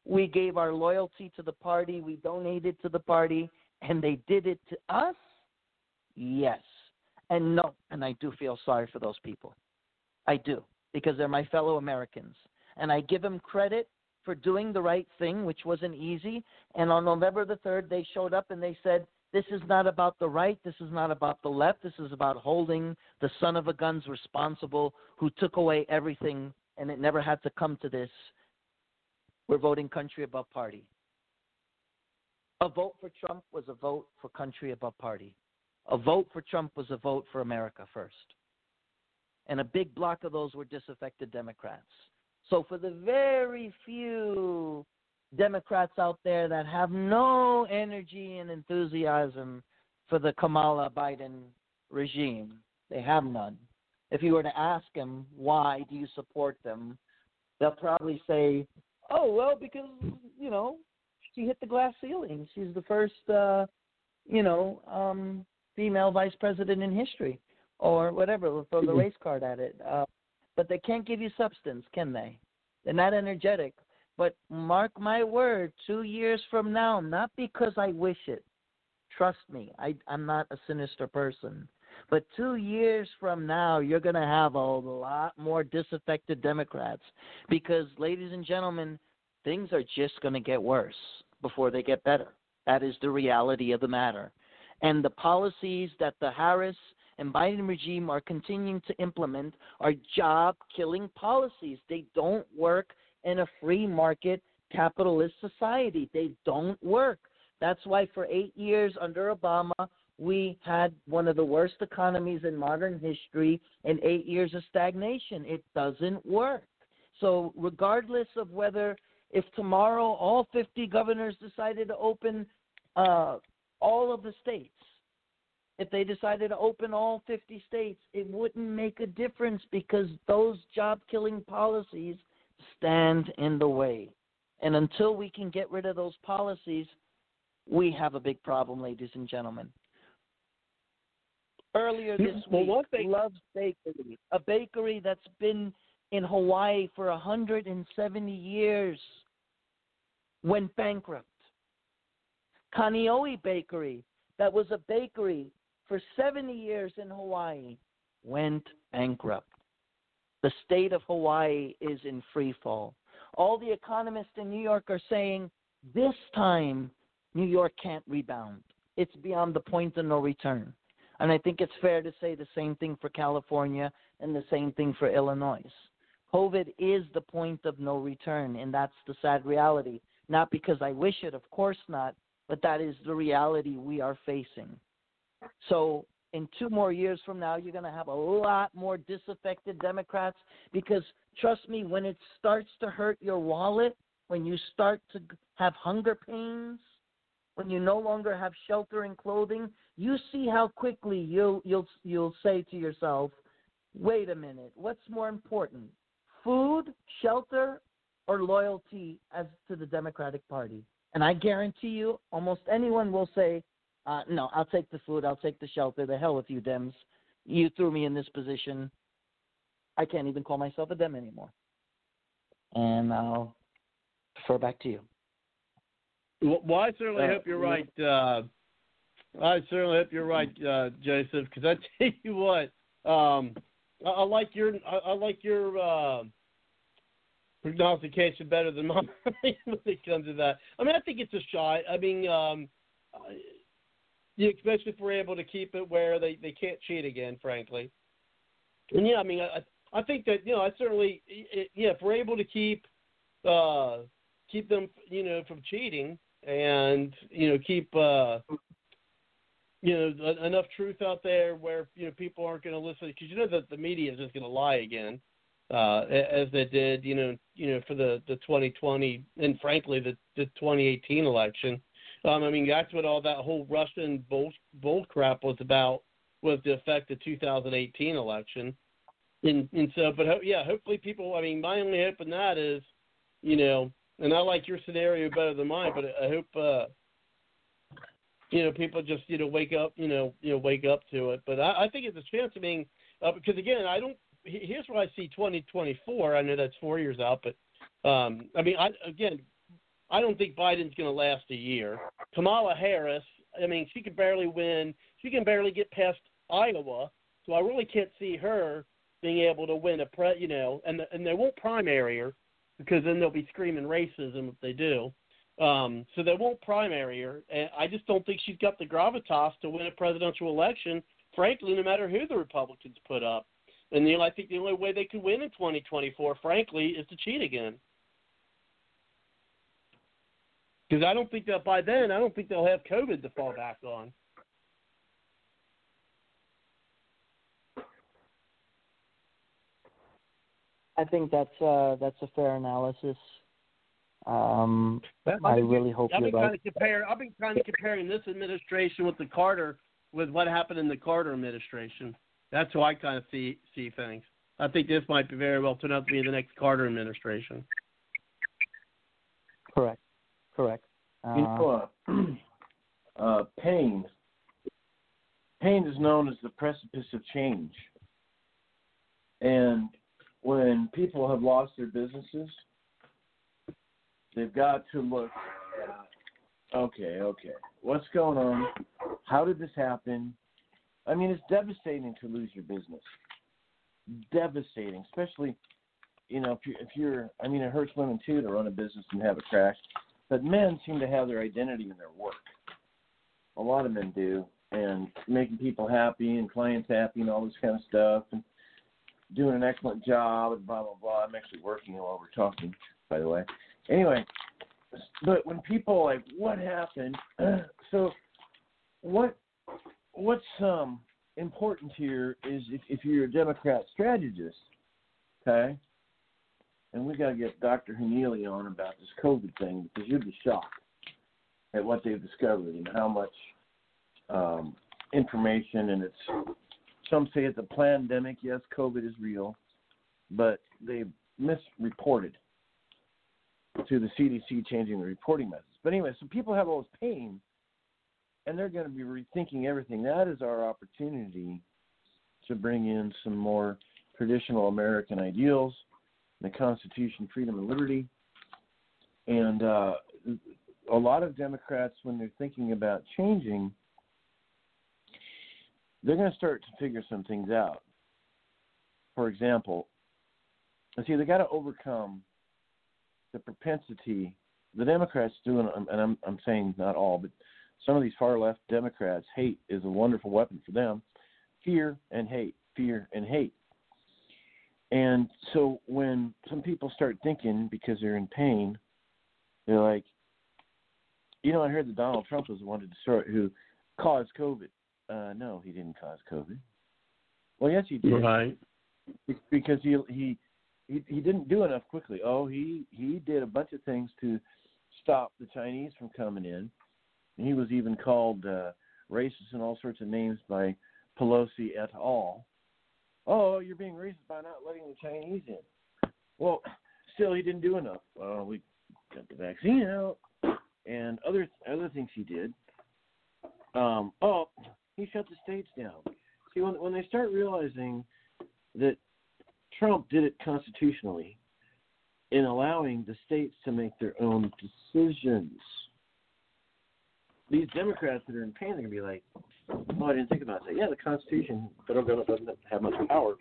we gave our loyalty to the party, we donated to the party, and they did it to us." Yes. And no, and I do feel sorry for those people. I do, because they're my fellow Americans. And I give them credit for doing the right thing, which wasn't easy. And on November the 3rd, they showed up and they said, This is not about the right. This is not about the left. This is about holding the son of a guns responsible who took away everything, and it never had to come to this. We're voting country above party. A vote for Trump was a vote for country above party. A vote for Trump was a vote for America first. And a big bloc of those were disaffected Democrats. So for the very few Democrats out there that have no energy and enthusiasm for the Kamala Biden regime, they have none. If you were to ask them why do you support them, they'll probably say, "Oh, well, because you know she hit the glass ceiling. She's the first, uh, you know, um, female vice president in history, or whatever. We'll throw the race card at it. Uh, but they can't give you substance, can they? They're not energetic. But mark my word, two years from now, not because I wish it. Trust me, I, I'm not a sinister person. But two years from now, you're going to have a lot more disaffected Democrats because, ladies and gentlemen, things are just going to get worse before they get better. That is the reality of the matter. And the policies that the Harris and Biden regime are continuing to implement are job killing policies. They don't work in a free market capitalist society. They don't work. That's why for eight years under Obama, we had one of the worst economies in modern history and eight years of stagnation. It doesn't work. So, regardless of whether, if tomorrow all 50 governors decided to open uh, all of the states, if they decided to open all 50 states, it wouldn't make a difference because those job killing policies stand in the way. And until we can get rid of those policies, we have a big problem, ladies and gentlemen. Earlier this Well, week, one thing- Love's Bakery, a bakery that's been in Hawaii for 170 years, went bankrupt. Kaneohe Bakery, that was a bakery for 70 years in Hawaii, went bankrupt. The state of Hawaii is in free fall. All the economists in New York are saying this time New York can't rebound. It's beyond the point of no return. And I think it's fair to say the same thing for California and the same thing for Illinois. COVID is the point of no return, and that's the sad reality. Not because I wish it, of course not, but that is the reality we are facing. So, in two more years from now, you're going to have a lot more disaffected Democrats because, trust me, when it starts to hurt your wallet, when you start to have hunger pains, when you no longer have shelter and clothing, you see how quickly you'll you'll you'll say to yourself, "Wait a minute, what's more important? Food, shelter, or loyalty as to the Democratic Party?" And I guarantee you, almost anyone will say, uh, "No, I'll take the food, I'll take the shelter. The hell with you, Dems. You threw me in this position. I can't even call myself a Dem anymore." And I'll refer back to you. Well, well, I certainly Uh, hope you're right. Uh, I certainly hope you're right, uh, Joseph. Because I tell you what, um, I, I like your I, I like your uh, prognostication better than mine when it comes to that. I mean, I think it's a shot. I mean, um, yeah, especially if we're able to keep it where they they can't cheat again, frankly. And yeah, I mean, I I think that you know, I certainly it, yeah, if we're able to keep uh keep them you know from cheating and you know keep uh you know enough truth out there where you know people aren't going to listen because you know that the media is just going to lie again uh as they did you know you know for the the 2020 and frankly the the 2018 election um i mean that's what all that whole russian bull bull crap was about was to affect the 2018 election and and so but ho- yeah hopefully people i mean my only hope in that is you know and I like your scenario better than mine, but I hope uh you know people just you know wake up you know you know wake up to it. But I, I think it's a chance. I mean, uh, because again, I don't. He- Here's where I see 2024. I know that's four years out, but um I mean, I again, I don't think Biden's going to last a year. Kamala Harris, I mean, she can barely win. She can barely get past Iowa, so I really can't see her being able to win a pre. You know, and and they won't primary her because then they'll be screaming racism if they do. Um, so they won't primary her. And I just don't think she's got the gravitas to win a presidential election, frankly, no matter who the Republicans put up. And know, I think the only way they could win in 2024, frankly, is to cheat again. Because I don't think that by then, I don't think they'll have COVID to fall back on. I think that's uh, that's a fair analysis. Um, I really hope I've you're been right. of compare. I've been kind of comparing this administration with the Carter, with what happened in the Carter administration. That's how I kind of see see things. I think this might be very well turn out to be the next Carter administration. Correct. Correct. Uh, You know, uh, uh, pain. Pain is known as the precipice of change. And when people have lost their businesses, they've got to look at, okay, okay, what's going on? How did this happen? I mean, it's devastating to lose your business. Devastating, especially, you know, if you're, if you're, I mean, it hurts women too to run a business and have it crash but men seem to have their identity in their work. A lot of men do, and making people happy and clients happy and all this kind of stuff, and doing an excellent job and blah blah blah. I'm actually working while we're talking, by the way. Anyway, but when people like, what happened? so, what what's um important here is if, if you're a Democrat strategist, okay, and we got to get Dr. Hanili on about this COVID thing because you'd be shocked at what they've discovered and how much um, information and it's. Some say it's a pandemic. Yes, COVID is real, but they misreported to the CDC changing the reporting methods. But anyway, so people have all this pain, and they're going to be rethinking everything. That is our opportunity to bring in some more traditional American ideals the Constitution, freedom, and liberty. And uh, a lot of Democrats, when they're thinking about changing, they're going to start to figure some things out. For example, see, they got to overcome the propensity. The Democrats doing, and I'm I'm saying not all, but some of these far left Democrats, hate is a wonderful weapon for them. Fear and hate, fear and hate. And so when some people start thinking because they're in pain, they're like, you know, I heard that Donald Trump was the one to start who caused COVID. Uh, no, he didn't cause COVID. Well, yes, he did. Right. Because he he he he didn't do enough quickly. Oh, he he did a bunch of things to stop the Chinese from coming in. He was even called uh, racist and all sorts of names by Pelosi et al. Oh, you're being racist by not letting the Chinese in. Well, still, he didn't do enough. Well, we got the vaccine out, and other other things he did. Um, oh, he shut the states down. See, when when they start realizing that Trump did it constitutionally in allowing the states to make their own decisions, these Democrats that are in pain, they're gonna be like, "Oh, I didn't think about that." Yeah, the Constitution, federal government doesn't have much power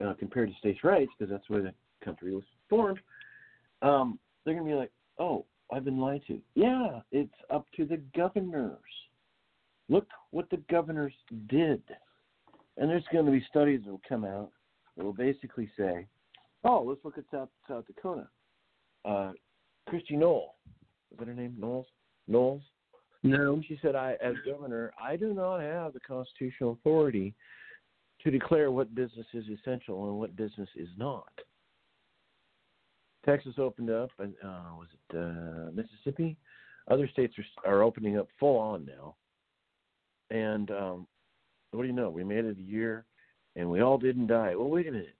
uh, compared to states' rights because that's where the country was formed. Um, they're gonna be like, "Oh, I've been lied to." Yeah, it's up to the governors. Look what the governors did, and there's going to be studies that will come out that will basically say, "Oh, let's look at South South Dakota." Uh, Kristi Knoll, is that her name? Knowles. Knowles. No. She said, "I, as governor, I do not have the constitutional authority to declare what business is essential and what business is not." Texas opened up, and uh, was it uh, Mississippi? Other states are are opening up full on now. And um, what do you know? We made it a year, and we all didn't die. Well, wait a minute.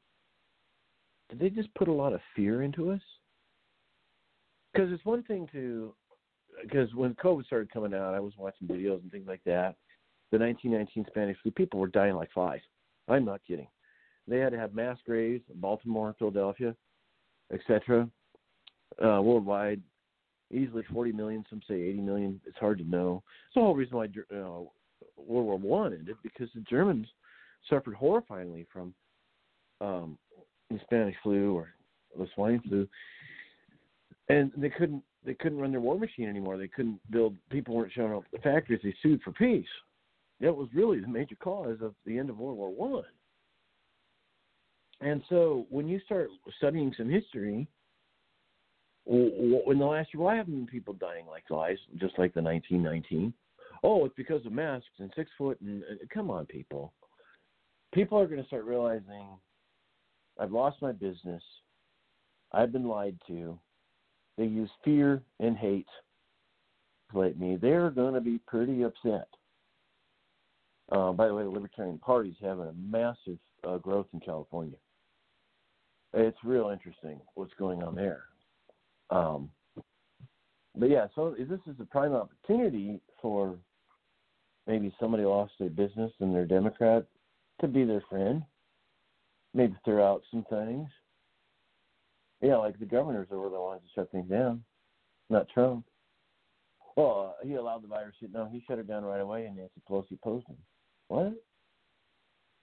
Did they just put a lot of fear into us? Because it's one thing to, because when COVID started coming out, I was watching videos and things like that. The 1919 Spanish flu, people were dying like flies. I'm not kidding. They had to have mass graves, in Baltimore, Philadelphia, etc. Uh, worldwide, easily 40 million. Some say 80 million. It's hard to know. It's the whole reason why uh, World War One ended because the Germans suffered horrifyingly from um, the Spanish flu or the swine flu, and they couldn't they couldn't run their war machine anymore. They couldn't build. People weren't showing up at the factories. They sued for peace. That was really the major cause of the end of World War One. And so, when you start studying some history, in the last year, why haven't people dying like flies, just like the 1919? Oh, it's because of masks and six foot and, and come on, people. People are going to start realizing I've lost my business. I've been lied to. They use fear and hate play me. They're going to be pretty upset. Uh, by the way, the Libertarian Party's having a massive uh, growth in California. It's real interesting what's going on there. Um, but yeah, so this is a prime opportunity for maybe somebody lost their business and they're Democrat to be their friend, maybe throw out some things. Yeah, like the governors were the ones to shut things down, not Trump. Well, uh, he allowed the virus. No, he shut it down right away, and Nancy Pelosi opposed him. What?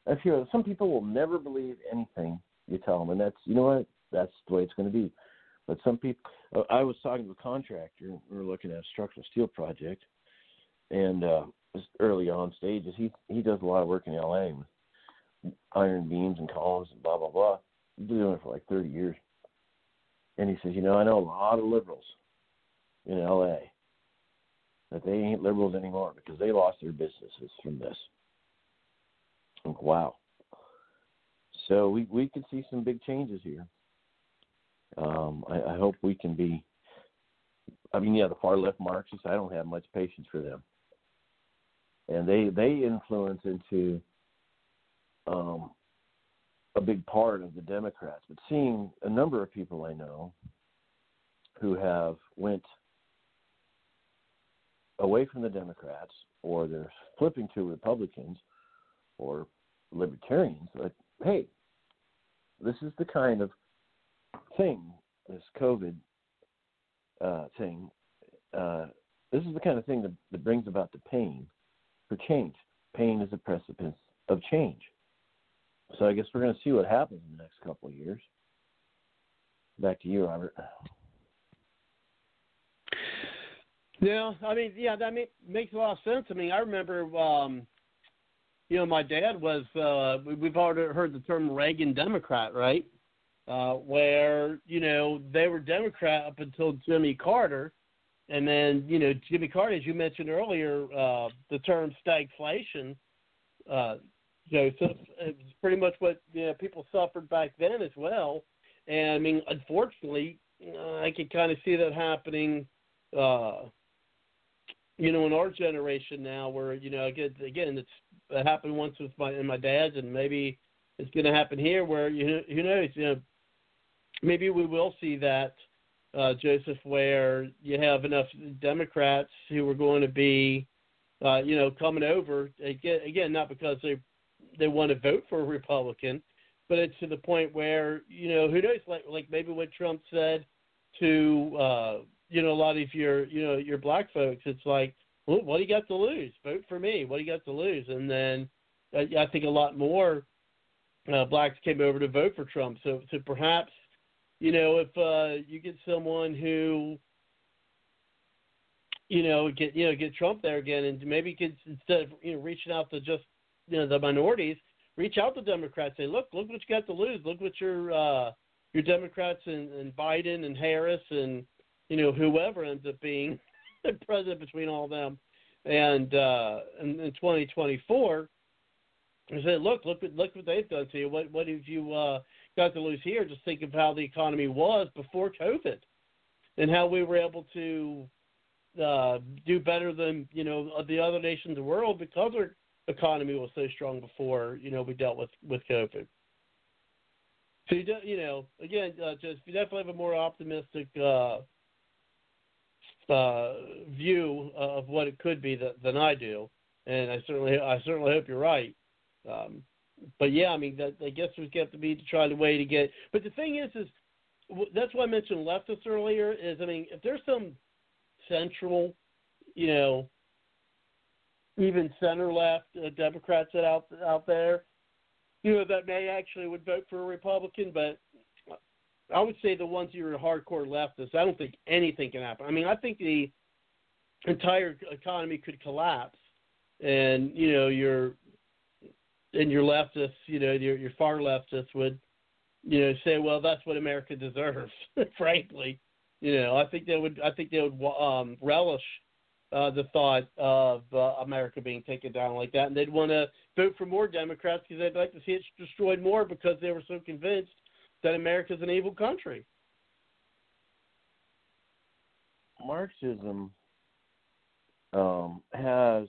That's here. Some people will never believe anything you tell them, and that's you know what? That's the way it's going to be. But some people, uh, I was talking to a contractor. We were looking at a structural steel project, and uh, early on stages, he he does a lot of work in L.A. with iron beams and columns and blah blah blah. He's been doing it for like 30 years, and he says, you know, I know a lot of liberals in L.A. that they ain't liberals anymore because they lost their businesses from this. Like, wow. So we we could see some big changes here. Um, I, I hope we can be. I mean, yeah, the far left Marxists. I don't have much patience for them, and they they influence into um, a big part of the Democrats. But seeing a number of people I know who have went away from the Democrats, or they're flipping to Republicans or libertarians, like, hey, this is the kind of thing, this COVID uh, thing, uh, this is the kind of thing that, that brings about the pain for change. Pain is a precipice of change. So I guess we're going to see what happens in the next couple of years. Back to you, Robert. Yeah, I mean, yeah, that make, makes a lot of sense. I mean, I remember, um, you know, my dad was. Uh, we- we've already heard the term Reagan Democrat, right? Uh, where you know they were Democrat up until Jimmy Carter, and then you know Jimmy Carter, as you mentioned earlier, uh, the term stagflation. Uh, Joseph, it's pretty much what you know, people suffered back then as well. And I mean, unfortunately, uh, I can kind of see that happening. Uh, you know, in our generation now, where you know, again, again, it's it happened once with my and my dad's, and maybe it's going to happen here. Where you know, who knows? You know, maybe we will see that, uh, Joseph, where you have enough Democrats who are going to be, uh, you know, coming over again. Again, not because they they want to vote for a Republican, but it's to the point where you know, who knows? Like like maybe what Trump said to. uh you know, a lot of your, you know, your black folks, it's like, well, what do you got to lose? Vote for me. What do you got to lose? And then uh, I think a lot more uh, blacks came over to vote for Trump. So, so perhaps, you know, if uh, you get someone who, you know, get you know get Trump there again, and maybe could instead of you know reaching out to just you know the minorities, reach out to Democrats. Say, look, look what you got to lose. Look what your uh, your Democrats and, and Biden and Harris and you know, whoever ends up being the president between all of them, and uh, in, in 2024, and say, look, look, look what they've done to you. What, what have you uh, got to lose here? Just think of how the economy was before COVID, and how we were able to uh, do better than you know the other nations of the world because our economy was so strong before you know we dealt with with COVID. So you, do, you know, again, uh, just you definitely have a more optimistic uh, uh, view of what it could be that, than I do, and I certainly I certainly hope you're right. Um, but yeah, I mean that I guess we have to be to try the way to get. But the thing is, is that's why I mentioned leftists earlier. Is I mean, if there's some central, you know, even center left uh, Democrats that out out there, you know, that may actually would vote for a Republican, but I would say the ones who are hardcore leftists, I don't think anything can happen. I mean, I think the entire economy could collapse, and you know, your and your leftists, you know, your your far leftists would, you know, say, well, that's what America deserves. frankly, you know, I think they would. I think they would um, relish uh, the thought of uh, America being taken down like that, and they'd want to vote for more Democrats because they'd like to see it destroyed more because they were so convinced that America's an evil country. Marxism um, has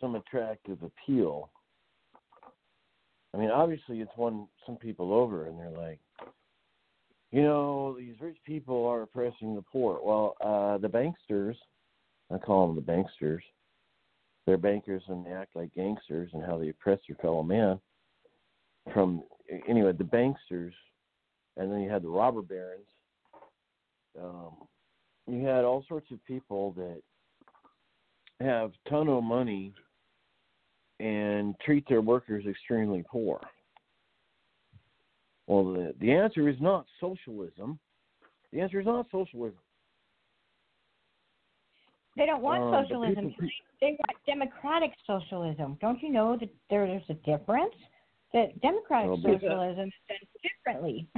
some attractive appeal. I mean, obviously, it's won some people over, and they're like, you know, these rich people are oppressing the poor. Well, uh, the banksters, I call them the banksters. They're bankers and they act like gangsters and how they oppress their fellow man. From anyway, the banksters, and then you had the robber barons. Um, you had all sorts of people that have ton of money and treat their workers extremely poor. Well, the the answer is not socialism. The answer is not socialism. They don't want Um, but socialism. people- They want democratic socialism. Don't you know that there's a difference? That democratic Well, socialism is done differently.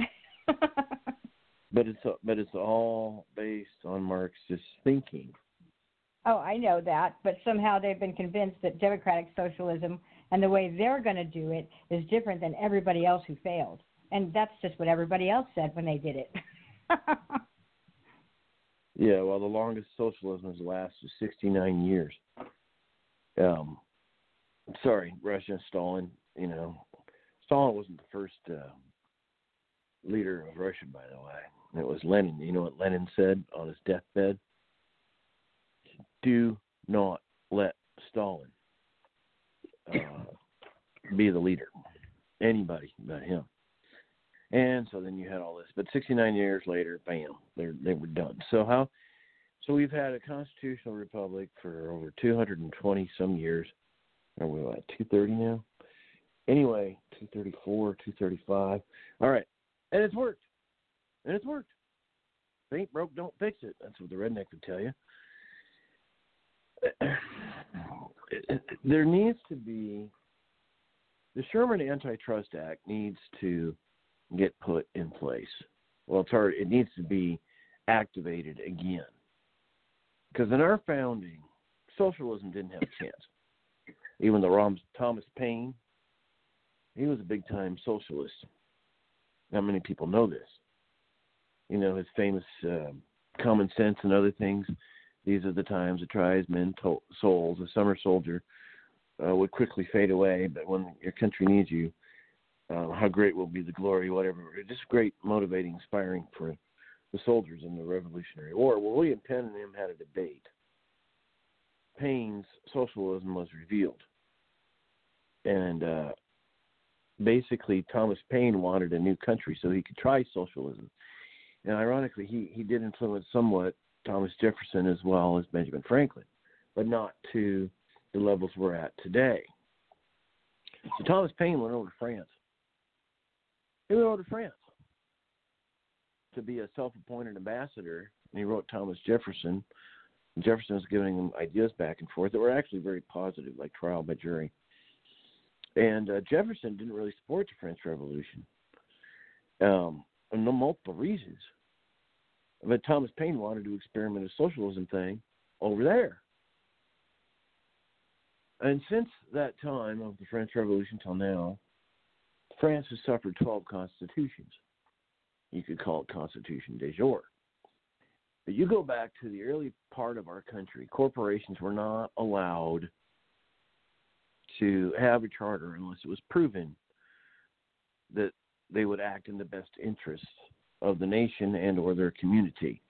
But it's but it's all based on Marxist thinking. oh, I know that, but somehow they've been convinced that democratic socialism and the way they're going to do it is different than everybody else who failed. And that's just what everybody else said when they did it. Yeah, well, the longest socialism has lasted 69 years. Um, sorry, Russia, Stalin. You know, Stalin wasn't the first uh, leader of Russia, by the way. It was Lenin. You know what Lenin said on his deathbed? Do not let Stalin uh, be the leader. Anybody but him. And so then you had all this. But 69 years later, bam, they they were done. So how So we've had a constitutional republic for over 220 some years. Are we at 230 now? Anyway, 234, 235. All right. And it's worked. And it's worked. If it ain't broke, don't fix it. That's what the redneck would tell you. There needs to be the Sherman Antitrust Act needs to get put in place. Well, it's hard. It needs to be activated again. Because in our founding, socialism didn't have a chance. Even though Thomas Paine, he was a big time socialist. Not many people know this. You know, his famous uh, common sense and other things. These are the times that tries men to- souls. A summer soldier uh, would quickly fade away, but when your country needs you, uh, how great will be the glory, whatever. Just great, motivating, inspiring for the soldiers in the Revolutionary War. Well, William Penn and him had a debate. Paine's socialism was revealed. And uh, basically, Thomas Paine wanted a new country so he could try socialism. And ironically, he, he did influence somewhat Thomas Jefferson as well as Benjamin Franklin, but not to the levels we're at today. So Thomas Paine went over to France. He went over to France to be a self-appointed ambassador, and he wrote Thomas Jefferson. Jefferson was giving him ideas back and forth that were actually very positive, like trial by jury. And uh, Jefferson didn't really support the French Revolution, um, no multiple reasons. But Thomas Paine wanted to experiment a socialism thing over there. And since that time of the French Revolution till now, France has suffered 12 constitutions. You could call it Constitution de jure. But you go back to the early part of our country, corporations were not allowed to have a charter unless it was proven that they would act in the best interests of the nation and or their community.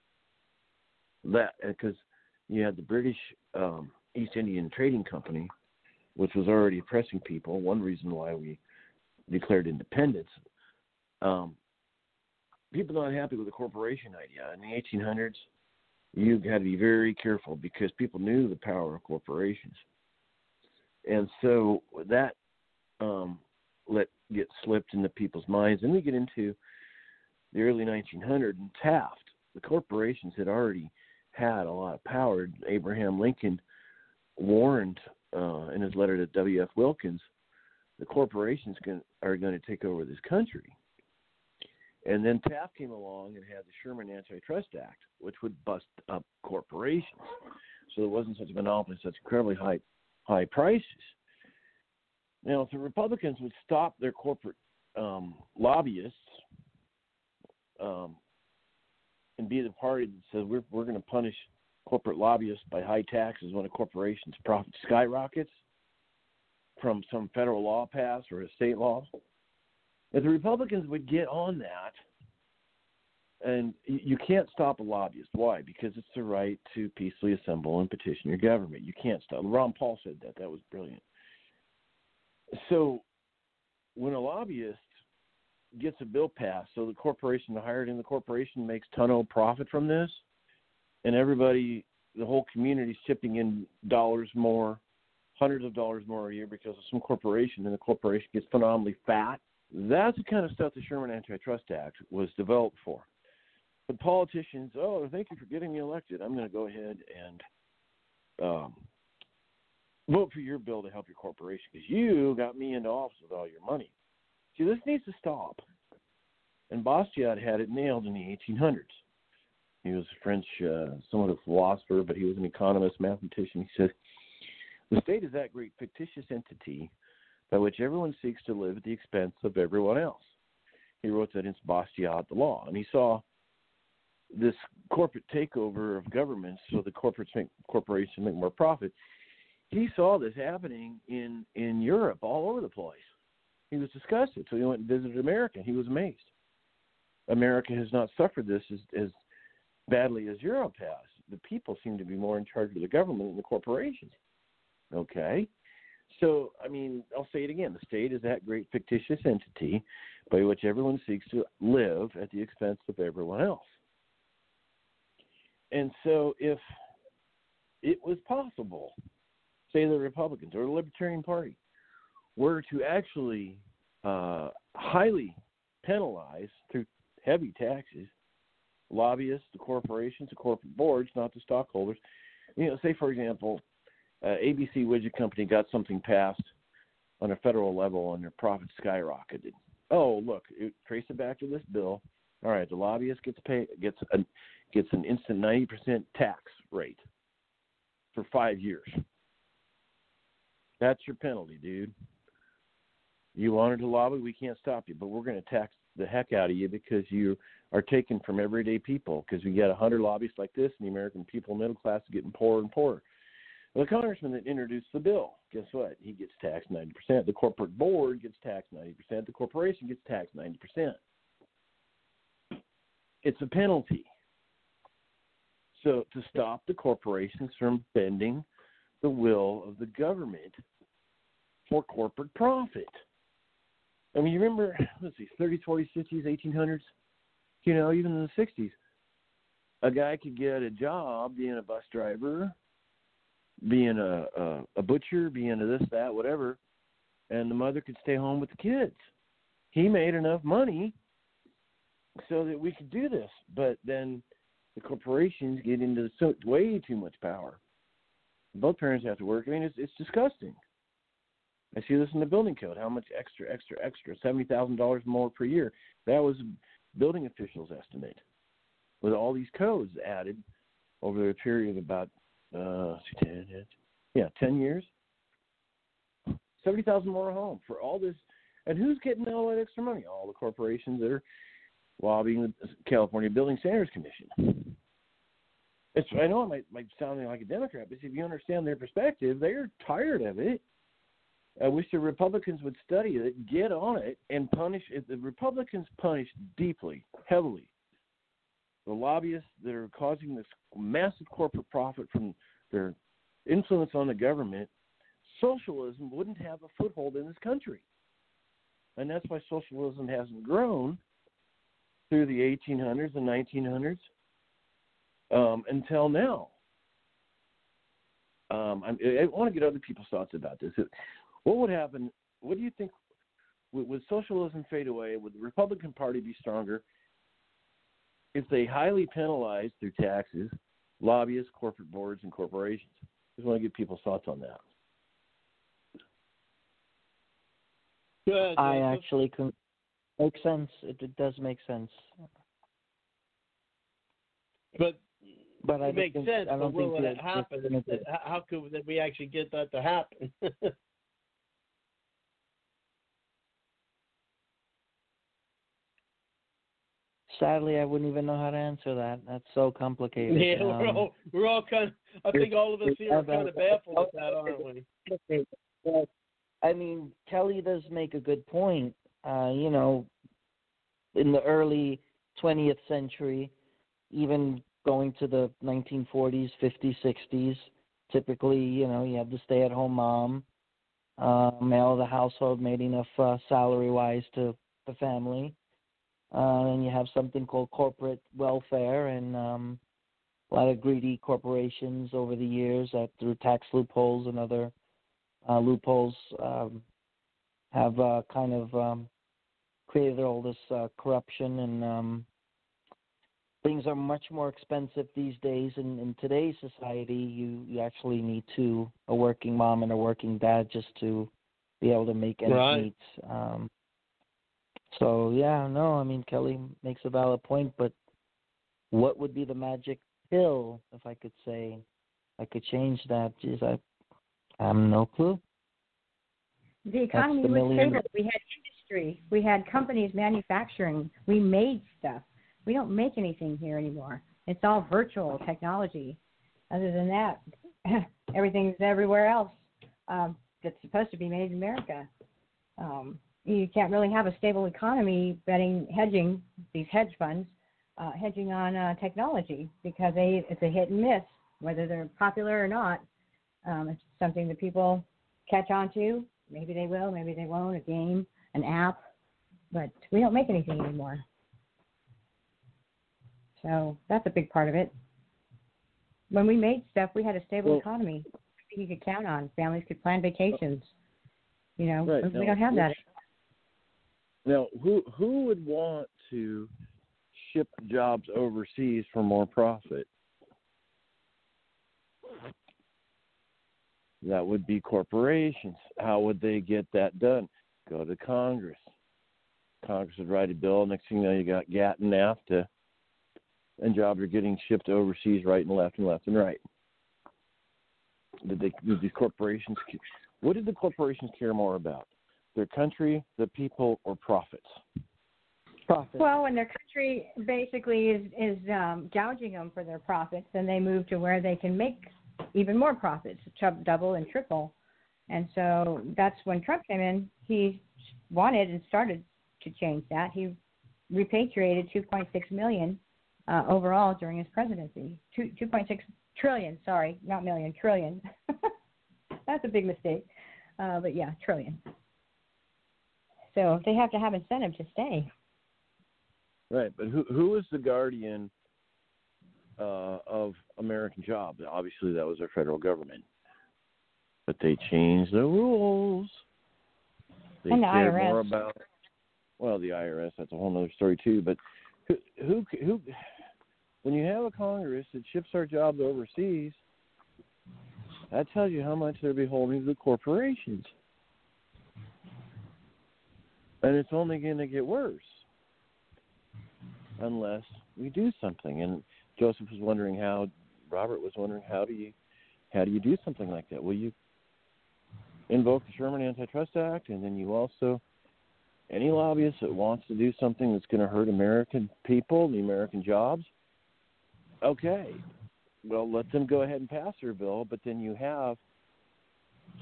That because you had the British um, East Indian Trading Company, which was already oppressing people. One reason why we declared independence. Um, people not happy with the corporation idea. In the 1800s, you had to be very careful because people knew the power of corporations, and so that um, let get slipped into people's minds. And we get into the early 1900s and Taft. The corporations had already had a lot of power. Abraham Lincoln warned uh, in his letter to W.F. Elkins, the corporations can, are going to take over this country. And then Taft came along and had the Sherman Antitrust Act, which would bust up corporations. So there wasn't such a monopoly, such incredibly high high prices. Now, if the Republicans would stop their corporate um, lobbyists um, and be the party that says we're we're going to punish corporate lobbyists by high taxes when a corporation's profit skyrockets from some federal law passed or a state law. If the Republicans would get on that, and you can't stop a lobbyist. Why? Because it's the right to peacefully assemble and petition your government. You can't stop. Ron Paul said that. That was brilliant. So, when a lobbyist gets a bill passed, so the corporation hired in the corporation makes ton of profit from this, and everybody, the whole community, is chipping in dollars more, hundreds of dollars more a year because of some corporation, and the corporation gets phenomenally fat. That's the kind of stuff the Sherman Antitrust Act was developed for. But politicians, oh, thank you for getting me elected. I'm going to go ahead and um, vote for your bill to help your corporation because you got me into office with all your money. See, this needs to stop. And Bastiat had it nailed in the 1800s. He was a French, uh, somewhat a philosopher, but he was an economist, mathematician. He said, The state is that great fictitious entity by which everyone seeks to live at the expense of everyone else. He wrote that in Bastiat the Law. And he saw this corporate takeover of governments so the corporates make corporations make more profit. He saw this happening in in Europe all over the place. He was disgusted, so he went and visited America. He was amazed. America has not suffered this as, as badly as Europe has. The people seem to be more in charge of the government than the corporations. Okay. So, I mean, I'll say it again. The state is that great fictitious entity by which everyone seeks to live at the expense of everyone else. and so if it was possible, say the Republicans or the Libertarian Party were to actually uh, highly penalize through heavy taxes lobbyists, the corporations, the corporate boards, not the stockholders. You know, say for example, uh, ABC Widget Company got something passed on a federal level and their profits skyrocketed. Oh, look, it, trace it back to this bill. All right, the lobbyist gets paid gets a, gets an instant ninety percent tax rate for five years. That's your penalty, dude. You wanted to lobby, we can't stop you, but we're going to tax the heck out of you because you are taken from everyday people. Because we got a hundred lobbyists like this, and the American people, middle class, is getting poorer and poorer. The congressman that introduced the bill, guess what? He gets taxed 90%. The corporate board gets taxed 90%. The corporation gets taxed 90%. It's a penalty. So, to stop the corporations from bending the will of the government for corporate profit. I mean, you remember, let's see, 30s, 40s, 50s, 1800s, you know, even in the 60s, a guy could get a job being a bus driver being a, a a butcher, being a this that whatever, and the mother could stay home with the kids. He made enough money so that we could do this, but then the corporations get into so, way too much power. Both parents have to work. I mean, it's it's disgusting. I see this in the building code. How much extra, extra, extra? Seventy thousand dollars more per year. That was building officials' estimate. With all these codes added over a period of about uh, 10, yeah, 10 years. 70,000 more home for all this. And who's getting all that extra money? All the corporations that are lobbying the California Building Standards Commission. It's, I know it might, might sound like a Democrat, but if you understand their perspective, they're tired of it. I wish the Republicans would study it, get on it, and punish it. The Republicans punish deeply, heavily the lobbyists that are causing this massive corporate profit from their influence on the government, socialism wouldn't have a foothold in this country. And that's why socialism hasn't grown through the 1800s and 1900s um, until now. Um, I, I want to get other people's thoughts about this. What would happen? What do you think? Would, would socialism fade away? Would the Republican Party be stronger? If they highly penalize through taxes lobbyists, corporate boards, and corporations. Just want to get people's thoughts on that. Good. I actually can make sense. It, it does make sense. But But I it don't makes think, sense. I don't will think it that- happen? that- That- How could that we actually get that to happen? Sadly, I wouldn't even know how to answer that. That's so complicated. yeah, we're Um, all we're all kind. Of, I think all of us here are kind of baffled at that, aren't we? But, I mean, Kelly does make a good point. Uh, you know, in the early 20th century, even going to the 1940s, 50s, 60s, typically, you know, you have the stay-at-home mom, uh, male of the household made enough uh, salary-wise to the family. Uh, and you have something called corporate welfare, and um, a lot of greedy corporations over the years that through tax loopholes and other uh, loopholes um, have uh, kind of um, created all this uh, corruption and um, things are much more expensive these days. and in today's society, you, you actually need to a working mom and a working dad just to be able to make ends Right. meet. Um, so yeah, no, I mean Kelly makes a valid point, but what would be the magic pill if I could say I could change that? Geez, I I have no clue. The economy the was stable. We had industry. We had companies manufacturing. We made stuff. We don't make anything here anymore. It's all virtual technology. Other than that, everything's everywhere else um, that's supposed to be made in America. Um, you can't really have a stable economy betting hedging these hedge funds uh, hedging on uh, technology because they it's a hit and miss whether they're popular or not. Um, it's something that people catch on to. Maybe they will, maybe they won't. A game, an app, but we don't make anything anymore. So that's a big part of it. when we made stuff, we had a stable Well- economy you could count on. Families could plan vacations. You know, Right, we now, don't have that. Now, who who would want to ship jobs overseas for more profit? That would be corporations. How would they get that done? Go to Congress. Congress would write a bill. Next thing you know, you got GATT and NAFTA, and jobs are getting shipped overseas right and left and left and right. Did they? Did these corporations? What did the corporations care more about? Their country, the people, or profits? Profit. Well, when their country basically is is um, gouging them for their profits, then they move to where they can make even more profits, double and triple. And so that's when Trump came in. He wanted and started to change that. He repatriated 2.6 million uh, overall during his presidency. Two, 2.6 trillion. Sorry, not million, trillion. that's a big mistake. Uh, but yeah, trillion. So they have to have incentive to stay. Right, but who who is the guardian uh, of American jobs? Obviously, that was our federal government, but they changed the rules. They And the IRS. more about well, the IRS. That's a whole other story too. But who who who? When you have a Congress that ships our jobs overseas, that tells you how much they're beholden to the corporations, and it's only going to get worse unless we do something. And Joseph was wondering how, Robert was wondering how do you, how do you do something like that? Well, you invoke the Sherman Antitrust Act, and then you also, any lobbyist that wants to do something that's going to hurt American people, the American jobs, okay, well, let them go ahead and pass their bill, but then you have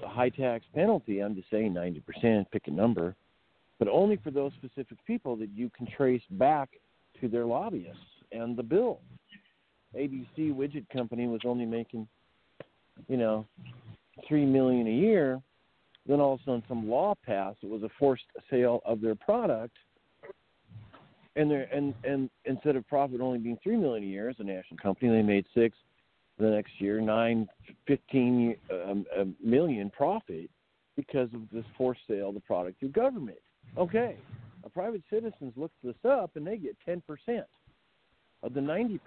a high tax penalty. I'm just saying 90%, pick a number, but only for those specific people that you can trace back to their lobbyists and the bill. ABC Widget Company was only making, you know, three million a year. Then all of a sudden, some law passed. It was a forced sale of their product, and their and and instead of profit only being three million a year as a national company, they made six. The next year, nine, fifteen um, a million profit because of this forced sale of the product through government. Okay, a private citizens looks this up and they get 10% of the 90%.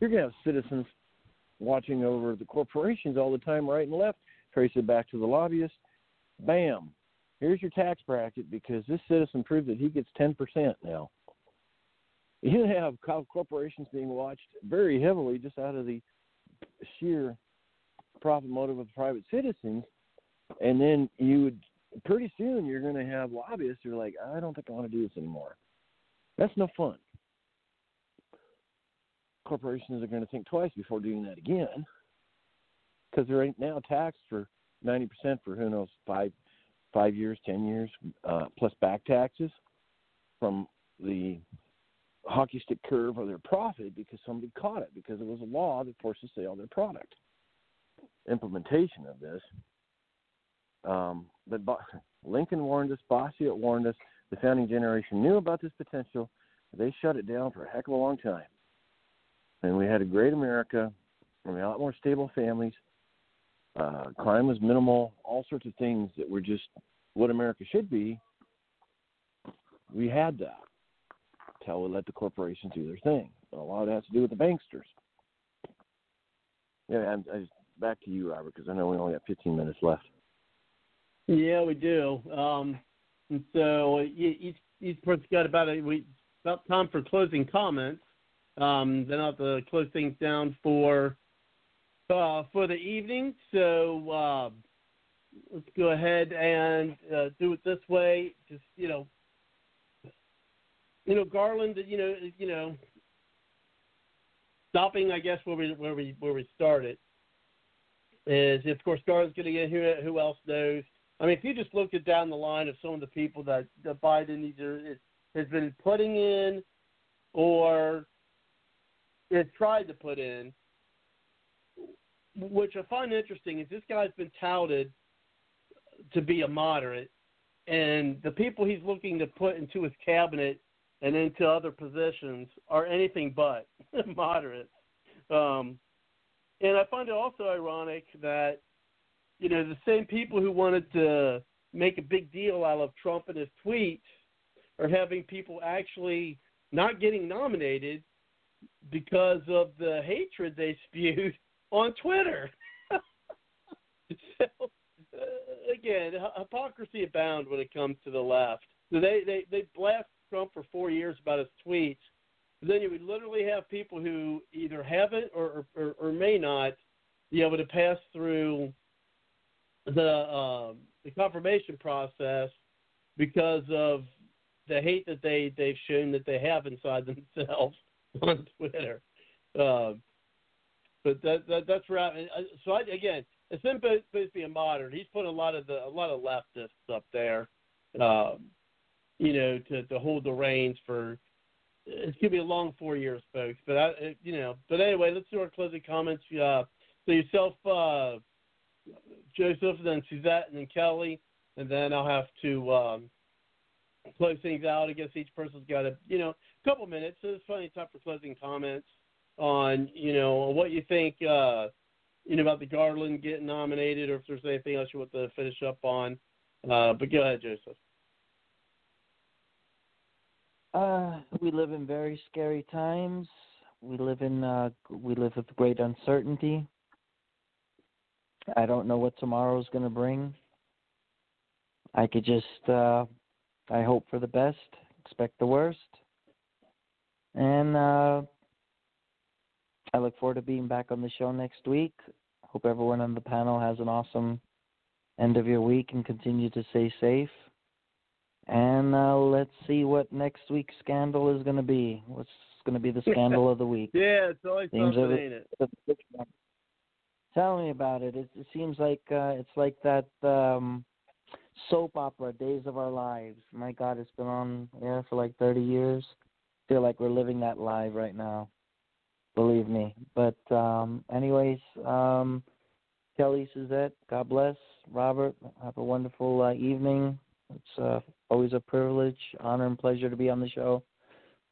You're going to have citizens watching over the corporations all the time, right and left, trace it back to the lobbyists. Bam, here's your tax bracket because this citizen proved that he gets 10% now. You have corporations being watched very heavily just out of the sheer profit motive of private citizens, and then you would pretty soon you're going to have lobbyists who are like, I don't think I want to do this anymore. That's no fun. Corporations are going to think twice before doing that again because they're right now taxed for 90% for who knows five five years, ten years, uh, plus back taxes from the hockey stick curve of their profit because somebody caught it because it was a law that forced the sale of their product. Implementation of this um, but Bo- Lincoln warned us, Bastiat warned us. The founding generation knew about this potential. They shut it down for a heck of a long time. And we had a great America, and we had a lot more stable families. Uh, crime was minimal, all sorts of things that were just what America should be. We had that until we let the corporations do their thing. A lot of that has to do with the banksters. Yeah, I, back to you, Robert, because I know we only have 15 minutes left. Yeah, we do. Um, and so each each person's got about a we about time for closing comments. Um, then I'll have to close things down for uh, for the evening. So uh, let's go ahead and uh, do it this way. Just you know, you know, Garland. You know, you know, stopping. I guess where we where we where we started is of course Garland's going to get who who else knows. I mean, if you just look at down the line of some of the people that, that Biden either is, has been putting in or has tried to put in, which I find interesting is this guy's been touted to be a moderate, and the people he's looking to put into his cabinet and into other positions are anything but moderates. Um, and I find it also ironic that you know the same people who wanted to make a big deal out of Trump and his tweets are having people actually not getting nominated because of the hatred they spewed on Twitter. so, uh, again, hypocrisy abound when it comes to the left. So they they they blast Trump for four years about his tweets. Then you would literally have people who either haven't or or, or may not be able to pass through the um, the confirmation process because of the hate that they they've shown that they have inside themselves on Twitter. Um, but that, that that's right. So I, again, it's supposed to be a modern. He's put a lot of the a lot of leftists up there, um, you know, to to hold the reins for. It's gonna be a long four years, folks. But I, you know, but anyway, let's do our closing comments. Uh, so yourself, uh, Joseph, then Suzette, and then Kelly, and then I'll have to um, close things out. I guess each person's got a you know a couple minutes, so it's plenty of time for closing comments on you know what you think uh, you know about the Garland getting nominated, or if there's anything else you want to finish up on. Uh, but go ahead, Joseph. Uh, we live in very scary times. We live in uh, we live with great uncertainty. I don't know what tomorrow's going to bring. I could just uh, I hope for the best, expect the worst, and uh, I look forward to being back on the show next week. Hope everyone on the panel has an awesome end of your week and continue to stay safe. And uh, let's see what next week's scandal is going to be. What's going to be the scandal of the week? Yeah, it's always Seems something, ain't it? Tell me about it. It, it seems like uh, it's like that um, soap opera, Days of Our Lives. My God, it's been on air for like 30 years. Feel like we're living that live right now. Believe me. But um, anyways, um, Kelly, Suzette, God bless. Robert, have a wonderful uh, evening. It's uh, always a privilege, honor, and pleasure to be on the show.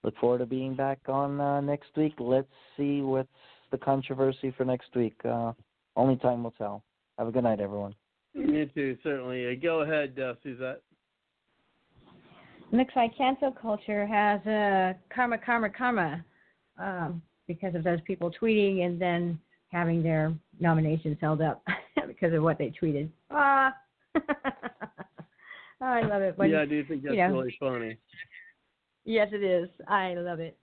Look forward to being back on uh, next week. Let's see what's the controversy for next week. Uh, only time will tell. Have a good night, everyone. You too, certainly. Uh, go ahead, uh, Suzette. Looks like cancel culture has a karma, karma, karma um, because of those people tweeting and then having their nominations held up because of what they tweeted. Ah, I love it. When, yeah, I do think that's you know, really funny. Yes, it is. I love it.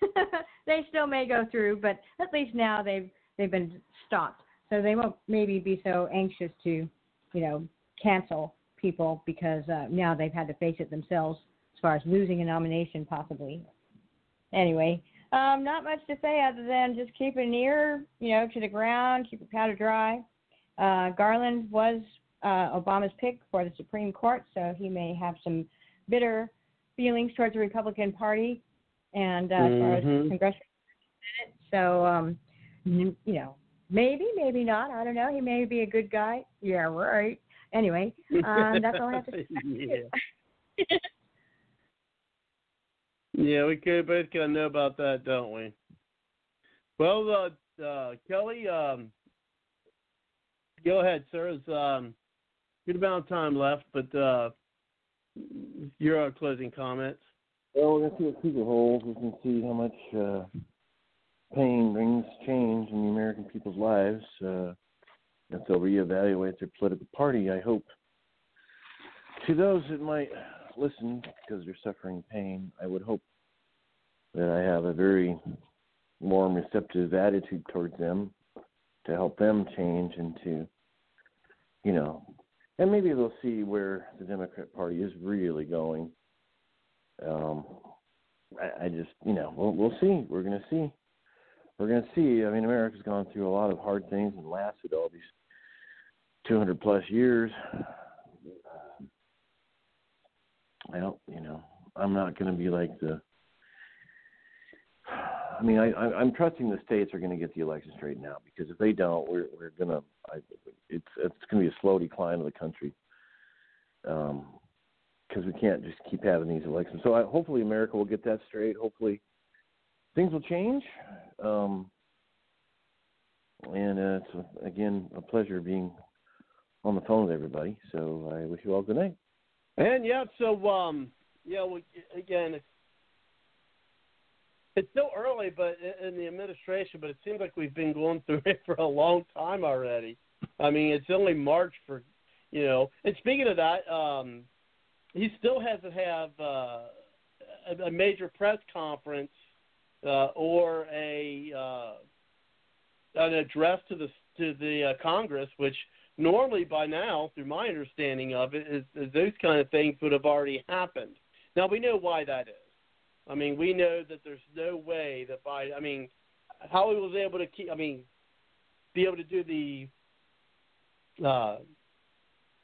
they still may go through, but at least now they've they've been stopped, so they won't maybe be so anxious to, you know, cancel people because uh, now they've had to face it themselves as far as losing a nomination possibly. Anyway, um, not much to say other than just keep an ear, you know, to the ground, keep your powder dry. Uh, Garland was uh, Obama's pick for the Supreme Court, so he may have some bitter feelings towards the Republican Party and uh, as far as Mhm. congressional Senate. So, um, you know, maybe, maybe not. I don't know. He may be a good guy. Yeah, right. Anyway, um, that's all I have to say. yeah. yeah, we could both kind of know about that, don't we? Well, uh, uh, Kelly, um, go ahead, sir. It's um, good amount of time left, but uh, your closing comments. Well, we're gonna see what Cougar holds. We can see how much uh, pain brings change in the American people's lives. Uh, if they'll reevaluate their political party, I hope. To those that might listen because they're suffering pain, I would hope that I have a very warm, receptive attitude towards them to help them change and to, you know, and maybe they'll see where the Democrat Party is really going. Um, I, I just, you know, we'll, we'll see. We're going to see. We're going to see. I mean, America's gone through a lot of hard things and lasted all these 200 plus years. Uh, I don't, you know, I'm not going to be like the. I mean, I, I, I'm trusting the states are going to get the election straightened out because if they don't, we're we're going to. It's it's going to be a slow decline of the country. Um, because we can't just keep having these elections. So I, hopefully America will get that straight. Hopefully things will change. Um, and uh, it's again a pleasure being on the phone with everybody. So I wish you all good night. And yeah, so um, yeah, we, again, it's it's still early, but in the administration, but it seems like we've been going through it for a long time already. I mean, it's only March for, you know. And speaking of that, um, he still hasn't have uh, a, a major press conference uh, or a uh, an address to the to the uh, Congress, which normally by now, through my understanding of it, is, is those kind of things would have already happened. Now we know why that is. I mean, we know that there's no way that by I mean, how he was able to keep. I mean, be able to do the. Uh,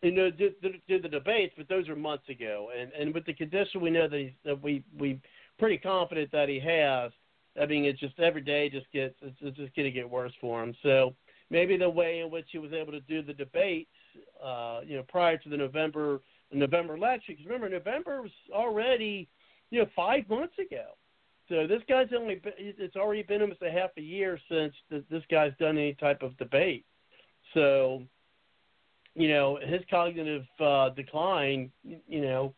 you know, do, do, do the debates, but those are months ago, and and with the condition we know that he's that we we pretty confident that he has. I mean, it's just every day just gets it's, just going to get worse for him. So maybe the way in which he was able to do the debates, uh, you know, prior to the November November election, because remember November was already, you know, five months ago. So this guy's only been, it's already been almost a half a year since this guy's done any type of debate. So, you know, his cognitive uh, decline, you know,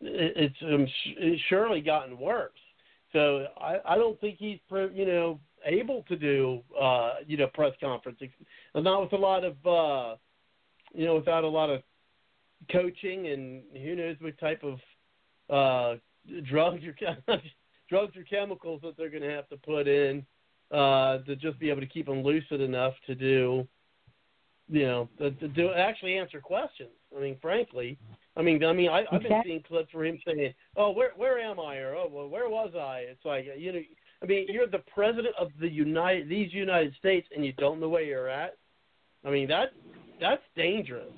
it, it's um, it's surely gotten worse. So I, I don't think he's, you know, able to do, uh, you know, press conferences, not with a lot of, uh, you know, without a lot of coaching and who knows what type of uh, drugs or drugs or chemicals that they're going to have to put in uh, to just be able to keep them lucid enough to do, you know, to, to do actually answer questions. I mean, frankly, I mean, I mean, I, I've been seeing clips where him saying, "Oh, where where am I?" or "Oh, well, where was I?" It's like you know, I mean, you're the president of the United these United States, and you don't know where you're at. I mean, that that's dangerous.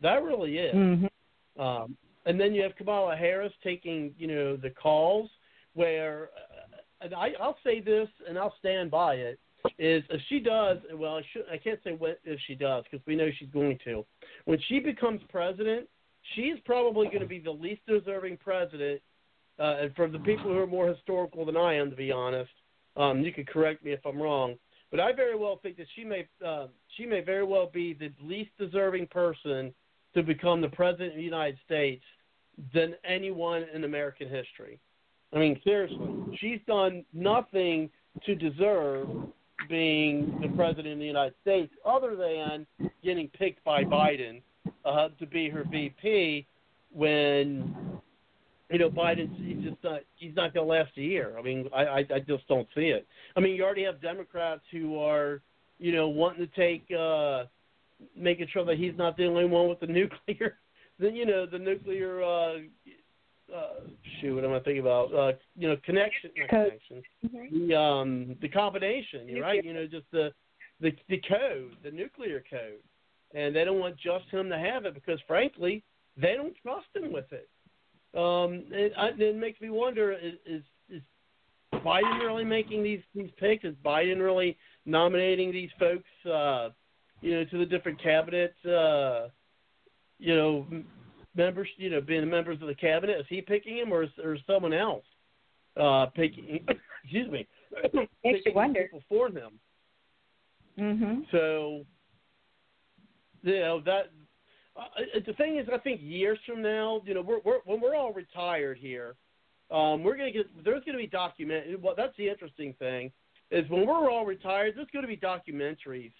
That really is. Mm-hmm. Um, and then you have Kamala Harris taking, you know, the calls where, uh, and I, I'll say this, and I'll stand by it. Is if she does, well, I should, I can't say what if she does because we know she's going to. When she becomes president, she's probably going to be the least deserving president. Uh, and for the people who are more historical than I am, to be honest, um, you can correct me if I'm wrong. But I very well think that she may uh, she may very well be the least deserving person to become the president of the United States than anyone in American history. I mean, seriously, she's done nothing to deserve being the president of the United States other than getting picked by Biden uh, to be her VP when you know Biden's he's just not he's not going to last a year. I mean, I, I I just don't see it. I mean, you already have Democrats who are you know wanting to take uh making sure that he's not the only one with the nuclear then you know the nuclear uh uh shoot what am I thinking about? Uh you know, connection connection. Mm-hmm. The um the combination, you're right, you know, just the the the code, the nuclear code. And they don't want just him to have it because frankly, they don't trust him with it. Um it, it makes me wonder is, is is Biden really making these these picks? Is Biden really nominating these folks uh you know, to the different cabinet, uh, you know, members, you know, being members of the cabinet. Is he picking him, or is or is someone else uh, picking? excuse me, Makes you wonder. people for him. Mm-hmm. So, you know that. Uh, the thing is, I think years from now, you know, we're, we're when we're all retired here, um, we're gonna get there's gonna be document. Well, that's the interesting thing is when we're all retired, there's going to be documentaries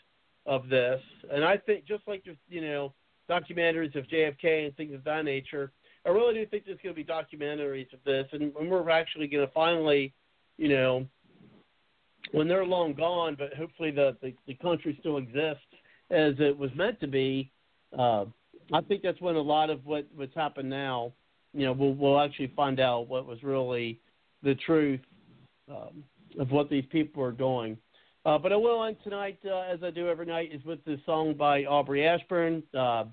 of this, and I think just like you know documentaries of JFK and things of that nature, I really do think there's going to be documentaries of this, and, we're actually going to finally, you know, when they're long gone, but hopefully the, the the country still exists as it was meant to be. Uh, I think that's when a lot of what what's happened now, you know, we'll we'll actually find out what was really the truth um, of what these people are doing. Uh, but I will end tonight, uh, as I do every night, is with this song by Aubrey Ashburn. Uh,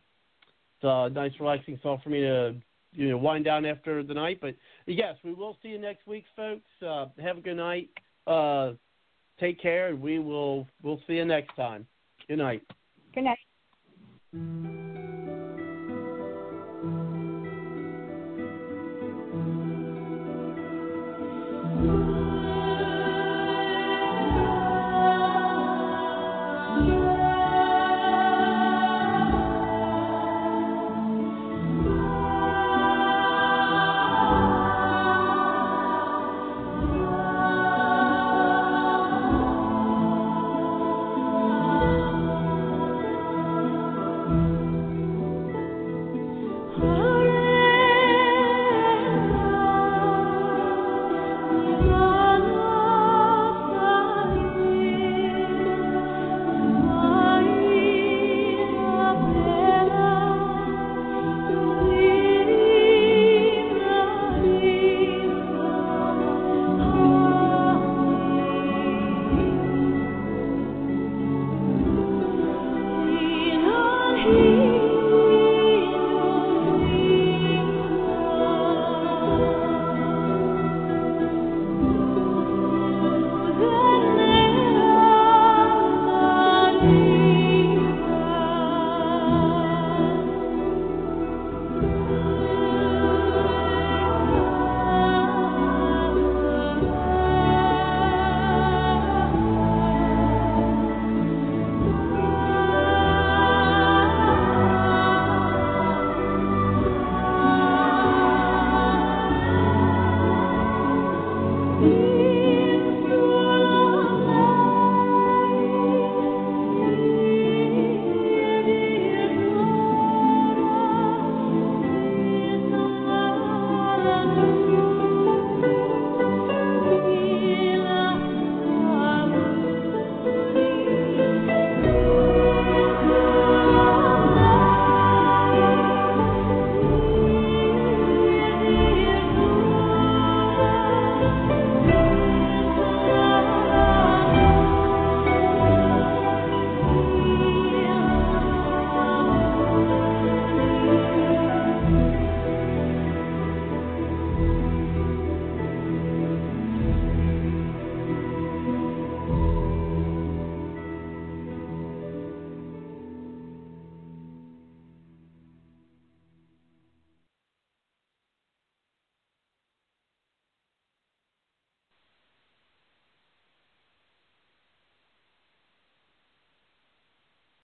it's a nice, relaxing song for me to you know wind down after the night. But yes, we will see you next week, folks. Uh, have a good night. Uh, take care, and we will we'll see you next time. Good night. Good night.